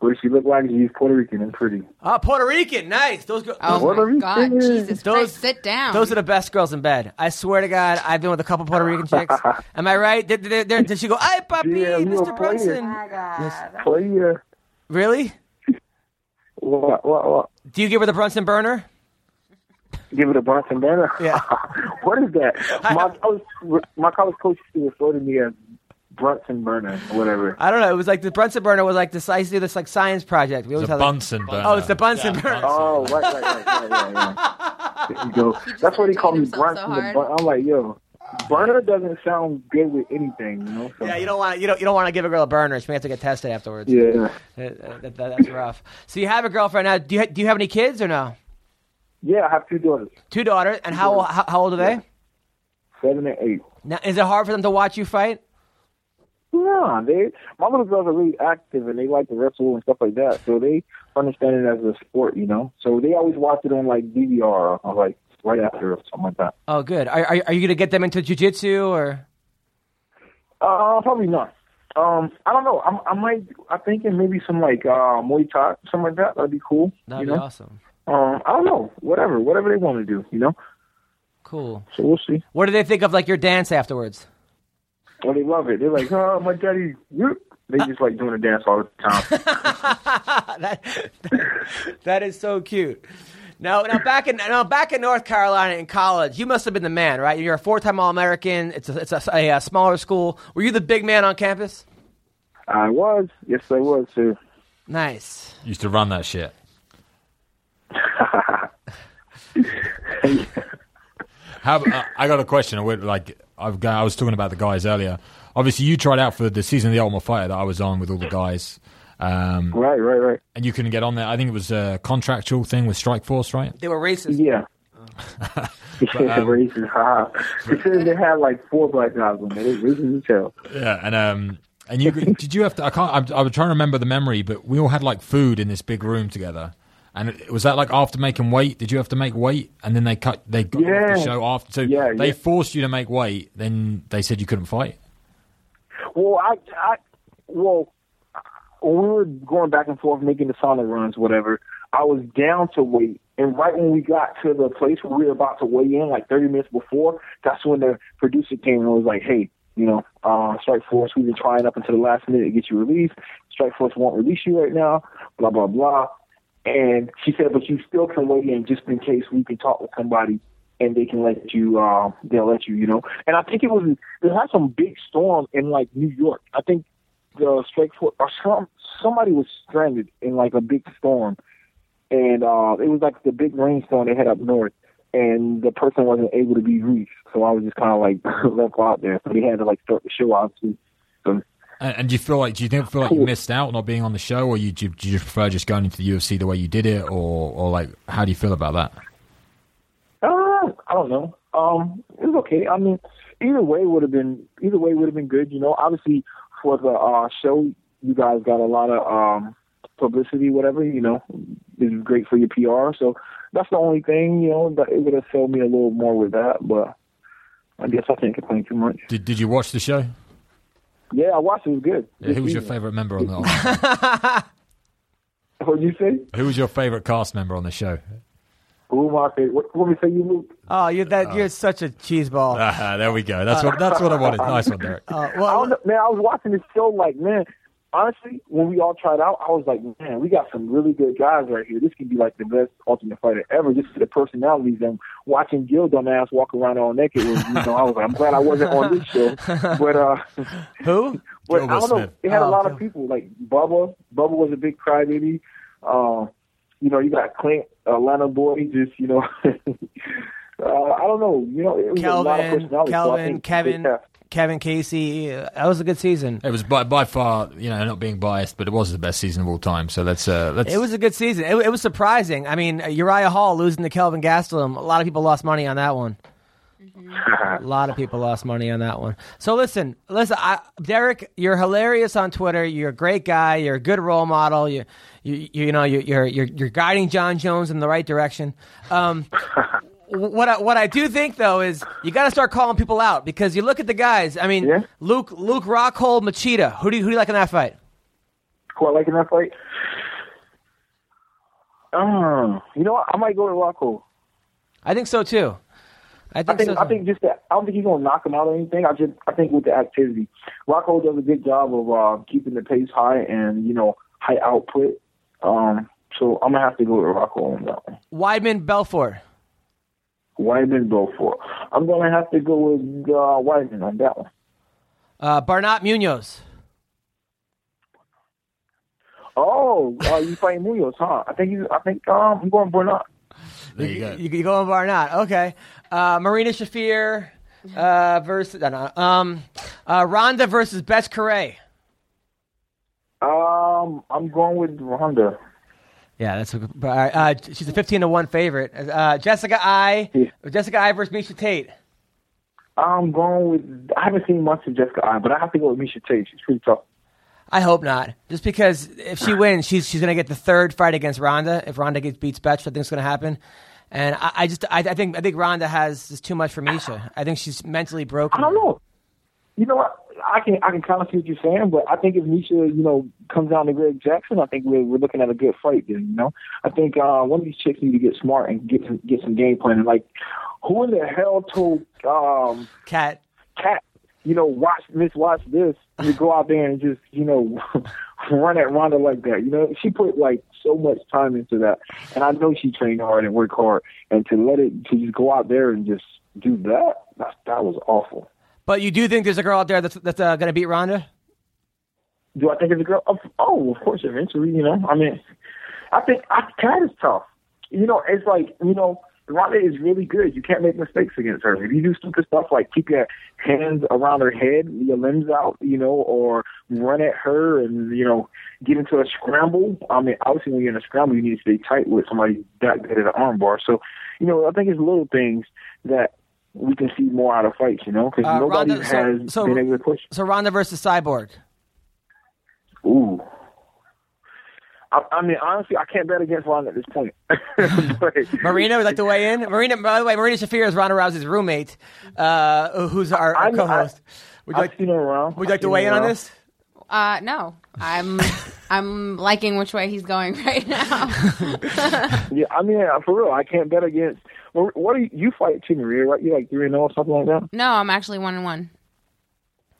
What does she look like? She's Puerto Rican and pretty. Oh, Puerto Rican. Nice. Those, go- Oh Puerto my God, Jesus Those- Christ, sit down. Those are the best girls in bed. I swear to God, I've been with a couple Puerto Rican chicks. Am I right? Did, did, did, did she go, "Ay, papi, Yeah, Mr. a player. Brunson"? Oh player. Really? What, what, what? Do you give her the Brunson burner? Give it a Brunson burner. Yeah. what is that? My college, my college coach used to refer to me as Brunson burner or whatever. I don't know. It was like the Brunson burner was like this. I used to do this like science project. We always It's a had, like- Bunsen burner. Oh, it's the Bunsen burner. Oh, right, right, right, right, right, right. There you go. just That's why they call me entertained himself Brunson. so the hard. bun- I'm like, yo, burner doesn't sound good with anything, you know? So, Yeah, you don't want you don't you don't want to give a girl a burner. She may have to get tested afterwards. Yeah. Uh, uh, that- that- that's rough. So you have a girlfriend now. Do you ha- do you have any kids or no? Yeah, I have two daughters, Two daughters. And how how, how old are they? seven and eight. Now, is it hard for them to watch you fight? Yeah, they my little girls are really active and they like to wrestle and stuff like that. So they understand it as a sport, you know. So they always watch it on like DVR or like right after or something like that. Oh, good. Are are, are you going to get them into jujitsu or? Uh, probably not. Um, I don't know. I'm, I might. I'm thinking maybe some like uh Muay Thai, something like that. That'd be cool. That'd be know? awesome. Um, I don't know. Whatever, whatever they want to do, you know. Cool. So we'll see. What do they think of like your dance afterwards? Well, they love it. They're like, oh, my daddy. whoop." They just like doing a dance all the time. that, that is so cute. Now, now back in now back in North Carolina in college, you must have been the man, right? You're a four-time All-American. It's a, it's a, a, a smaller school. Were you the big man on campus? I was. Yes, I was too. Nice. Used to run that shit. How, uh, I got a question. I would, Like I've got, I was talking about the guys earlier. Obviously, you tried out for the season of the Ultimate Fighter that I was on with all the guys, um, Right, right, right. and you couldn't get on there. I think it was a contractual thing with Strikeforce, right? They were racist. Yeah. Yeah, racist. Ha. It says they had like four black guys on there. They racist as hell. Yeah, and um, and you did you have to? I can't. I'm, I was trying to remember the memory, but we all had like food in this big room together. And was that like after making weight? Did you have to make weight, and then they cut? They got off Yeah. the show after. So Yeah, they yeah. forced you to make weight. Then they said you couldn't fight. Well, I, I, well, when we were going back and forth making the sauna runs, whatever, I was down to weight. And right when we got to the place where we were about to weigh in, like 30 minutes before, that's when the producer came and was like, hey, you know, uh, Strikeforce, we've been trying up until the last minute to get you released. Strikeforce won't release you right now, blah, blah, blah. And she said, but you still can weigh in just in case we can talk with somebody and they can let you, uh, they'll let you, you know. And I think it was, they had some big storm in like New York. I think the Strike or some, somebody was stranded in like a big storm. And uh, it was like the big rainstorm they had up north. And the person wasn't able to be reached. So I was just kind of like left out there. So they had to like start the show, obviously. So And, and do you feel like do you think feel like you missed out not being on the show, or you do you, do you prefer just going into the UFC the way you did it, or or like how do you feel about that? Uh, I don't know. Um, it was okay. I mean, either way would have been either way would have been good. You know, obviously for the uh, show, you guys got a lot of um, publicity, whatever. You know, it's great for your PR. So that's the only thing. You know, that it would have sold me a little more with that. But I guess I can't complain too much. Did Did you watch the show? Yeah, I watched. It It was good. Yeah, who was your favorite member on the? What'd you say? who was your favorite cast member on the show? Who my favorite? What, what me say you, Luke? Oh, you're that you're such a cheeseball. Ah, there we go. That's what that's what I wanted. Nice one, Derek. Uh, I don't well, know, man, I was watching this show like, man, honestly, when we all tried out, I was like, man, we got some really good guys right here. This could be like the best Ultimate Fighter ever. Just for the personalities and watching Gil dumbass walk around all naked. Was, you know, I was like, I'm glad I wasn't on this show. But uh, who? but Gilbert I don't know. Smith. It had Oh, a lot Gil- of people like Bubba. Bubba was a big crybaby. Uh, you know, you got Clint, Atlanta boy. Just you know, uh, I don't know. You know, it was a lot of Kelvin, personalities. so I think Kevin, they have- Kevin Casey. Uh, that was a good season. It was by by far, you know, not being biased, but it was the best season of all time. So let's uh, let's. It was a good season. It, it was surprising. I mean, Uriah Hall losing to Kelvin Gastelum. A lot of people lost money on that one. A lot of people lost money on that one. So listen, listen, I, Derek, you're hilarious on Twitter. You're a great guy. You're a good role model. You, you, you know, you, you're you're you're guiding Jon Jones in the right direction. Um, what I, what I do think though is you got to start calling people out because you look at the guys. I mean, Yeah. Luke Luke Rockhold Machida. Who do you, who do you like in that fight? Who I like in that fight? Um, you know what? I might go with Rockhold. I think so too. I think, I think so. I think just that. I don't think he's gonna knock him out or anything. I just I think with the activity, Rockhold does a good job of uh, keeping the pace high and you know high output. Um, so I'm gonna have to go with Rockhold on that one. Weidman Belfort. Weidman Belfort. I'm gonna have to go with uh, Weidman on that one. Uh, Barnatt Munoz. Oh, uh, you fighting Munoz, huh? I think you. I think um, I'm going Bernard. there you go. You, you go on Barnatt. Okay. Uh, Marina Shafir uh, versus uh, no, um, uh, Ronda versus Bethe Correia. Um, I'm going with Ronda. Yeah, that's a, good- uh, uh, she's a fifteen to one favorite. Uh, Jessica Eye. Jessica Eye versus Miesha Tate. I'm going with. I haven't seen much of Jessica Eye, but I have to go with Miesha Tate. She's pretty tough. I hope not. Just because if she wins, she's she's gonna get the third fight against Ronda. If Ronda gets beats Bethe, I think it's gonna happen. And I, I just I, I think I think Ronda has just too much for Miesha. I think she's mentally broken. I don't know. You know what? I can I can kind of see what you're saying, but I think if Miesha, you know, comes down to Greg Jackson, I think we're we're looking at a good fight. Then, you know, I think uh, one of these chicks need to get smart and get some, get some game planning. Like, who in the hell told um, Cat. Cat, you know, watch this, watch this, to go out there and just, you know, run at Ronda like that. You know, she put like so much time into that, and I know she trained hard and worked hard, and to let it to just go out there and just do that, that, that was awful. But you do think there's a girl out there that's that's uh, gonna beat Ronda? Do I think it's a girl? Of- Oh, of course, eventually. You know, I mean, I think I, Cat is tough. You know, it's like you know, Ronda is really good. You can't make mistakes against her. If you do stupid stuff like keep your hands around her head, your limbs out, you know, or run at her and you know get into a scramble. I mean, obviously when you're in a scramble, you need to stay tight with somebody that good at an armbar. So, you know, I think it's little things that we can see more out of fights. You know, because Uh, nobody Ronda- has so- been able to push. So Ronda versus Cyborg. Ooh. I, I mean, honestly, I can't bet against Ronda at this point. but, Marina would like to weigh in. Marina, by the way, Marina Shafir is Ronda Rousey's roommate, uh, who's our, our co-host. Would you I've like, seen her around. would you like to weigh her in on this? Uh, no, I'm I'm liking which way he's going right now. Yeah, I mean, for real, I can't bet against. What do you, you fight too, Maria? Right? You like three and zero or something like that? no, I'm actually one and one.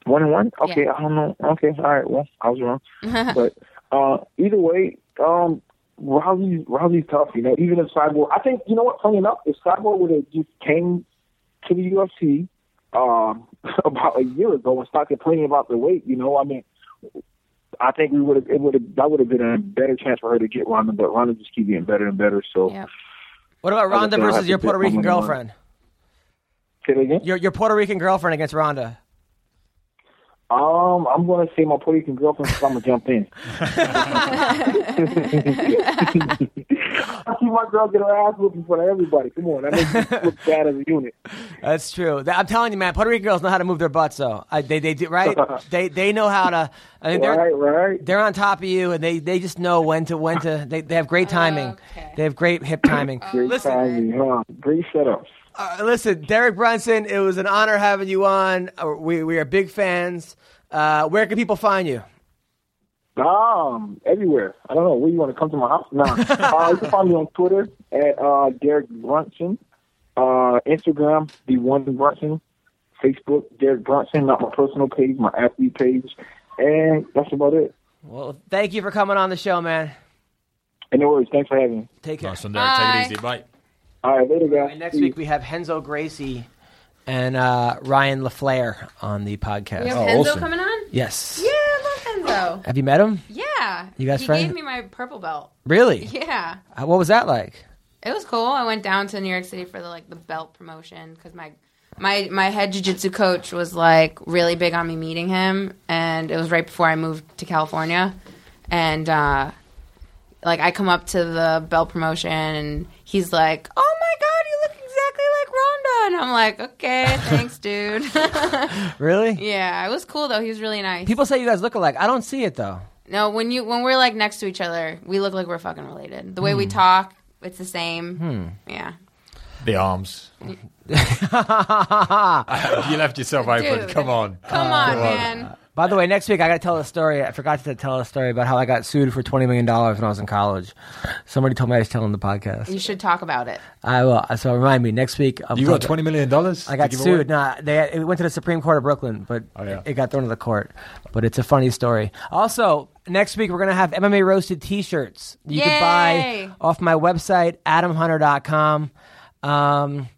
One and one? Okay, Yeah. I don't know. Okay, all right. Well, I was wrong, but uh, either way, um, Rousey's Rousey's tough. You know, even if Cyborg, I think you know what. Funny enough, if Cyborg would have just came to the UFC um, about a year ago and started complaining about the weight, you know, I mean. I think we would have. It would have. That would have been a better chance for her to get Ronda, but Ronda just keep getting better and better. So, Yep. What about I Ronda guess I'll have versus your Puerto Rican girlfriend? say that again. Your your Puerto Rican girlfriend against Ronda. Um, I'm going to say my Puerto Rican girlfriend because I'm going to jump in. I see my girl get her ass whooped in front of everybody. Come on, that makes me look bad as a unit. That's true. I'm telling you, man, Puerto Rican girls know how to move their butts. Though I, they they do right. they they know how to. I mean, they're Right, right. they're on top of you, and they, they just know when to when to. They, they have great timing. Okay. They have great hip timing. Great Listen, timing, huh? Great setup. uh, listen, Derek Brunson, it was an honor having you on. Uh, We we are big fans. Uh, where can people find you? Um, everywhere. I don't know where you want to come to my house. Nah. uh, you can find me on Twitter at uh, Derek Brunson, uh, Instagram the one Brunson, Facebook Derek Brunson, not my personal page, my athlete page, and that's about it. Well, thank you for coming on the show, man. And no worries. Thanks for having me. Take care. Nice one, Derek. Take it easy. Bye. All right, later, guys. And next week we have Renzo Gracie and uh, Ryan LaFlare on the podcast. We have Oh, Renzo awesome. coming on. Yes. Yeah, Renzo. Have you met him? Yeah, You guys he friends? gave me my purple belt. Really? Yeah, Uh, What was that like? it was cool. I went down to New York City for the like the belt promotion because my my my head jiu-jitsu coach was like really big on me meeting him, and it was right before I moved to California, and uh, like I come up to the belt promotion, and he's like, "Oh my god, you look exactly like Ronda," and I'm like, "Okay, thanks, dude." Really? yeah, it was cool though. He was really nice. People say you guys look alike. I don't see it though. No, when you when we're like next to each other, we look like we're fucking related. The way Hmm. we talk, it's the same. Yeah. The arms. you left yourself open. Dude. Come on. Come on, man. By the way, next week I got to tell a story. I forgot to tell a story about how I got sued for twenty million dollars when I was in college. Somebody told me I was telling the podcast. You should talk about it. I will. So remind me next week. I'm You got twenty million dollars. I got sued. No, they it went to the Supreme Court of Brooklyn, but Oh, yeah. it got thrown to the court. But it's a funny story. Also, next week we're gonna have MMA roasted T-shirts you can buy off my website adamhunter.com. Um,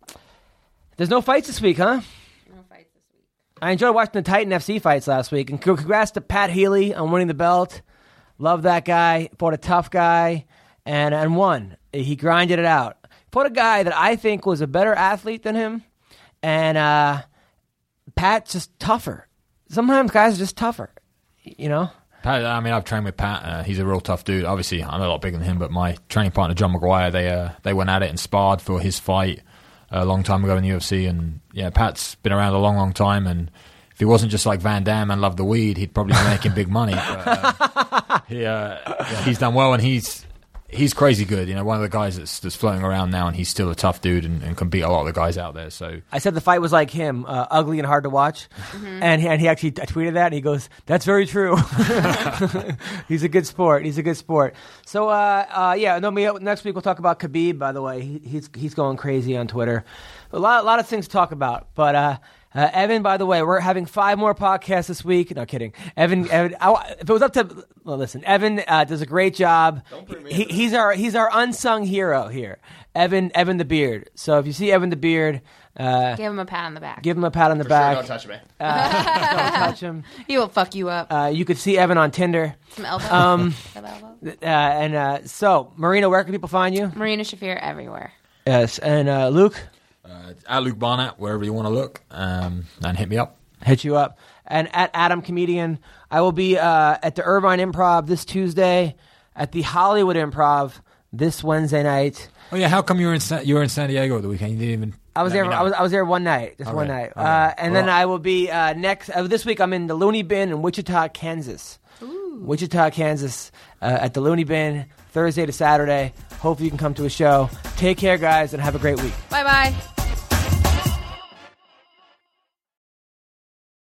there's no fights this week, huh? No fights this week. I enjoyed watching the Titan FC fights last week, and congrats to Pat Healy on winning the belt. Love that guy. Fought a tough guy, and and won. He grinded it out. Fought a guy that I think was a better athlete than him, and uh, Pat's just tougher. Sometimes guys are just tougher, you know. Pat, I mean, I've trained with Pat. Uh, he's a real tough dude. Obviously, I'm a lot bigger than him, but my training partner John McGuire, they uh, they went at it and sparred for his fight a long time ago in the UFC. And yeah, Pat's been around a long, long time. And if he wasn't just like Van Damme and loved the weed, he'd probably be making big money. But, uh, he, uh, yeah, he's done well, and he's he's crazy good. You know, one of the guys that's that's floating around now, and he's still a tough dude and, and can beat a lot of the guys out there. So I said the fight was like him, uh, ugly and hard to watch, and he, and he actually t- tweeted that. And he goes, "That's very true." he's a good sport. He's a good sport. So, uh, uh, yeah. No, me, next week we'll talk about Khabib. By the way, he, he's he's going crazy on Twitter. A lot, a lot of things to talk about. But uh, uh, Evan, by the way, we're having five more podcasts this week. No kidding, Evan. Evan I, if it was up to well, listen, Evan uh, does a great job. He, he's our he's our unsung hero here, Evan Evan the Beard. So if you see Evan the Beard. Uh, Give him a pat on the back. Give him a pat on the For back. sure, don't touch me. Don't touch him. he will fuck you up. Uh, you could see Evan on Tinder. Some elbow. Um, Some elbow. uh, and uh, so, Marina, where can people find you? Marina Shafir everywhere. Yes, and uh, Luke, Uh, at Luke Barnatt, wherever you want to look, um, and hit me up. hit you up. And at Adam Comedian, I will be uh, at the Irvine Improv this Tuesday, at the Hollywood Improv this Wednesday night. Oh yeah, how come you were in Sa- you were in San Diego the weekend? You didn't even. I was there. I was, I was there one night, just All one right, night, all uh, right. and Well- then I will be uh, next uh, this week. I'm in the Looney Bin in Wichita, Kansas. Wichita, Kansas, uh, at the Looney Bin Thursday to Saturday. Hopefully, you can come to a show. Take care, guys, and have a great week. Bye bye.